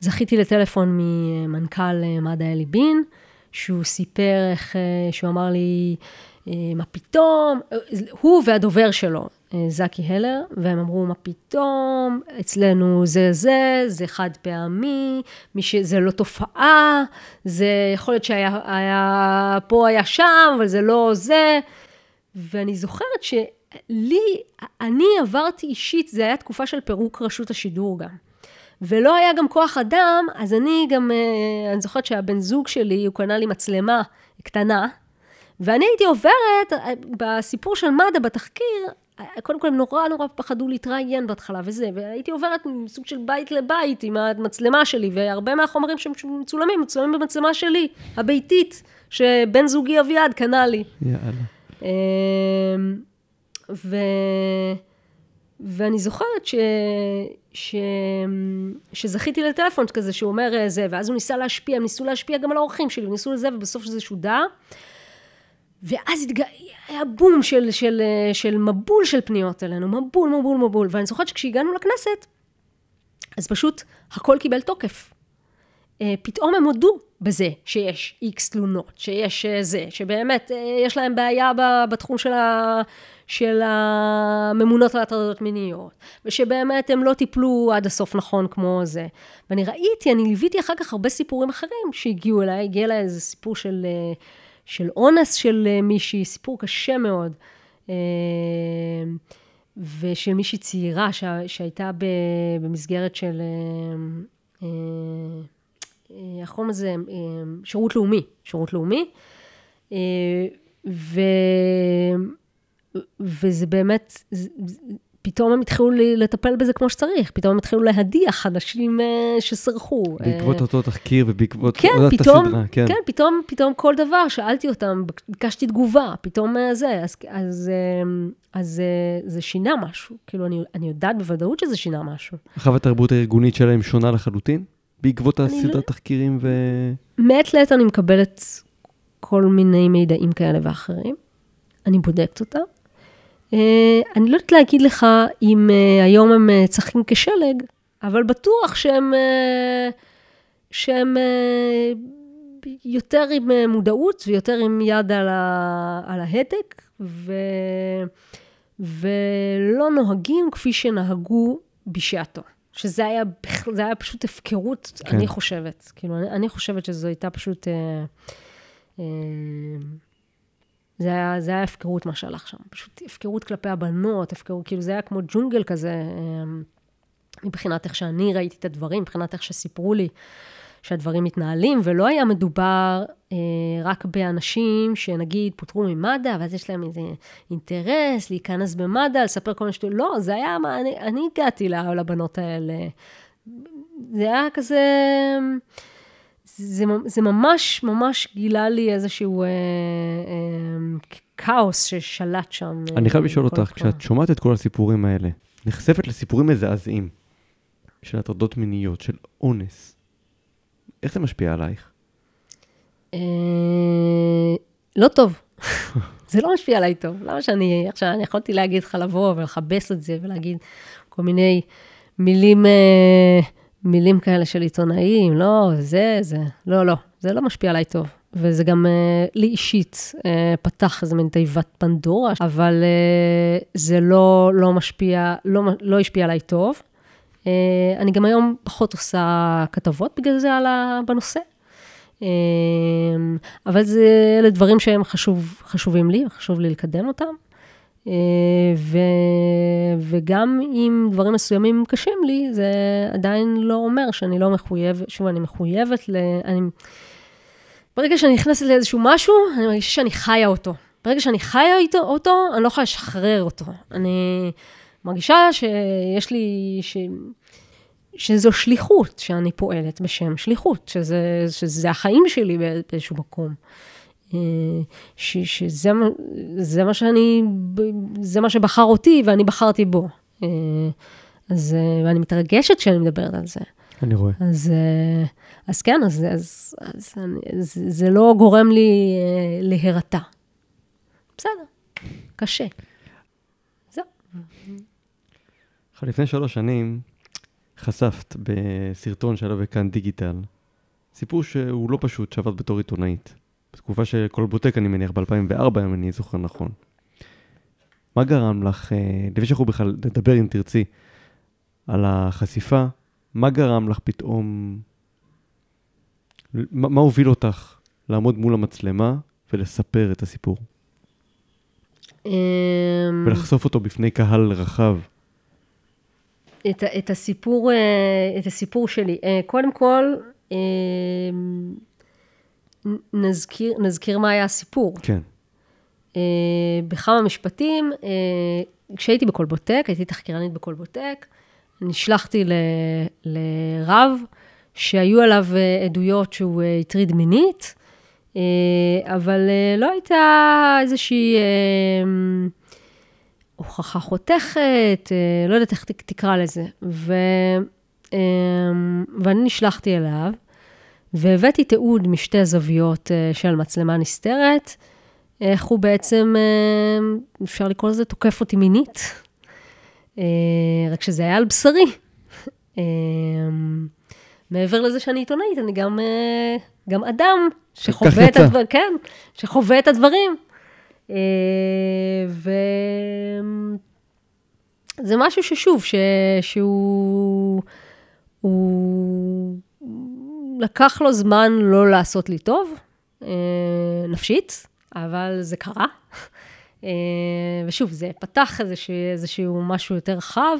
זכיתי לטלפון ממנכ"ל מד"א אלי בין, שהוא סיפר איך, שהוא אמר לי, מה פתאום, הוא והדובר שלו, זקי הלר, והם אמרו, מה פתאום, אצלנו זה זה, זה חד פעמי, מי שזה לא תופעה, זה יכול להיות שהיה היה, פה היה שם, אבל זה לא זה. ואני זוכרת ש... לי, אני עברתי אישית, זה היה תקופה של פירוק רשות השידור גם. ולא היה גם כוח אדם, אז אני גם, אה, אני זוכרת שהבן זוג שלי, הוא קנה לי מצלמה קטנה, ואני הייתי עוברת, אה, בסיפור של מד"א, בתחקיר, קודם כל הם נורא נורא פחדו להתראיין בהתחלה וזה, והייתי עוברת מסוג של בית לבית עם המצלמה שלי, והרבה מהחומרים שמצולמים, מצולמים במצלמה שלי, הביתית, שבן זוגי אביעד קנה לי. יאללה. ו... ואני זוכרת ש... ש... שזכיתי לטלפון כזה שהוא אומר אה, זה, ואז הוא ניסה להשפיע, הם ניסו להשפיע גם על האורחים שלי, ניסו לזה, ובסוף זה שודר. ואז התג... היה בום של, של, של מבול של פניות אלינו, מבול, מבול, מבול. ואני זוכרת שכשהגענו לכנסת, אז פשוט הכל קיבל תוקף. אה, פתאום הם הודו בזה שיש איקס תלונות, שיש אה, זה, שבאמת יש להם בעיה בתחום של ה... של הממונות על הטרדות מיניות, ושבאמת הם לא טיפלו עד הסוף נכון כמו זה. ואני ראיתי, אני ליוויתי אחר כך הרבה סיפורים אחרים שהגיעו אליי, הגיע אליי איזה סיפור של, אה, של אונס של אה, מישהי, סיפור קשה מאוד. אה, ושל מישהי צעירה שה, שהייתה במסגרת של, איך קוראים לזה? שירות לאומי, שירות לאומי. ו... וזה באמת, פתאום הם התחילו לטפל בזה כמו שצריך, פתאום הם התחילו להדיח אנשים אה, שסרחו. בעקבות אה, אותו תחקיר ובעקבות כן, אותה פתאום, הסדרה, כן. כן, פתאום, פתאום כל דבר, שאלתי אותם, ביקשתי תגובה, פתאום אה, זה, אז, אז, אז זה שינה משהו. כאילו, אני, אני יודעת בוודאות שזה שינה משהו. עכשיו התרבות הארגונית שלהם שונה לחלוטין? בעקבות הסדרת לא... תחקירים ו... מעת לעת אני מקבלת כל מיני מידעים כאלה ואחרים. אני בודקת אותם. אה, אני לא יודעת להגיד לך אם אה, היום הם אה, צחקים כשלג, אבל בטוח שהם, שהם יותר עם מודעות ויותר עם יד על, ה, על ההדק, ו, ולא נוהגים כפי שנהגו בשעתו. שזה היה, היה פשוט הפקרות, כן. אני חושבת. כאילו, אני, אני חושבת שזו הייתה פשוט... אה, אה, זה היה, זה היה הפקרות מה שהלך שם, פשוט הפקרות כלפי הבנות, הפקרות, כאילו זה היה כמו ג'ונגל כזה, אמ, מבחינת איך שאני ראיתי את הדברים, מבחינת איך שסיפרו לי שהדברים מתנהלים, ולא היה מדובר אה, רק באנשים שנגיד פוטרו ממד"א, ואז יש להם איזה אינטרס להיכנס במד"א, לספר כל מיני שטויות, לא, זה היה, מה, אני, אני הגעתי לבנות האלה. זה היה כזה... זה, זה ממש ממש גילה לי איזשהו אה, אה, כאוס ששלט שם. אה, אני חייב לשאול אותך, כשאת שומעת את כל הסיפורים האלה, נחשפת לסיפורים מזעזעים של הטרדות מיניות, של אונס, איך זה משפיע עלייך? אה, לא טוב. זה לא משפיע עליי טוב. למה שאני, עכשיו, אני יכולתי להגיד לך לבוא ולכבס את זה ולהגיד כל מיני מילים... אה, מילים כאלה של עיתונאים, לא, זה, זה, לא, לא, זה לא משפיע עליי טוב. וזה גם uh, לי אישית uh, פתח איזה מין תיבת פנדורה, אבל uh, זה לא, לא משפיע, לא, לא השפיע עליי טוב. Uh, אני גם היום פחות עושה כתבות בגלל זה ה... בנושא. אבל זה, אלה דברים שהם חשוב, חשובים לי, חשוב לי לקדם אותם. ו, וגם אם דברים מסוימים קשים לי, זה עדיין לא אומר שאני לא מחויבת, שוב, אני מחויבת ל... אני, ברגע שאני נכנסת לאיזשהו משהו, אני מרגישה שאני חיה אותו. ברגע שאני חיה אותו, אני לא יכולה לשחרר אותו. אני מרגישה שיש לי, ש... שזו שליחות שאני פועלת בשם שליחות, שזה, שזה החיים שלי באיזשהו מקום. אה, ש, שזה זה מה שאני, זה מה שבחר אותי ואני בחרתי בו. אה, אז, ואני מתרגשת כשאני מדברת על זה. אני רואה. אז, אז כן, אז, אז, אז אני, זה, זה לא גורם לי להירתע. בסדר, קשה. זהו. לפני שלוש שנים חשפת בסרטון שהיה בכאן דיגיטל, סיפור שהוא לא פשוט, שעבד בתור עיתונאית. בתקופה של קולבוטק, אני מניח, ב-2004, אם אני זוכר נכון. מה גרם לך, אה, לפני שאנחנו בכלל נדבר, אם תרצי, על החשיפה, מה גרם לך פתאום, מה, מה הוביל אותך לעמוד מול המצלמה ולספר את הסיפור? אמ, ולחשוף אותו בפני קהל רחב. את, את, הסיפור, אה, את הסיפור שלי. אה, קודם כל, אמ, נזכיר, נזכיר מה היה הסיפור. כן. אה, בכמה משפטים, כשהייתי בקולבוטק, הייתי תחקירנית בקולבוטק, נשלחתי ל, לרב שהיו עליו עדויות שהוא הטריד מינית. אה, אבל אה, לא הייתה איזושהי אה, הוכחה חותכת, לא יודעת איך תקרא לזה. ו, ואני נשלחתי אליו, והבאתי תיעוד משתי זוויות של מצלמה נסתרת, איך הוא בעצם, אפשר לקרוא לזה, תוקף אותי מינית, רק שזה היה על בשרי. מעבר לזה שאני עיתונאית, אני גם, גם אדם שחווה את, הדבר, כן, שחווה את הדברים. אה, וזה משהו ששוב, ש... שהוא הוא... לקח לו זמן לא לעשות לי טוב, אה, נפשית, אבל זה קרה. אה, ושוב, זה פתח איזשהו, איזשהו משהו יותר רחב.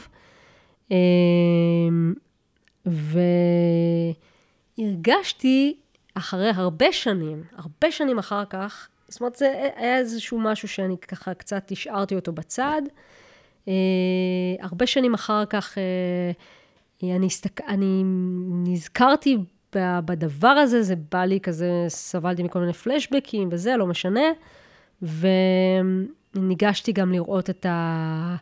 והרגשתי אחרי הרבה שנים, הרבה שנים אחר כך, זאת אומרת, זה היה איזשהו משהו שאני ככה קצת השארתי אותו בצד. אה, הרבה שנים אחר כך, אה, אני, הסתק... אני נזכרתי בדבר הזה, זה בא לי כזה, סבלתי מכל מיני פלשבקים וזה, לא משנה. וניגשתי גם לראות את, ה...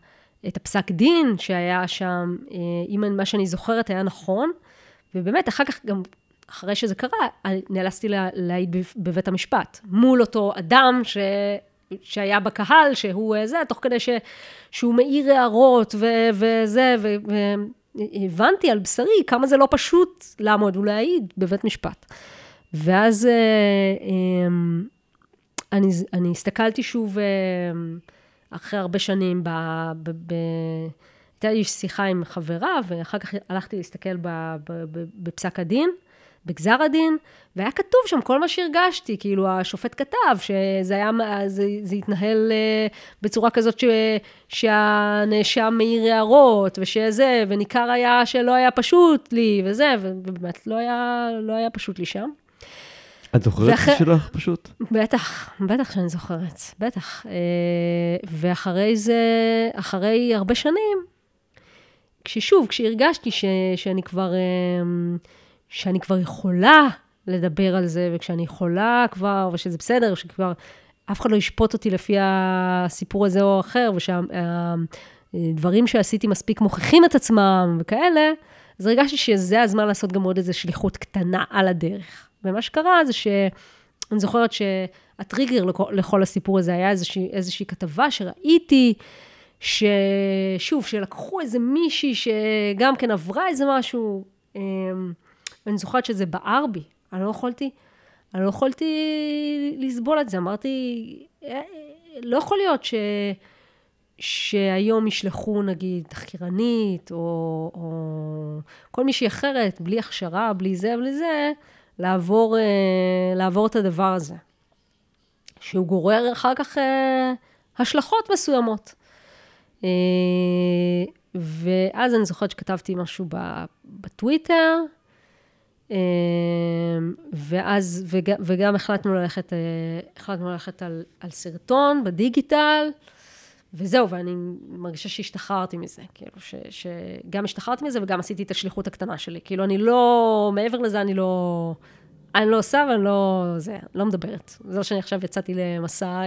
את הפסק דין שהיה שם, אה, אם מה שאני זוכרת היה נכון. ובאמת, אחר כך גם אחרי שזה קרה, נאלצתי להעיד בבית המשפט, מול אותו אדם ש... שהיה בקהל, שהוא אה, זה, תוך כדי ש... שהוא מעיר הערות ו... וזה, והבנתי על בשרי כמה זה לא פשוט לעמוד ולהעיד בבית משפט. ואז אה, אמ, אני, אני הסתכלתי שוב אה, אחרי הרבה שנים ב... ב, ב הייתה לי שיחה עם חברה, ואחר כך הלכתי להסתכל בפסק הדין, בגזר הדין, והיה כתוב שם כל מה שהרגשתי, כאילו השופט כתב שזה היה, זה, זה התנהל uh, בצורה כזאת ש, שהנאשם מעיר הערות, ושזה, וניכר היה שלא היה פשוט לי, וזה, ובאמת לא היה, לא היה פשוט לי שם. את זוכרת ואחרי... שלך פשוט? בטח, בטח שאני זוכרת, בטח. Uh, ואחרי זה, אחרי הרבה שנים, כששוב, כשהרגשתי ש, שאני כבר... Uh, שאני כבר יכולה לדבר על זה, וכשאני יכולה כבר, ושזה בסדר, שכבר אף אחד לא ישפוט אותי לפי הסיפור הזה או אחר, ושהדברים שעשיתי מספיק מוכיחים את עצמם וכאלה, אז הרגשתי שזה הזמן לעשות גם עוד איזו שליחות קטנה על הדרך. ומה שקרה זה שאני זוכרת שהטריגר לכל, לכל הסיפור הזה היה איזושהי, איזושהי כתבה שראיתי, ששוב, שלקחו איזה מישהי שגם כן עברה איזה משהו, אמ, ואני זוכרת שזה בער בי, אני לא יכולתי, אני לא יכולתי לסבול את זה. אמרתי, אה, לא יכול להיות ש, שהיום ישלחו נגיד תחקירנית, או, או כל מישהי אחרת, בלי הכשרה, בלי זה, בלי זה, לעבור, אה, לעבור את הדבר הזה. שהוא גורר אחר כך אה, השלכות מסוימות. ואז אני זוכרת שכתבתי משהו בטוויטר, ואז, וגם, וגם החלטנו ללכת, החלטנו ללכת על, על סרטון בדיגיטל, וזהו, ואני מרגישה שהשתחררתי מזה, כאילו, ש, שגם השתחררתי מזה וגם עשיתי את השליחות הקטנה שלי. כאילו, אני לא, מעבר לזה אני לא, אני לא עושה ואני לא, זה, לא מדברת. זה לא שאני עכשיו יצאתי למסע אה,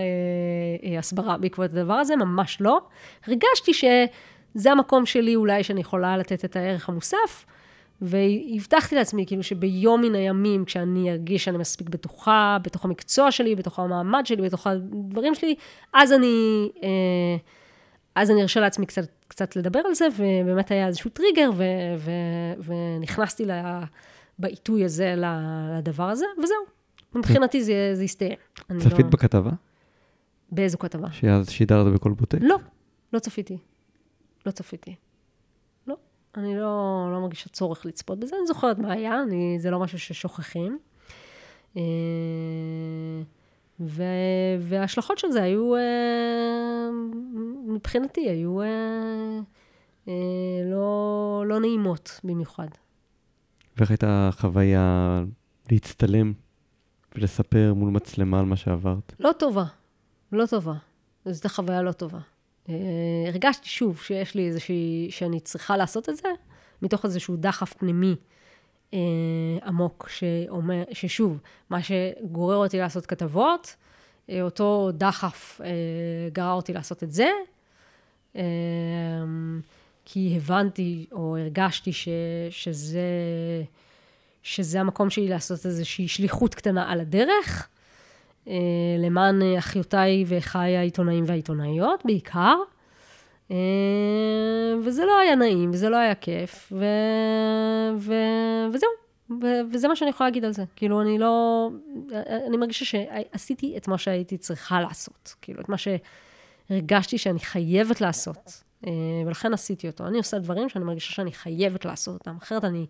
אה, הסברה בעקבות הדבר הזה, ממש לא. הרגשתי שזה המקום שלי אולי שאני יכולה לתת את הערך המוסף, והבטחתי לעצמי, כאילו, שביום מן הימים, כשאני ארגיש שאני מספיק בטוחה, בתוך המקצוע שלי, בתוך המעמד שלי, בתוך הדברים שלי, אז אני, אה, אז אני ארשה לעצמי קצת, קצת לדבר על זה, ובאמת היה איזשהו טריגר, ו, ו, ונכנסתי לה, בעיתוי הזה לדבר הזה, וזהו. מבחינתי זה, זה הסתיים. צפית לא... בכתבה? באיזו כתבה? שאז שידרת בקול בוטק? לא, לא צפיתי. לא צפיתי. אני לא, לא מרגישה צורך לצפות בזה, אני זוכרת מה היה, אני, זה לא משהו ששוכחים. אה, ו, וההשלכות של זה היו, אה, מבחינתי, היו אה, לא, לא נעימות במיוחד. ואיך הייתה החוויה להצטלם ולספר מול מצלמה על מה שעברת? לא טובה, לא טובה. זו הייתה חוויה לא טובה. אה, הרגשתי שוב שיש לי איזושהי, שאני צריכה לעשות את זה, מתוך איזשהו דחף פנימי אה, עמוק, שאומר, ששוב, מה שגורר אותי לעשות כתבות, אה, אותו דחף אה, גרר אותי לעשות את זה, אה, כי הבנתי או הרגשתי ש, שזה, שזה המקום שלי לעשות איזושהי שליחות קטנה על הדרך. אה, למען אה, אחיותיי ואחיי העיתונאים והעיתונאיות בעיקר. אה, וזה לא היה נעים, וזה לא היה כיף, ו... ו... וזהו. ו- וזה מה שאני יכולה להגיד על זה. כאילו, אני לא... אני מרגישה שעשיתי את מה שהייתי צריכה לעשות. כאילו, את מה שהרגשתי שאני חייבת לעשות. ולכן עשיתי אותו. אני עושה דברים שאני מרגישה שאני חייבת לעשות אותם, אחרת אני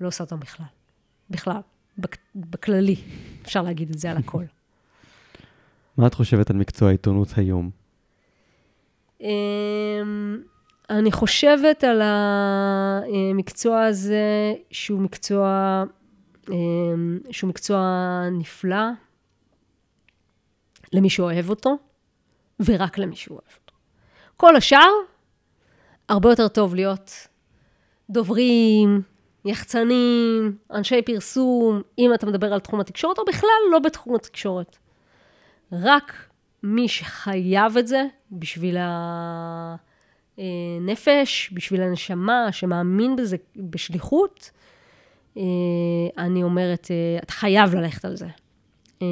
לא עושה אותם בכלל. בכלל. בכללי. אפשר להגיד את זה על הכל. מה את חושבת על מקצוע העיתונות היום? אמ, אני חושבת על המקצוע הזה שהוא מקצוע, אמ, שהוא מקצוע נפלא למי שאוהב אותו, ורק למי שאוהב אותו. כל השאר, הרבה יותר טוב להיות דוברים, יחצנים, אנשי פרסום, אם אתה מדבר על תחום התקשורת, או בכלל לא בתחום התקשורת. רק מי שחייב את זה בשביל הנפש, בשביל הנשמה, שמאמין בזה בשליחות, אה, אני אומרת, אה, אתה חייב ללכת על זה. אה,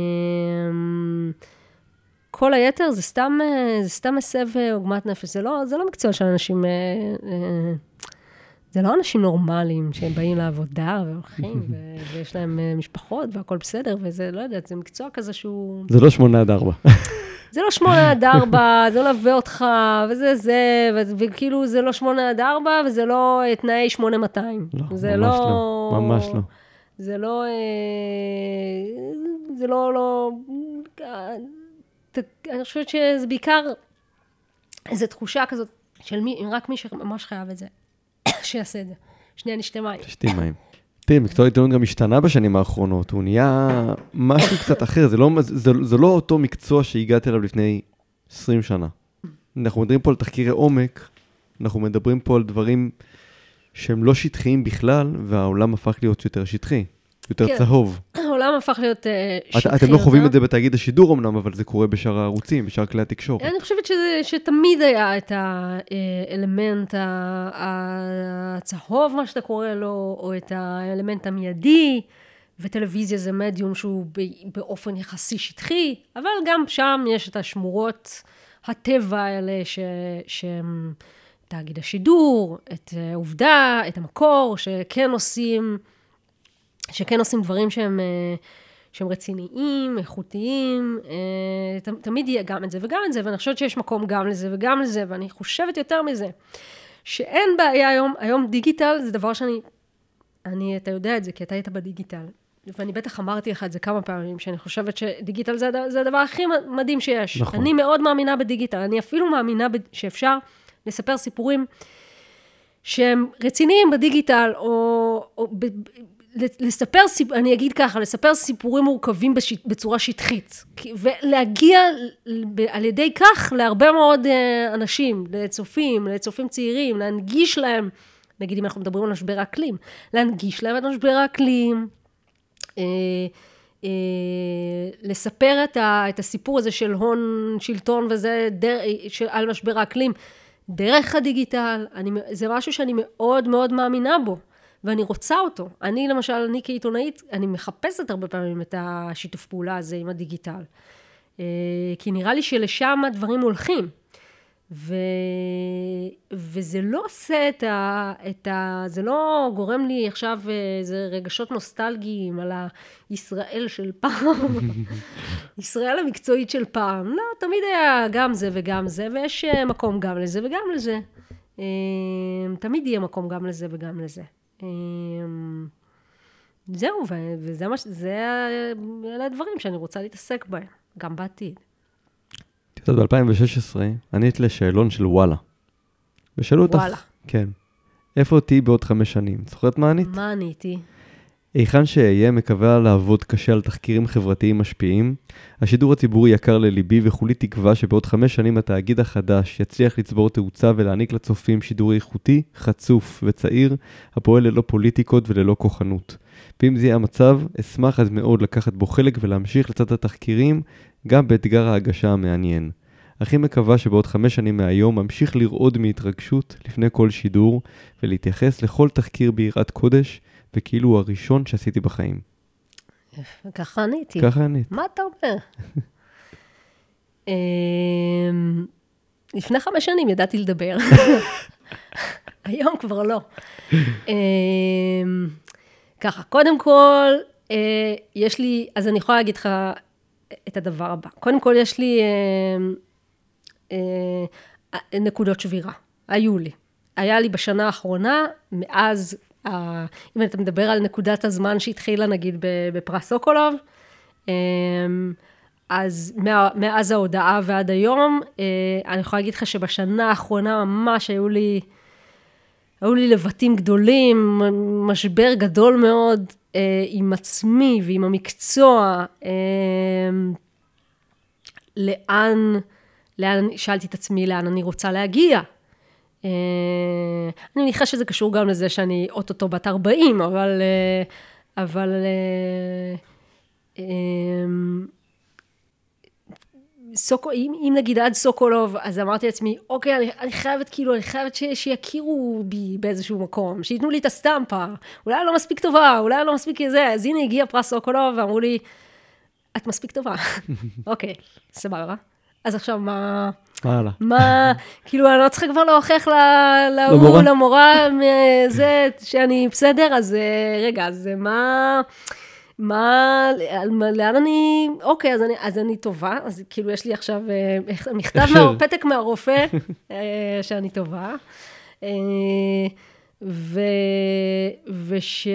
כל היתר זה סתם, זה סתם מסב עוגמת נפש, זה לא, זה לא מקצוע של אנשים זה לא אנשים נורמליים שהם באים לעבודה והולכים, ו- ויש להם אה, משפחות והכול בסדר, וזה, לא יודעת, זה מקצוע כזה שהוא... זה לא שמונה עד ארבע. זה לא שמונה עד ארבע, זה לא מלווה אותך, וזה זה, וכאילו זה לא שמונה עד ארבע, וזה לא אה, תנאי שמונה מאתיים. לא, ממש לא, לא, ממש לא. זה לא, אה, זה לא, לא, אני חושבת שזה בעיקר איזו תחושה כזאת של מי, רק מי שממש חייב את זה. שיעשה את זה. שנייה, נשתה מים. תשתי מים. תראי, מקצוע העיתונות גם השתנה בשנים האחרונות, הוא נהיה משהו קצת אחר, זה לא, זה, זה לא אותו מקצוע שהגעתי אליו לפני 20 שנה. אנחנו מדברים פה על תחקירי עומק, אנחנו מדברים פה על דברים שהם לא שטחיים בכלל, והעולם הפך להיות יותר שטחי. יותר כן. צהוב. העולם הפך להיות uh, שטחי. אתם לא חווים את זה בתאגיד השידור אמנם, אבל זה קורה בשאר הערוצים, בשאר כלי התקשורת. אני חושבת שזה, שתמיד היה את האלמנט הצהוב, מה שאתה קורא לו, או את האלמנט המיידי, וטלוויזיה זה מדיום שהוא באופן יחסי שטחי, אבל גם שם יש את השמורות הטבע האלה, ש... שהם תאגיד השידור, את אה, עובדה, את המקור, שכן עושים... שכן עושים דברים שהם, אה, שהם רציניים, איכותיים, אה, ת, תמיד יהיה גם את זה וגם את זה, ואני חושבת שיש מקום גם לזה וגם לזה, ואני חושבת יותר מזה, שאין בעיה היום, היום דיגיטל זה דבר שאני, אני, אתה יודע את זה, כי אתה היית בדיגיטל. ואני בטח אמרתי לך את זה כמה פעמים, שאני חושבת שדיגיטל זה, זה הדבר הכי מדהים שיש. נכון. אני מאוד מאמינה בדיגיטל, אני אפילו מאמינה שאפשר לספר סיפורים שהם רציניים בדיגיטל, או, או ב, לספר, אני אגיד ככה, לספר סיפורים מורכבים בשיט, בצורה שטחית, ולהגיע על ידי כך להרבה מאוד אה, אנשים, לצופים, לצופים צעירים, להנגיש להם, נגיד אם אנחנו מדברים על משבר האקלים, להנגיש להם את משבר האקלים, אה, אה, לספר את, את הסיפור הזה של הון שלטון וזה דר, של, על משבר האקלים דרך הדיגיטל, אני, זה משהו שאני מאוד מאוד מאמינה בו. ואני רוצה אותו. אני למשל, אני כעיתונאית, אני מחפשת הרבה פעמים את השיתוף פעולה הזה עם הדיגיטל. אה, כי נראה לי שלשם הדברים הולכים. ו... וזה לא עושה את ה... את ה... זה לא גורם לי עכשיו איזה רגשות נוסטלגיים על הישראל של פעם, ישראל המקצועית של פעם. לא, תמיד היה גם זה וגם זה, ויש מקום גם לזה וגם לזה. אה, תמיד יהיה מקום גם לזה וגם לזה. אמ, זהו, וזה מה ש... זה... אלה הדברים שאני רוצה להתעסק בהם, גם בעתיד. את יודעת, ב-2016 ענית לשאלון של וואלה. ושאלו אותך... וואלה. כן. איפה תהיי בעוד חמש שנים? זוכרת מה ענית? מה עניתי? היכן שאהיה מקווה לעבוד קשה על תחקירים חברתיים משפיעים. השידור הציבורי יקר לליבי וכולי תקווה שבעוד חמש שנים התאגיד החדש יצליח לצבור תאוצה ולהעניק לצופים שידור איכותי, חצוף וצעיר, הפועל ללא פוליטיקות וללא כוחנות. ואם זה יהיה המצב, אשמח אז מאוד לקחת בו חלק ולהמשיך לצד התחקירים, גם באתגר ההגשה המעניין. הכי מקווה שבעוד חמש שנים מהיום אמשיך לרעוד מהתרגשות לפני כל שידור ולהתייחס לכל תחקיר ביראת קודש וכאילו הוא הראשון שעשיתי בחיים. ככה עניתי. ככה ענית. מה אתה אומר? אמ, לפני חמש שנים ידעתי לדבר. היום כבר לא. אמ, ככה, קודם כל, אה, יש לי, אז אני יכולה להגיד לך את הדבר הבא. קודם כל, יש לי אמ, אה, נקודות שבירה. היו לי. היה לי בשנה האחרונה, מאז אם אתה מדבר על נקודת הזמן שהתחילה נגיד בפרס סוקולוב, אמ, אז מאז ההודעה ועד היום, אה, אני יכולה להגיד לך שבשנה האחרונה ממש היו לי, היו לי לבטים גדולים, משבר גדול מאוד אה, עם עצמי ועם המקצוע. אמ, לאן, לאן, שאלתי את עצמי לאן אני רוצה להגיע. אה, אני מניחה שזה קשור גם לזה שאני אוטוטו בת 40, אבל... אה, אבל... אה, סוקו, אם, אם נגיד עד סוקולוב, אז אמרתי לעצמי, אוקיי, אני, אני חייבת, כאילו, אני חייבת ש, שיכירו בי באיזשהו מקום, שייתנו לי את הסטמפה, אולי לא מספיק טובה, אולי לא מספיק זה, אז הנה הגיע פרס סוקולוב, ואמרו לי, את מספיק טובה. אוקיי, סבבה. אז עכשיו מה... וואלה. מה, כאילו, אני לא צריכה כבר להוכיח להוא, למורה, זה, שאני בסדר, אז אה, רגע, אז מה... מה, לאן אני, אוקיי, אז אני, אז אני טובה, אז כאילו יש לי עכשיו אה, מכתב, מה, פתק מהרופא אה, שאני טובה, ו, וש...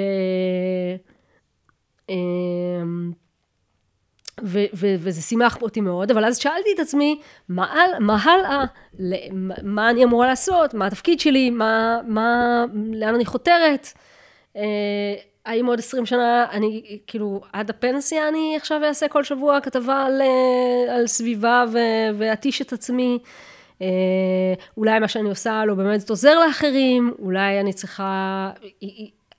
ו- ו- וזה שימח אותי מאוד, אבל אז שאלתי את עצמי, מה, מה הלאה? מה אני אמורה לעשות? מה התפקיד שלי? מה, מה, לאן אני חותרת? אה, האם עוד עשרים שנה, אני, כאילו, עד הפנסיה אני עכשיו אעשה כל שבוע כתבה על, אה, על סביבה ו- ואתיש את עצמי? אה, אולי מה שאני עושה לא באמת עוזר לאחרים, אולי אני צריכה,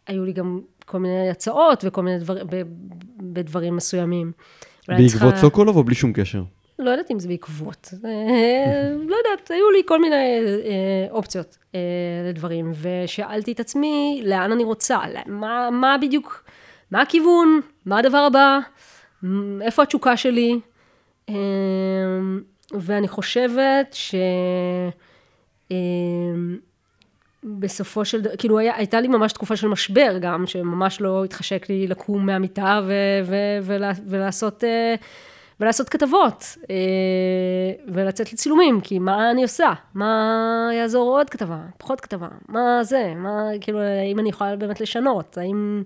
היו לי גם כל מיני הצעות וכל מיני דברים, בדברים מסוימים. בעקבות. סוקולוב או בלי שום קשר? לא יודעת אם זה בעקבות. אה, לא יודעת, היו לי כל מיני אה, אופציות אה, לדברים, ושאלתי את עצמי לאן אני רוצה, מה, מה בדיוק, מה הכיוון, מה הדבר הבא, איפה התשוקה שלי, ואני חושבת ש... בסופו של דבר, כאילו היה, הייתה לי ממש תקופה של משבר גם, שממש לא התחשק לי לקום מהמיטה ו, ו, ולה, ולעשות, אה, ולעשות כתבות, אה, ולצאת לצילומים, כי מה אני עושה? מה יעזור עוד כתבה? פחות כתבה? מה זה? מה, כאילו, האם אני יכולה באמת לשנות? האם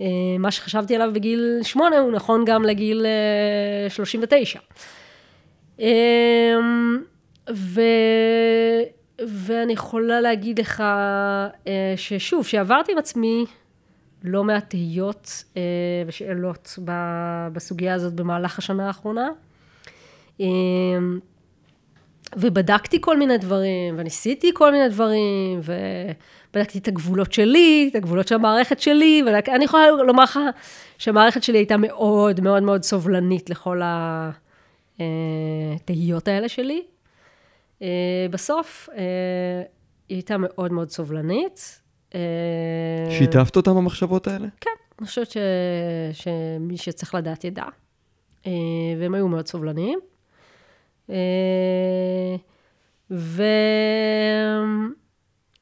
אה, מה שחשבתי עליו בגיל שמונה הוא נכון גם לגיל 39? ו... ואני יכולה להגיד לך אה, ששוב, שעברתי עם עצמי לא מעט תהיות אה, ושאלות בסוגיה הזאת במהלך השנה האחרונה. אה, ובדקתי כל מיני דברים, וניסיתי כל מיני דברים, ובדקתי את הגבולות שלי, את הגבולות של המערכת שלי, ואני יכולה לומר לך שהמערכת שלי הייתה מאוד מאוד מאוד סובלנית לכל התהיות האלה שלי. אה, בסוף, אה, היא הייתה מאוד מאוד סובלנית. אה, שיתפת אותם במחשבות האלה? כן, אני חושבת ש... שמי שצריך לדעת ידע. והם היו מאוד סובלניים. ו... ו...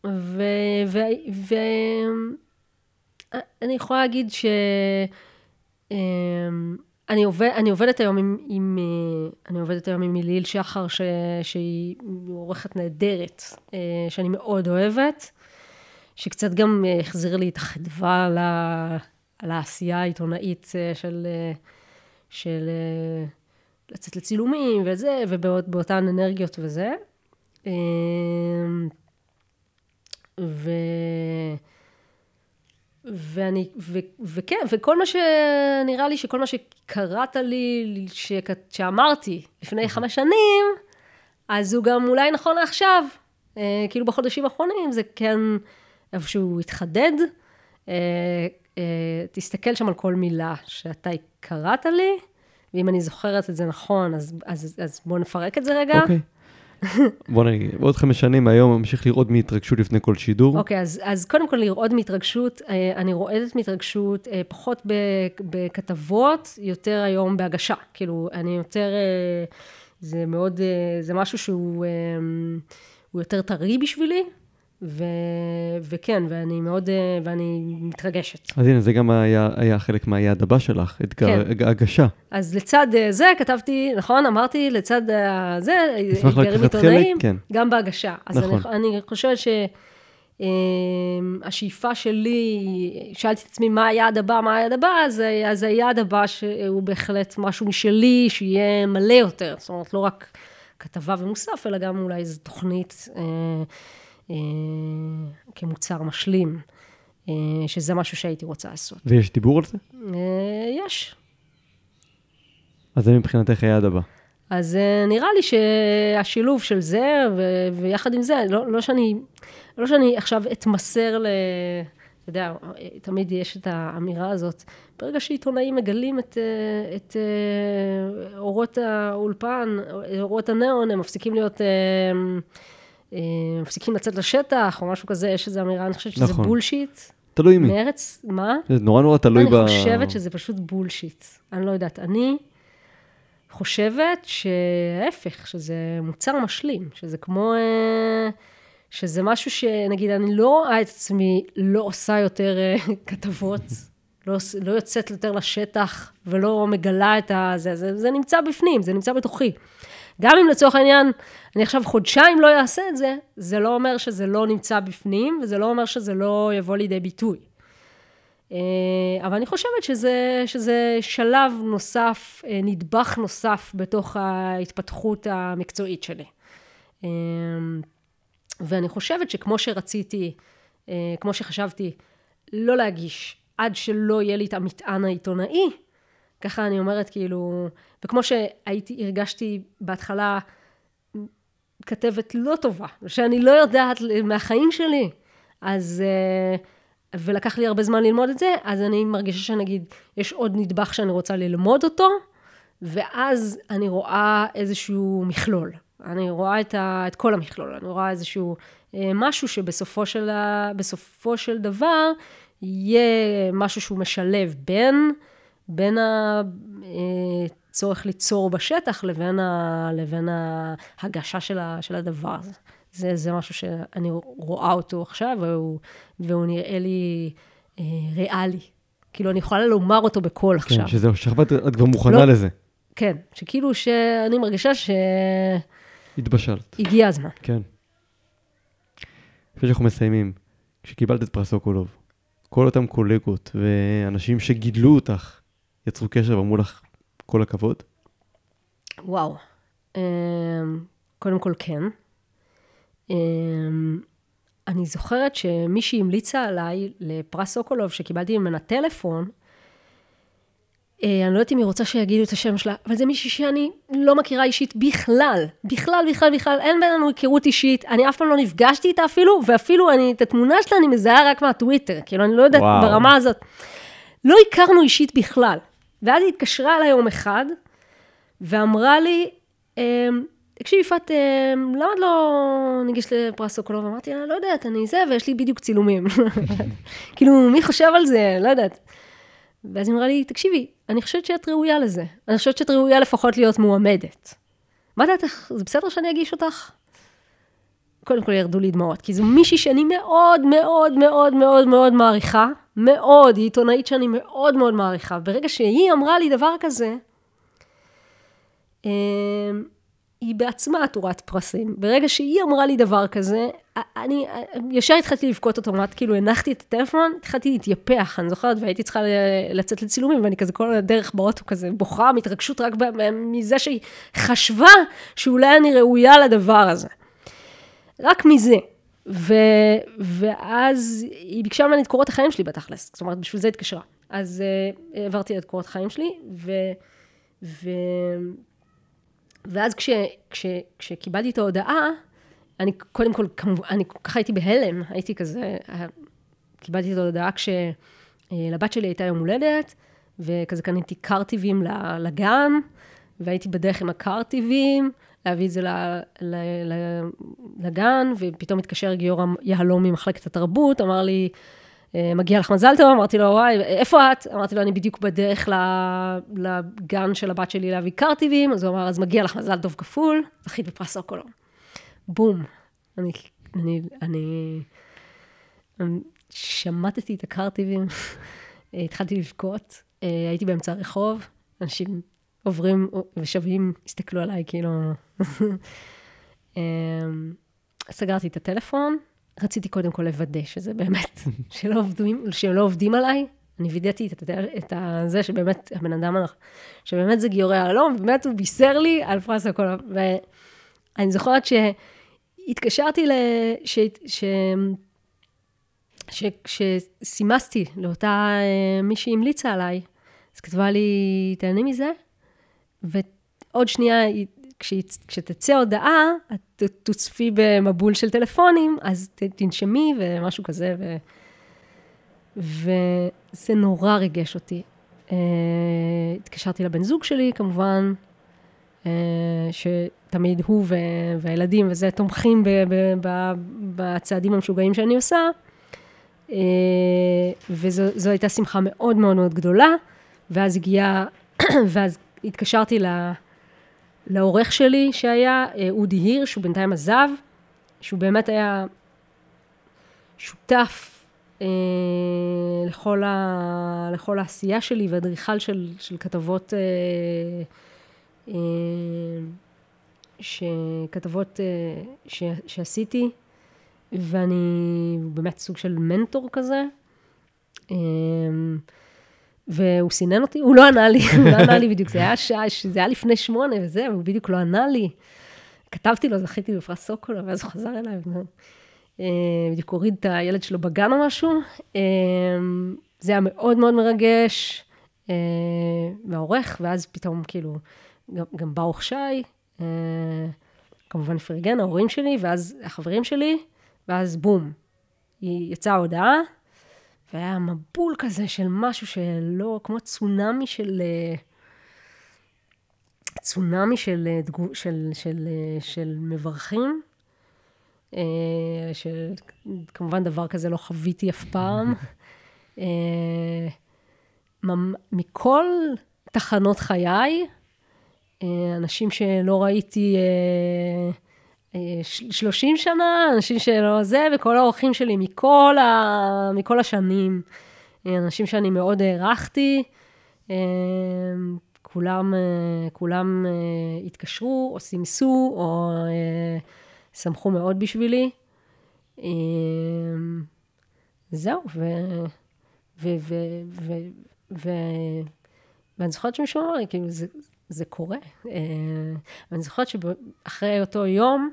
ו... ו... אני יכולה להגיד ש... אני, עובד, אני עובדת היום עם, עם, אה, אני עובדת היום עם ליל שחר, ש, שהיא עורכת נהדרת, אה, שאני מאוד אוהבת, שקצת גם אה, החזיר לי את החדווה על, ה, על העשייה העיתונאית של, של לצאת לצילומים וזה, ובאותן אנרגיות וזה. ו... ואני, ו, וכן, וכל מה שנראה לי שכל מה שקראת לי, ש, שאמרתי לפני חמש שנים, אז הוא גם אולי נכון לעכשיו. אה, כאילו בחודשים האחרונים זה כן איפשהו התחדד. אה, אה, תסתכל שם על כל מילה שאתה קראת לי, ואם אני זוכרת את זה נכון, אז, אז, אז בואו נפרק את זה רגע. אוקיי. Okay. בוא נגיד, בעוד חמש שנים מהיום ממשיך לראות מהתרגשות לפני כל שידור. אוקיי, okay, אז, אז קודם כל לראות מהתרגשות, אה, אני רועדת מהתרגשות אה, פחות בכתבות, יותר היום בהגשה. כאילו, אני יותר, אה, זה מאוד, זה משהו שהוא יותר טרי בשבילי, ו, וכן, ואני מאוד, אה, ואני מתרגשת. אז הנה, זה גם היה, היה חלק מהיעד הבא שלך, אתגר כן. הגשה. אז לצד אה, זה כתבתי, נכון, אמרתי, לצד אה, זה, אתגרים עיתונאיים, כן. גם בהגשה. אז נכון. אני, אני חושבת שהשאיפה שלי, שאלתי את עצמי מה היעד הבא, מה היעד הבא, אז, אז היעד הבא שהוא בהחלט משהו משלי, שיהיה מלא יותר. זאת אומרת, לא רק כתבה ומוסף, אלא גם אולי איזו תוכנית. אה, כמוצר משלים, אה, שזה משהו שהייתי רוצה לעשות. ויש דיבור על זה? אה, יש. אז זה מבחינתך היעד הבא. אז נראה לי שהשילוב של זה, ו- ויחד עם זה, לא, לא, שאני, לא שאני עכשיו אתמסר ל... אתה יודע, תמיד יש את האמירה הזאת, ברגע שעיתונאים מגלים את, את אורות האולפן, אורות הניאון, הם מפסיקים להיות... אה, מפסיקים לצאת לשטח, או משהו כזה, יש איזו אמירה, אני חושבת שזה נכון. בולשיט. תלוי מי. מארץ, מה? זה נורא נורא תלוי אני ב... אני חושבת שזה פשוט בולשיט. אני לא יודעת. אני חושבת שההפך, שזה מוצר משלים, שזה כמו... אה, שזה משהו שנגיד, אני לא רואה את עצמי לא עושה יותר אה, כתבות, לא, לא יוצאת יותר לשטח ולא מגלה את ה... זה, זה, זה נמצא בפנים, זה נמצא בתוכי. גם אם לצורך העניין, אני עכשיו חודשיים לא אעשה את זה, זה לא אומר שזה לא נמצא בפנים, וזה לא אומר שזה לא יבוא לידי ביטוי. אה, אבל אני חושבת שזה, שזה שלב נוסף, אה, נדבך נוסף בתוך ההתפתחות המקצועית שלי. אה, ואני חושבת שכמו שרציתי, כמו שחשבתי, לא להגיש עד שלא יהיה לי את המטען העיתונאי, ככה אני אומרת, כאילו, וכמו שהייתי, הרגשתי בהתחלה כתבת לא טובה, שאני לא יודעת מהחיים שלי, אז, אה, ולקח לי הרבה זמן ללמוד את זה, אז אני מרגישה שנגיד, יש עוד נדבך שאני רוצה ללמוד אותו, ואז אני רואה איזשהו מכלול. אני רואה את, ה, את כל המכלול, אני רואה איזשהו אה, משהו שבסופו של, ה, של דבר יהיה משהו שהוא משלב בין בין הצורך ליצור בשטח לבין, ה, לבין ההגשה של, ה, של הדבר הזה. זה, זה משהו שאני רואה אותו עכשיו, והוא, והוא נראה לי אה, ריאלי. כאילו, אני יכולה לומר אותו בקול כן, עכשיו. שזהו, שעכשיו את את כבר מוכנה לא. לזה. כן, שכאילו שאני מרגישה שהגיע התבשלת. הזמן. כן. לפני שאנחנו מסיימים, כשקיבלת את פרס סוקולוב, כל אותם קולגות ואנשים שגידלו אותך יצרו קשר ואמרו לך כל הכבוד? וואו. אמ, קודם כל כן. אמ, אני זוכרת שמישהי המליצה עליי לפרס סוקולוב, שקיבלתי ממנה טלפון, אה, אני לא יודעת אם היא רוצה שיגידו את השם שלה, אבל זה מישהי שאני לא מכירה אישית בכלל. בכלל, בכלל, בכלל, אין בינינו היכרות אישית, אני אף פעם לא נפגשתי איתה אפילו, ואפילו אני, את התמונה שלה אני מזהה רק מהטוויטר, כאילו, אני לא יודעת וואו. ברמה הזאת. לא הכרנו אישית בכלל. ואז היא התקשרה אליי יום אחד, ואמרה לי, אמ, תקשיבי, יפעת, אמ, למה את לא ניגשת לפרס סוקולוב? אמרתי לה, לא יודעת, אני זה, ויש לי בדיוק צילומים. כאילו, מי חושב על זה? לא יודעת. ואז היא אמרה לי, תקשיבי, אני חושבת שאת ראויה לזה. אני חושבת שאת ראויה לפחות להיות מועמדת. מה דעתך? זה בסדר שאני אגיש אותך? קודם כל ירדו לי דמעות, כי זו מישהי שאני מאוד מאוד מאוד מאוד מאוד מעריכה, מאוד, היא עיתונאית שאני מאוד מאוד מעריכה. ברגע שהיא אמרה לי דבר כזה, אמ, היא בעצמה עטורת פרסים. ברגע שהיא אמרה לי דבר כזה, אני ישר התחלתי לבכות אוטומט, כאילו הנחתי את הטלפון, התחלתי להתייפח, אני זוכרת, והייתי צריכה לצאת לצילומים, ואני כזה כל הדרך באוטו כזה בוכה מהתרגשות רק מזה שהיא חשבה שאולי אני ראויה לדבר הזה. רק מזה. ו, ואז היא ביקשה ממני את קורות החיים שלי בתכלס, זאת אומרת, בשביל זה התקשרה. אז uh, העברתי את קורות החיים שלי, ו, ו, ואז כש, כש, כשקיבלתי את ההודעה, אני קודם כל, כמובן, אני ככה הייתי בהלם, הייתי כזה, אה, קיבלתי את ההודעה כשלבת שלי הייתה יום הולדת, וכזה קניתי קרטיבים לגן, והייתי בדרך עם הקרטיבים, להביא את זה ל, ל, ל, לגן, ופתאום התקשר גיורא יהלום ממחלקת התרבות, אמר לי, "אה, מגיע לך מזל טוב, אמרתי לו, וואי, איפה את? אמרתי לו, אני בדיוק בדרך לגן של הבת שלי להביא קרטיבים, אז הוא אמר, אז מגיע לך מזל טוב כפול, זכית בפרס סוקולוב. בום. אני, אני, אני, אני שמטתי את הקרטיבים, התחלתי לבכות, אה, הייתי באמצע הרחוב, אנשים עוברים ושבים, הסתכלו עליי, כאילו... אמ, סגרתי את הטלפון, רציתי קודם כל לוודא שזה באמת, שלא עובדים, שהם לא עובדים עליי. אני וידאתי את, את זה שבאמת הבן אדם, הלך- שבאמת זה גיורי יהלום, ובאמת הוא בישר לי על פרס הקולב. ואני זוכרת שהתקשרתי ל... ש... ש... ש... כשסימסתי לאותה אה, מי שהמליצה עליי, אז כתבה לי, תהני מזה, ועוד שנייה, כשתצא הודעה, את תוצפי במבול של טלפונים, אז תנשמי ומשהו כזה, ו... וזה נורא ריגש אותי. אה, התקשרתי לבן זוג שלי, כמובן, אה, שתמיד הוא ו- והילדים וזה תומכים ב- ב- ב- בצעדים המשוגעים שאני עושה, אה, וזו זו הייתה שמחה מאוד מאוד מאוד גדולה, ואז הגיעה, ואז התקשרתי ל... לעורך שלי שהיה, אה, אודי הירש, הוא בינתיים עזב, שהוא באמת היה שותף אה, לכל, ה, לכל העשייה שלי ואדריכל של, של כתבות, אה, אה, שכתבות אה, ש, שעשיתי, ואני באמת סוג של מנטור כזה. אה, והוא סינן אותי, הוא לא ענה לי, הוא לא ענה לי בדיוק, זה היה שעה, זה היה לפני שמונה וזהו, הוא בדיוק לא ענה לי. כתבתי לו, זכיתי בפרס סוקולה, ואז הוא חזר אליי, אה, בדיוק הוריד את הילד שלו בגן או משהו. אה, זה היה מאוד מאוד מרגש, אה, והעורך, ואז פתאום כאילו, גם, גם ברוך שי, אה, כמובן פרגן, ההורים שלי, ואז החברים שלי, ואז בום, יצאה ההודעה, והיה מבול כזה של משהו שלא, כמו צונאמי של... אה, צונאמי של, אה, תגו- של, של, אה, של מברכים, שכמובן דבר כזה לא חוויתי אף פעם. מכל תחנות חיי, אנשים שלא ראיתי 30 שנה, אנשים שלא זה, וכל האורחים שלי מכל, ה, מכל השנים, אנשים שאני מאוד הערכתי, כולם, כולם התקשרו, או סימסו, או שמחו מאוד בשבילי. זהו, ו... ו... ו... ו... ו... ואני זוכרת שמישהו אמר לי, כאילו, זה, זה קורה. ואני זוכרת שאחרי אותו יום,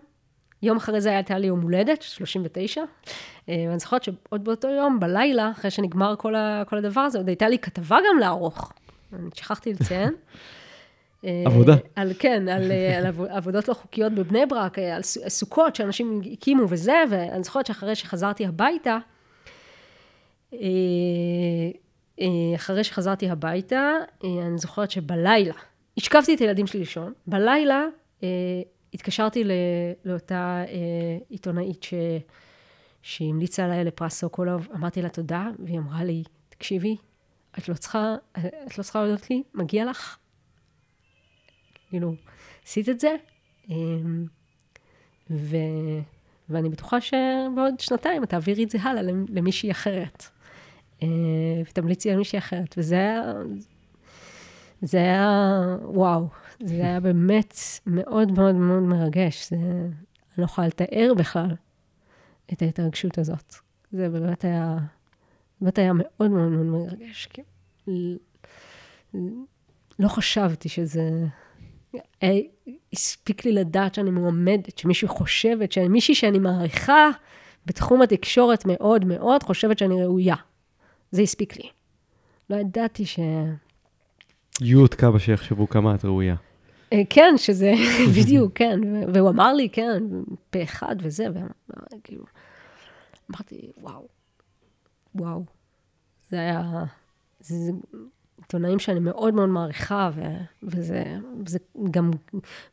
יום אחרי זה הייתה לי יום הולדת, 39, ואני זוכרת שעוד באותו יום, בלילה, אחרי שנגמר כל, ה, כל הדבר הזה, עוד הייתה לי כתבה גם לערוך. אני שכחתי לציין. עבודה. על, כן, על, על עבודות לא חוקיות בבני ברק, על סוכות שאנשים הקימו וזה, ואני זוכרת שאחרי שחזרתי הביתה, אחרי שחזרתי הביתה, אני זוכרת שבלילה, השכבתי את הילדים שלי לישון, בלילה התקשרתי לאותה עיתונאית ש... שהמליצה עליי לפרס סוקולוב, אמרתי לה תודה, והיא אמרה לי, תקשיבי, את לא צריכה, את לא צריכה להודות לי, מגיע לך. כאילו, עשית את זה, ו... ואני בטוחה שבעוד שנתיים את תעבירי את זה הלאה למישהי אחרת. ותמליצי על מישהי אחרת. וזה היה, זה היה, וואו, זה היה באמת מאוד מאוד מאוד מרגש. זה, אני לא יכולה לתאר בכלל את ההתרגשות הזאת. זה באמת היה, באמת היה מאוד מאוד מאוד מרגש. לא חשבתי שזה... הספיק לי לדעת שאני מועמדת, שמישהי חושבת, שמישהי שאני מעריכה בתחום התקשורת מאוד מאוד, חושבת שאני ראויה. זה הספיק לי. לא ידעתי ש... יהיו עוד כמה שיחשבו כמה את ראויה. אה, כן, שזה, בדיוק, כן. והוא אמר לי, כן, פה אחד וזה, וכאילו, אמרתי, וואו, וואו. זה היה, זה עיתונאים שאני מאוד מאוד מעריכה, ו, וזה, וזה גם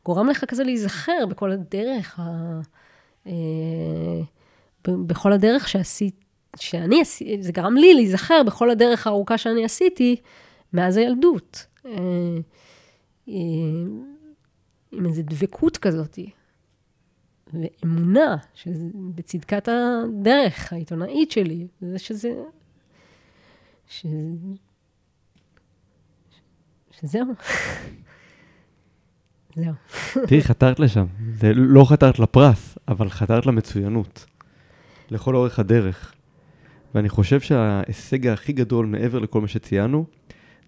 גורם לך כזה להיזכר בכל הדרך, ה, אה, בכל הדרך שעשית, שאני עשיתי, זה גרם לי להיזכר בכל הדרך הארוכה שאני עשיתי מאז הילדות. אה, עם איזו דבקות כזאת, ואמונה בצדקת הדרך העיתונאית שלי, זה שזה... ש... שזהו. זהו. תראי, חתרת לשם. זה לא חתרת לפרס, אבל חתרת למצוינות. לכל אורך הדרך. ואני חושב שההישג הכי גדול מעבר לכל מה שציינו,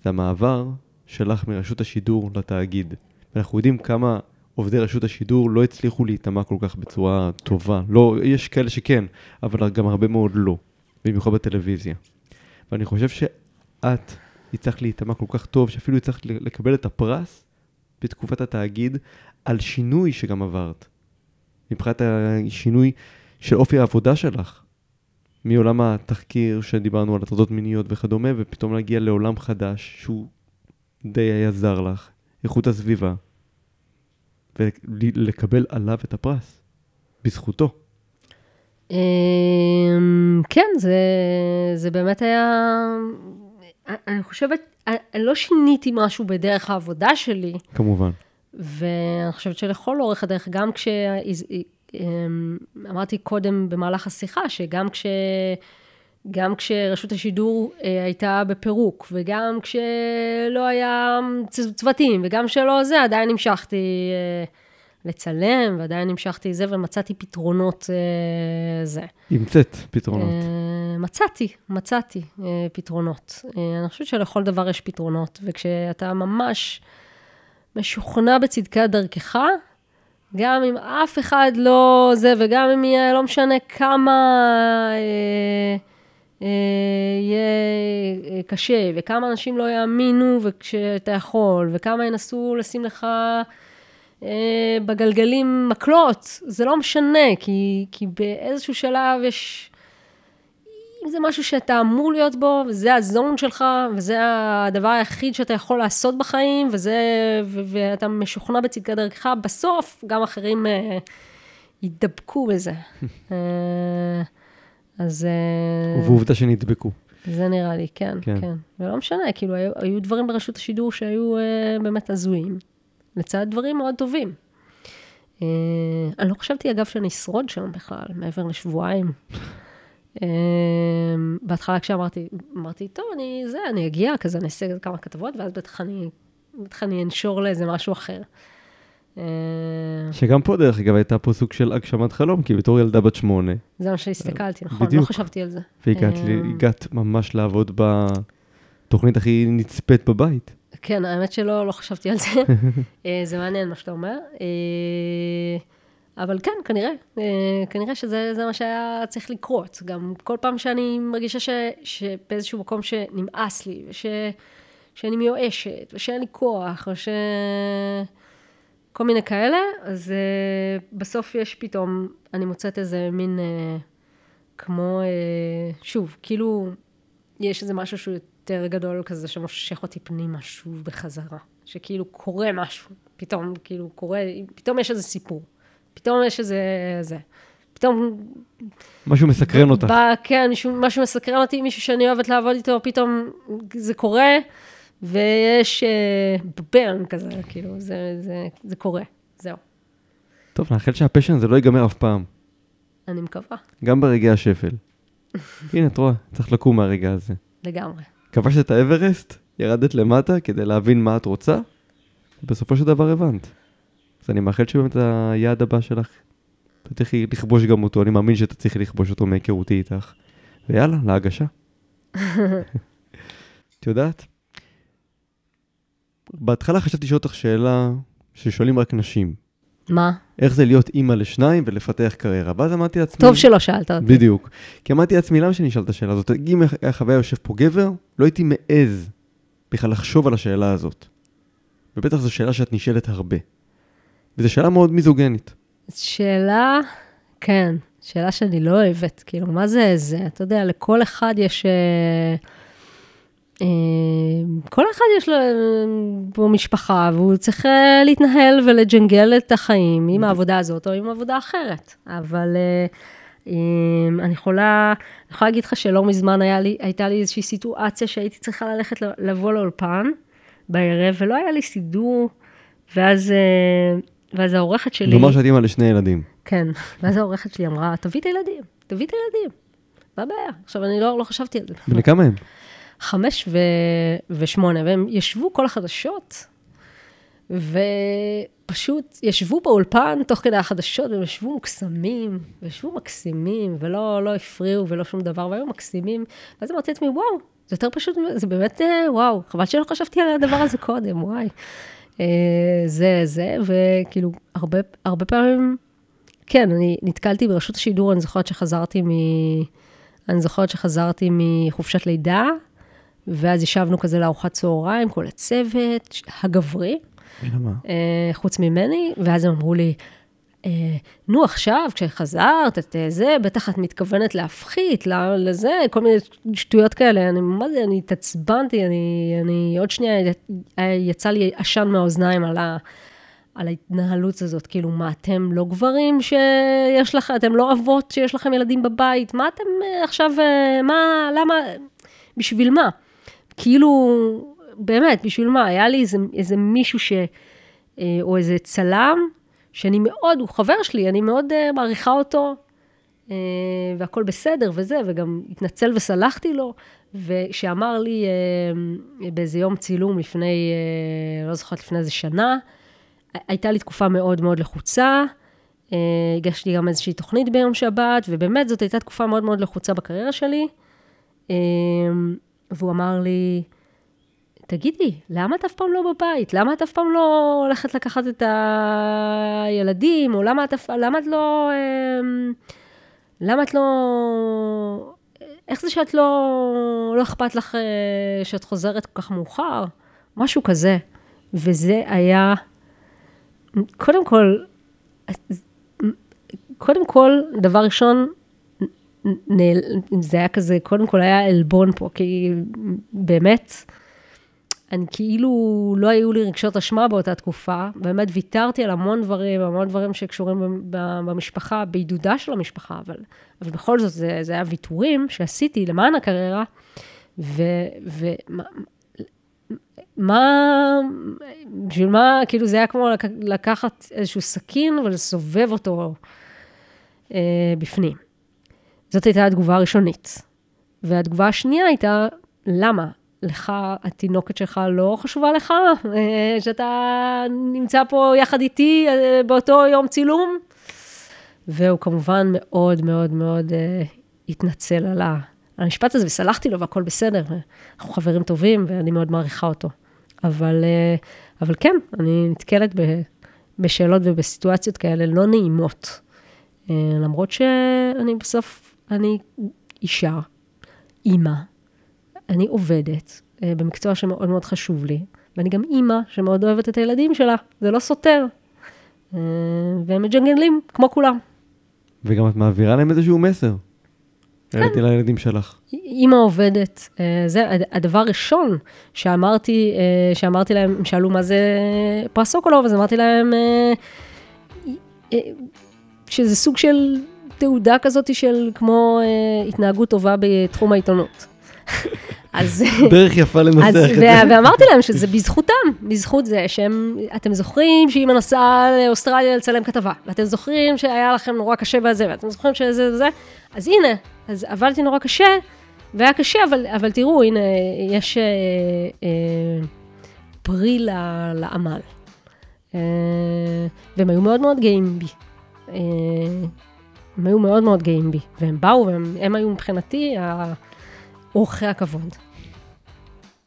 זה המעבר שלך מרשות השידור לתאגיד. ואנחנו יודעים כמה עובדי רשות השידור לא הצליחו להיטמע כל כך בצורה טובה. לא, יש כאלה שכן, אבל גם הרבה מאוד לא, במיוחד בטלוויזיה. ואני חושב שאת הצלחת להיטמע כל כך טוב, שאפילו הצלחת לקבל את הפרס בתקופת התאגיד על שינוי שגם עברת. מבחינת השינוי של אופי העבודה שלך. מעולם התחקיר שדיברנו על הטרדות מיניות וכדומה, ופתאום להגיע לעולם חדש שהוא די היה זר לך, איכות הסביבה, ולקבל עליו את הפרס, בזכותו. אמ, כן, זה, זה באמת היה... אני חושבת, אני לא שיניתי משהו בדרך העבודה שלי. כמובן. ואני חושבת שלכל אורך הדרך, גם כש... אמ, אמרתי קודם במהלך השיחה, שגם כש... גם כשרשות השידור אה, הייתה בפירוק, וגם כשלא היה צוותים, וגם שלא זה, עדיין המשכתי אה, לצלם, ועדיין המשכתי זה, ומצאתי פתרונות אה, זה. המצאת פתרונות. אה, מצאתי, מצאתי אה, פתרונות. אה, אני חושבת שלכל דבר יש פתרונות, וכשאתה ממש משוכנע בצדקת דרכך, גם אם אף אחד לא זה, וגם אם יהיה, לא משנה כמה אה, יהיה אה, קשה, וכמה אנשים לא יאמינו כשאתה יכול, וכמה ינסו לשים לך אה, בגלגלים מקלות, זה לא משנה, כי, כי באיזשהו שלב יש... אם זה משהו שאתה אמור להיות בו, וזה הזון שלך, וזה הדבר היחיד שאתה יכול לעשות בחיים, וזה, ו- ואתה משוכנע בצדקת דרכך, בסוף גם אחרים אה, ידבקו בזה. אה, אז... אה, ובעובדה שנדבקו. זה נראה לי, כן, כן. כן. ולא משנה, כאילו, היו, היו דברים ברשות השידור שהיו אה, באמת הזויים, לצד דברים מאוד טובים. אה, אני לא חשבתי, אגב, שאני אשרוד שם בכלל, מעבר לשבועיים. אה, בהתחלה כשאמרתי, אמרתי, טוב, אני זה, אני אגיע, כזה אני אעשה כמה כתבות, ואז בטח אני, בטח אני אנשור לאיזה משהו אחר. אה, שגם פה, דרך אגב, הייתה פה סוג של הגשמת חלום, כי בתור ילדה בת שמונה, זה מה שהסתכלתי, נכון? בדיוק. לא חשבתי על זה. והגעת אה, לי- הגעת ממש לעבוד בתוכנית הכי נצפית בבית. כן, האמת שלא לא חשבתי על זה. אה, זה מעניין מה שאתה אומר. אה, אבל כן, כנראה. אה, כנראה שזה זה מה שהיה צריך לקרות. גם כל פעם שאני מרגישה ש, שבאיזשהו מקום שנמאס לי, וש, שאני מיואשת, ושאין לי כוח, וש... כל מיני כאלה, אז uh, בסוף יש פתאום, אני מוצאת איזה מין, uh, כמו, uh, שוב, כאילו, יש איזה משהו שהוא יותר גדול כזה, שמושך אותי פנימה שוב בחזרה. שכאילו קורה משהו, פתאום, כאילו קורה, פתאום יש איזה סיפור. פתאום יש איזה, זה. פתאום... משהו מסקרן אותך. בא, כן, משהו מסקרן אותי, מישהו שאני אוהבת לעבוד איתו, פתאום זה קורה, ויש אה, בם כזה, כאילו, זה, זה, זה קורה, זהו. טוב, נאחל שהפשן הזה לא ייגמר אף פעם, אני מקווה, גם ברגעי השפל. הנה, את רואה, צריך לקום מהרגע הזה. לגמרי. כבשת את האברסט, ירדת למטה כדי להבין מה את רוצה, ובסופו של דבר הבנת. אז אני מאחל שבאמת היעד הבא שלך, תצליחי לכבוש גם אותו, אני מאמין שתצליחי לכבוש אותו מהיכרותי איתך. ויאללה, להגשה. את יודעת? בהתחלה חשבתי לשאול אותך שאלה ששואלים רק נשים. מה? איך זה להיות אימא לשניים ולפתח קריירה? ואז אמרתי לעצמי... טוב שלא שאלת אותי. בדיוק. כי אמרתי לעצמי, למה שאני אשאל את השאלה הזאת? אם היה חוויה יושב פה גבר, לא הייתי מעז בכלל לחשוב על השאלה הזאת. ובטח זו שאלה שאת נשאלת הרבה. וזו שאלה מאוד מיזוגנית. שאלה, כן, שאלה שאני לא אוהבת, כאילו, מה זה זה? אתה יודע, לכל אחד יש... אה, כל אחד יש לו אה, פה משפחה, והוא צריך אה, להתנהל ולג'נגל את החיים עם העבודה הזאת או עם עבודה אחרת. אבל אה, אה, אני יכולה, אני יכולה להגיד לך שלא מזמן לי, הייתה לי איזושהי סיטואציה שהייתי צריכה ללכת לבוא לאולפן בערב, ולא היה לי סידור, ואז, אה, ואז העורכת שלי... נאמר שאת אימא לשני ילדים. כן, ואז העורכת שלי אמרה, תביא את הילדים, תביא את הילדים. מה הבעיה? עכשיו, אני לא, לא חשבתי על זה. בני כמה הם? חמש ו... ושמונה, והם ישבו כל החדשות, ופשוט ישבו באולפן תוך כדי החדשות, והם ישבו מוקסמים, וישבו מקסימים, ולא לא הפריעו ולא שום דבר, והיו מקסימים. ואז אמרתי לעצמי, וואו, זה יותר פשוט, זה באמת, אה, וואו, חבל שלא חשבתי על הדבר הזה קודם, וואי. אה, זה, זה, וכאילו, הרבה, הרבה פעמים, כן, אני נתקלתי ברשות השידור, אני זוכרת שחזרתי מ... אני זוכרת שחזרתי מחופשת לידה, ואז ישבנו כזה לארוחת צהריים, כל הצוות הגברי. אה, חוץ ממני, ואז הם אמרו לי, אה, נו, עכשיו, כשחזרת, את אה, זה, בטח את מתכוונת להפחית, לזה, כל מיני שטויות כאלה. אני, מה זה, אני התעצבנתי, אני, אני, עוד שנייה, יצא לי עשן מהאוזניים על, ה, על ההתנהלות הזאת. כאילו, מה, אתם לא גברים שיש לכם, אתם לא אבות שיש לכם ילדים בבית? מה אתם עכשיו, מה, למה, בשביל מה? כאילו, באמת, בשביל מה? היה לי איזה, איזה מישהו ש... אה, או איזה צלם, שאני מאוד, הוא חבר שלי, אני מאוד uh, מעריכה אותו, uh, והכל בסדר וזה, וגם התנצל וסלחתי לו, ושאמר לי uh, באיזה יום צילום לפני, uh, לא זוכרת, לפני איזה שנה, הייתה לי תקופה מאוד מאוד לחוצה, uh, הגשתי גם איזושהי תוכנית ביום שבת, ובאמת זאת הייתה תקופה מאוד מאוד לחוצה בקריירה שלי, uh, והוא אמר לי, תגידי, למה את אף פעם לא בבית? למה את אף פעם לא הולכת לקחת את הילדים? או למה את, למה את לא... אמ, למה את לא... איך זה שאת לא... לא אכפת לך אה, שאת חוזרת כל כך מאוחר? משהו כזה. וזה היה... קודם כל, קודם כל, דבר ראשון, נעל... זה היה כזה, קודם כל היה עלבון פה, כי באמת, אני כאילו, לא היו לי רגשות אשמה באותה תקופה, באמת ויתרתי על המון דברים, המון דברים שקשורים במשפחה, בעידודה של המשפחה, אבל, אבל בכל זאת זה, זה היה ויתורים שעשיתי למען הקריירה, ו... ו מה- בשביל מה, כאילו זה היה כמו לק, לקחת איזשהו סכין ולסובב אותו אה, בפנים. זאת הייתה התגובה הראשונית. והתגובה השנייה הייתה, למה? לך, התינוקת שלך לא חשובה לך? אה, שאתה נמצא פה יחד איתי אה, באותו יום צילום? והוא כמובן מאוד מאוד מאוד אה, התנצל על המשפט הזה, וסלחתי לו והכל בסדר. אנחנו חברים טובים ואני מאוד מעריכה אותו. אבל, אבל כן, אני נתקלת בשאלות ובסיטואציות כאלה לא נעימות. למרות שאני בסוף, אני אישה, אימא, אני עובדת אה, במקצוע שמאוד מאוד חשוב לי, ואני גם אימא שמאוד אוהבת את הילדים שלה, זה לא סותר. אה, והם מג'נגלים, כמו כולם. וגם את מעבירה להם איזשהו מסר. כן. העליתי לילדים שלך. אימא עובדת, אה, זה הדבר הראשון שאמרתי, שאמרתי להם, הם שאלו מה זה פרס סוקולוב, אז אמרתי להם שזה סוג של תעודה כזאת של כמו התנהגות טובה בתחום העיתונות. אז... דרך יפה לנסח את זה. ואמרתי להם שזה בזכותם, בזכות זה שהם, אתם זוכרים שאימא נסעה לאוסטרליה לצלם כתבה, ואתם זוכרים שהיה לכם נורא קשה בזה, ואתם זוכרים שזה וזה, אז הנה, אז עבדתי נורא קשה, והיה קשה, אבל, אבל תראו, הנה, יש אה, אה, פרי לעמל. אה, והם היו מאוד מאוד גאים בי. אה, הם היו מאוד מאוד גאים בי, והם באו, והם היו מבחינתי, אורחי הכבוד.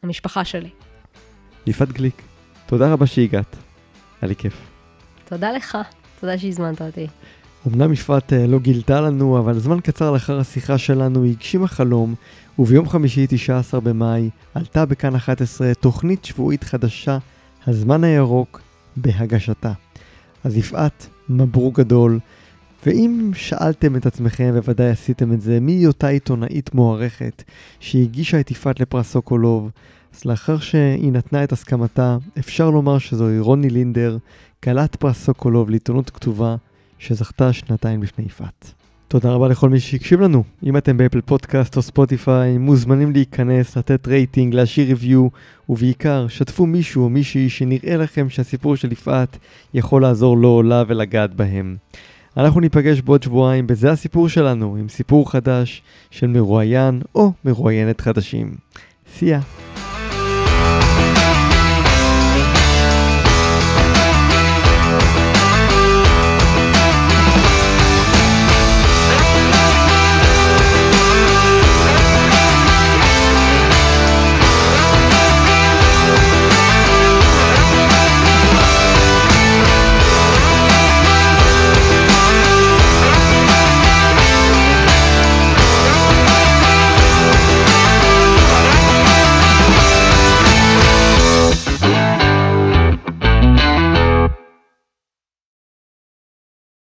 המשפחה שלי. יפעת גליק, תודה רבה שהגעת. היה לי כיף. תודה לך, תודה שהזמנת אותי. אמנם יפעת אה, לא גילתה לנו, אבל זמן קצר לאחר השיחה שלנו היא הגשימה חלום, וביום חמישי, 19 במאי, עלתה בכאן 11 תוכנית שבועית חדשה, הזמן הירוק, בהגשתה. אז יפעת, מברוק גדול. ואם שאלתם את עצמכם, בוודאי עשיתם את זה, מי היא אותה עיתונאית מוערכת שהגישה את יפעת לפרס סוקולוב, אז לאחר שהיא נתנה את הסכמתה, אפשר לומר שזוהי רוני לינדר, כלת פרס סוקולוב לעיתונות כתובה, שזכתה שנתיים לפני יפעת. תודה רבה לכל מי שהקשיב לנו. אם אתם ב Apple פודקאסט או Spotify, מוזמנים להיכנס, לתת רייטינג, להשאיר review, ובעיקר, שתפו מישהו או מישהי שנראה לכם שהסיפור של יפעת יכול לעזור לו או לה ולגעת בהם. אנחנו ניפגש בעוד שבועיים בזה הסיפור שלנו, עם סיפור חדש של מרואיין או מרואיינת חדשים. סייע.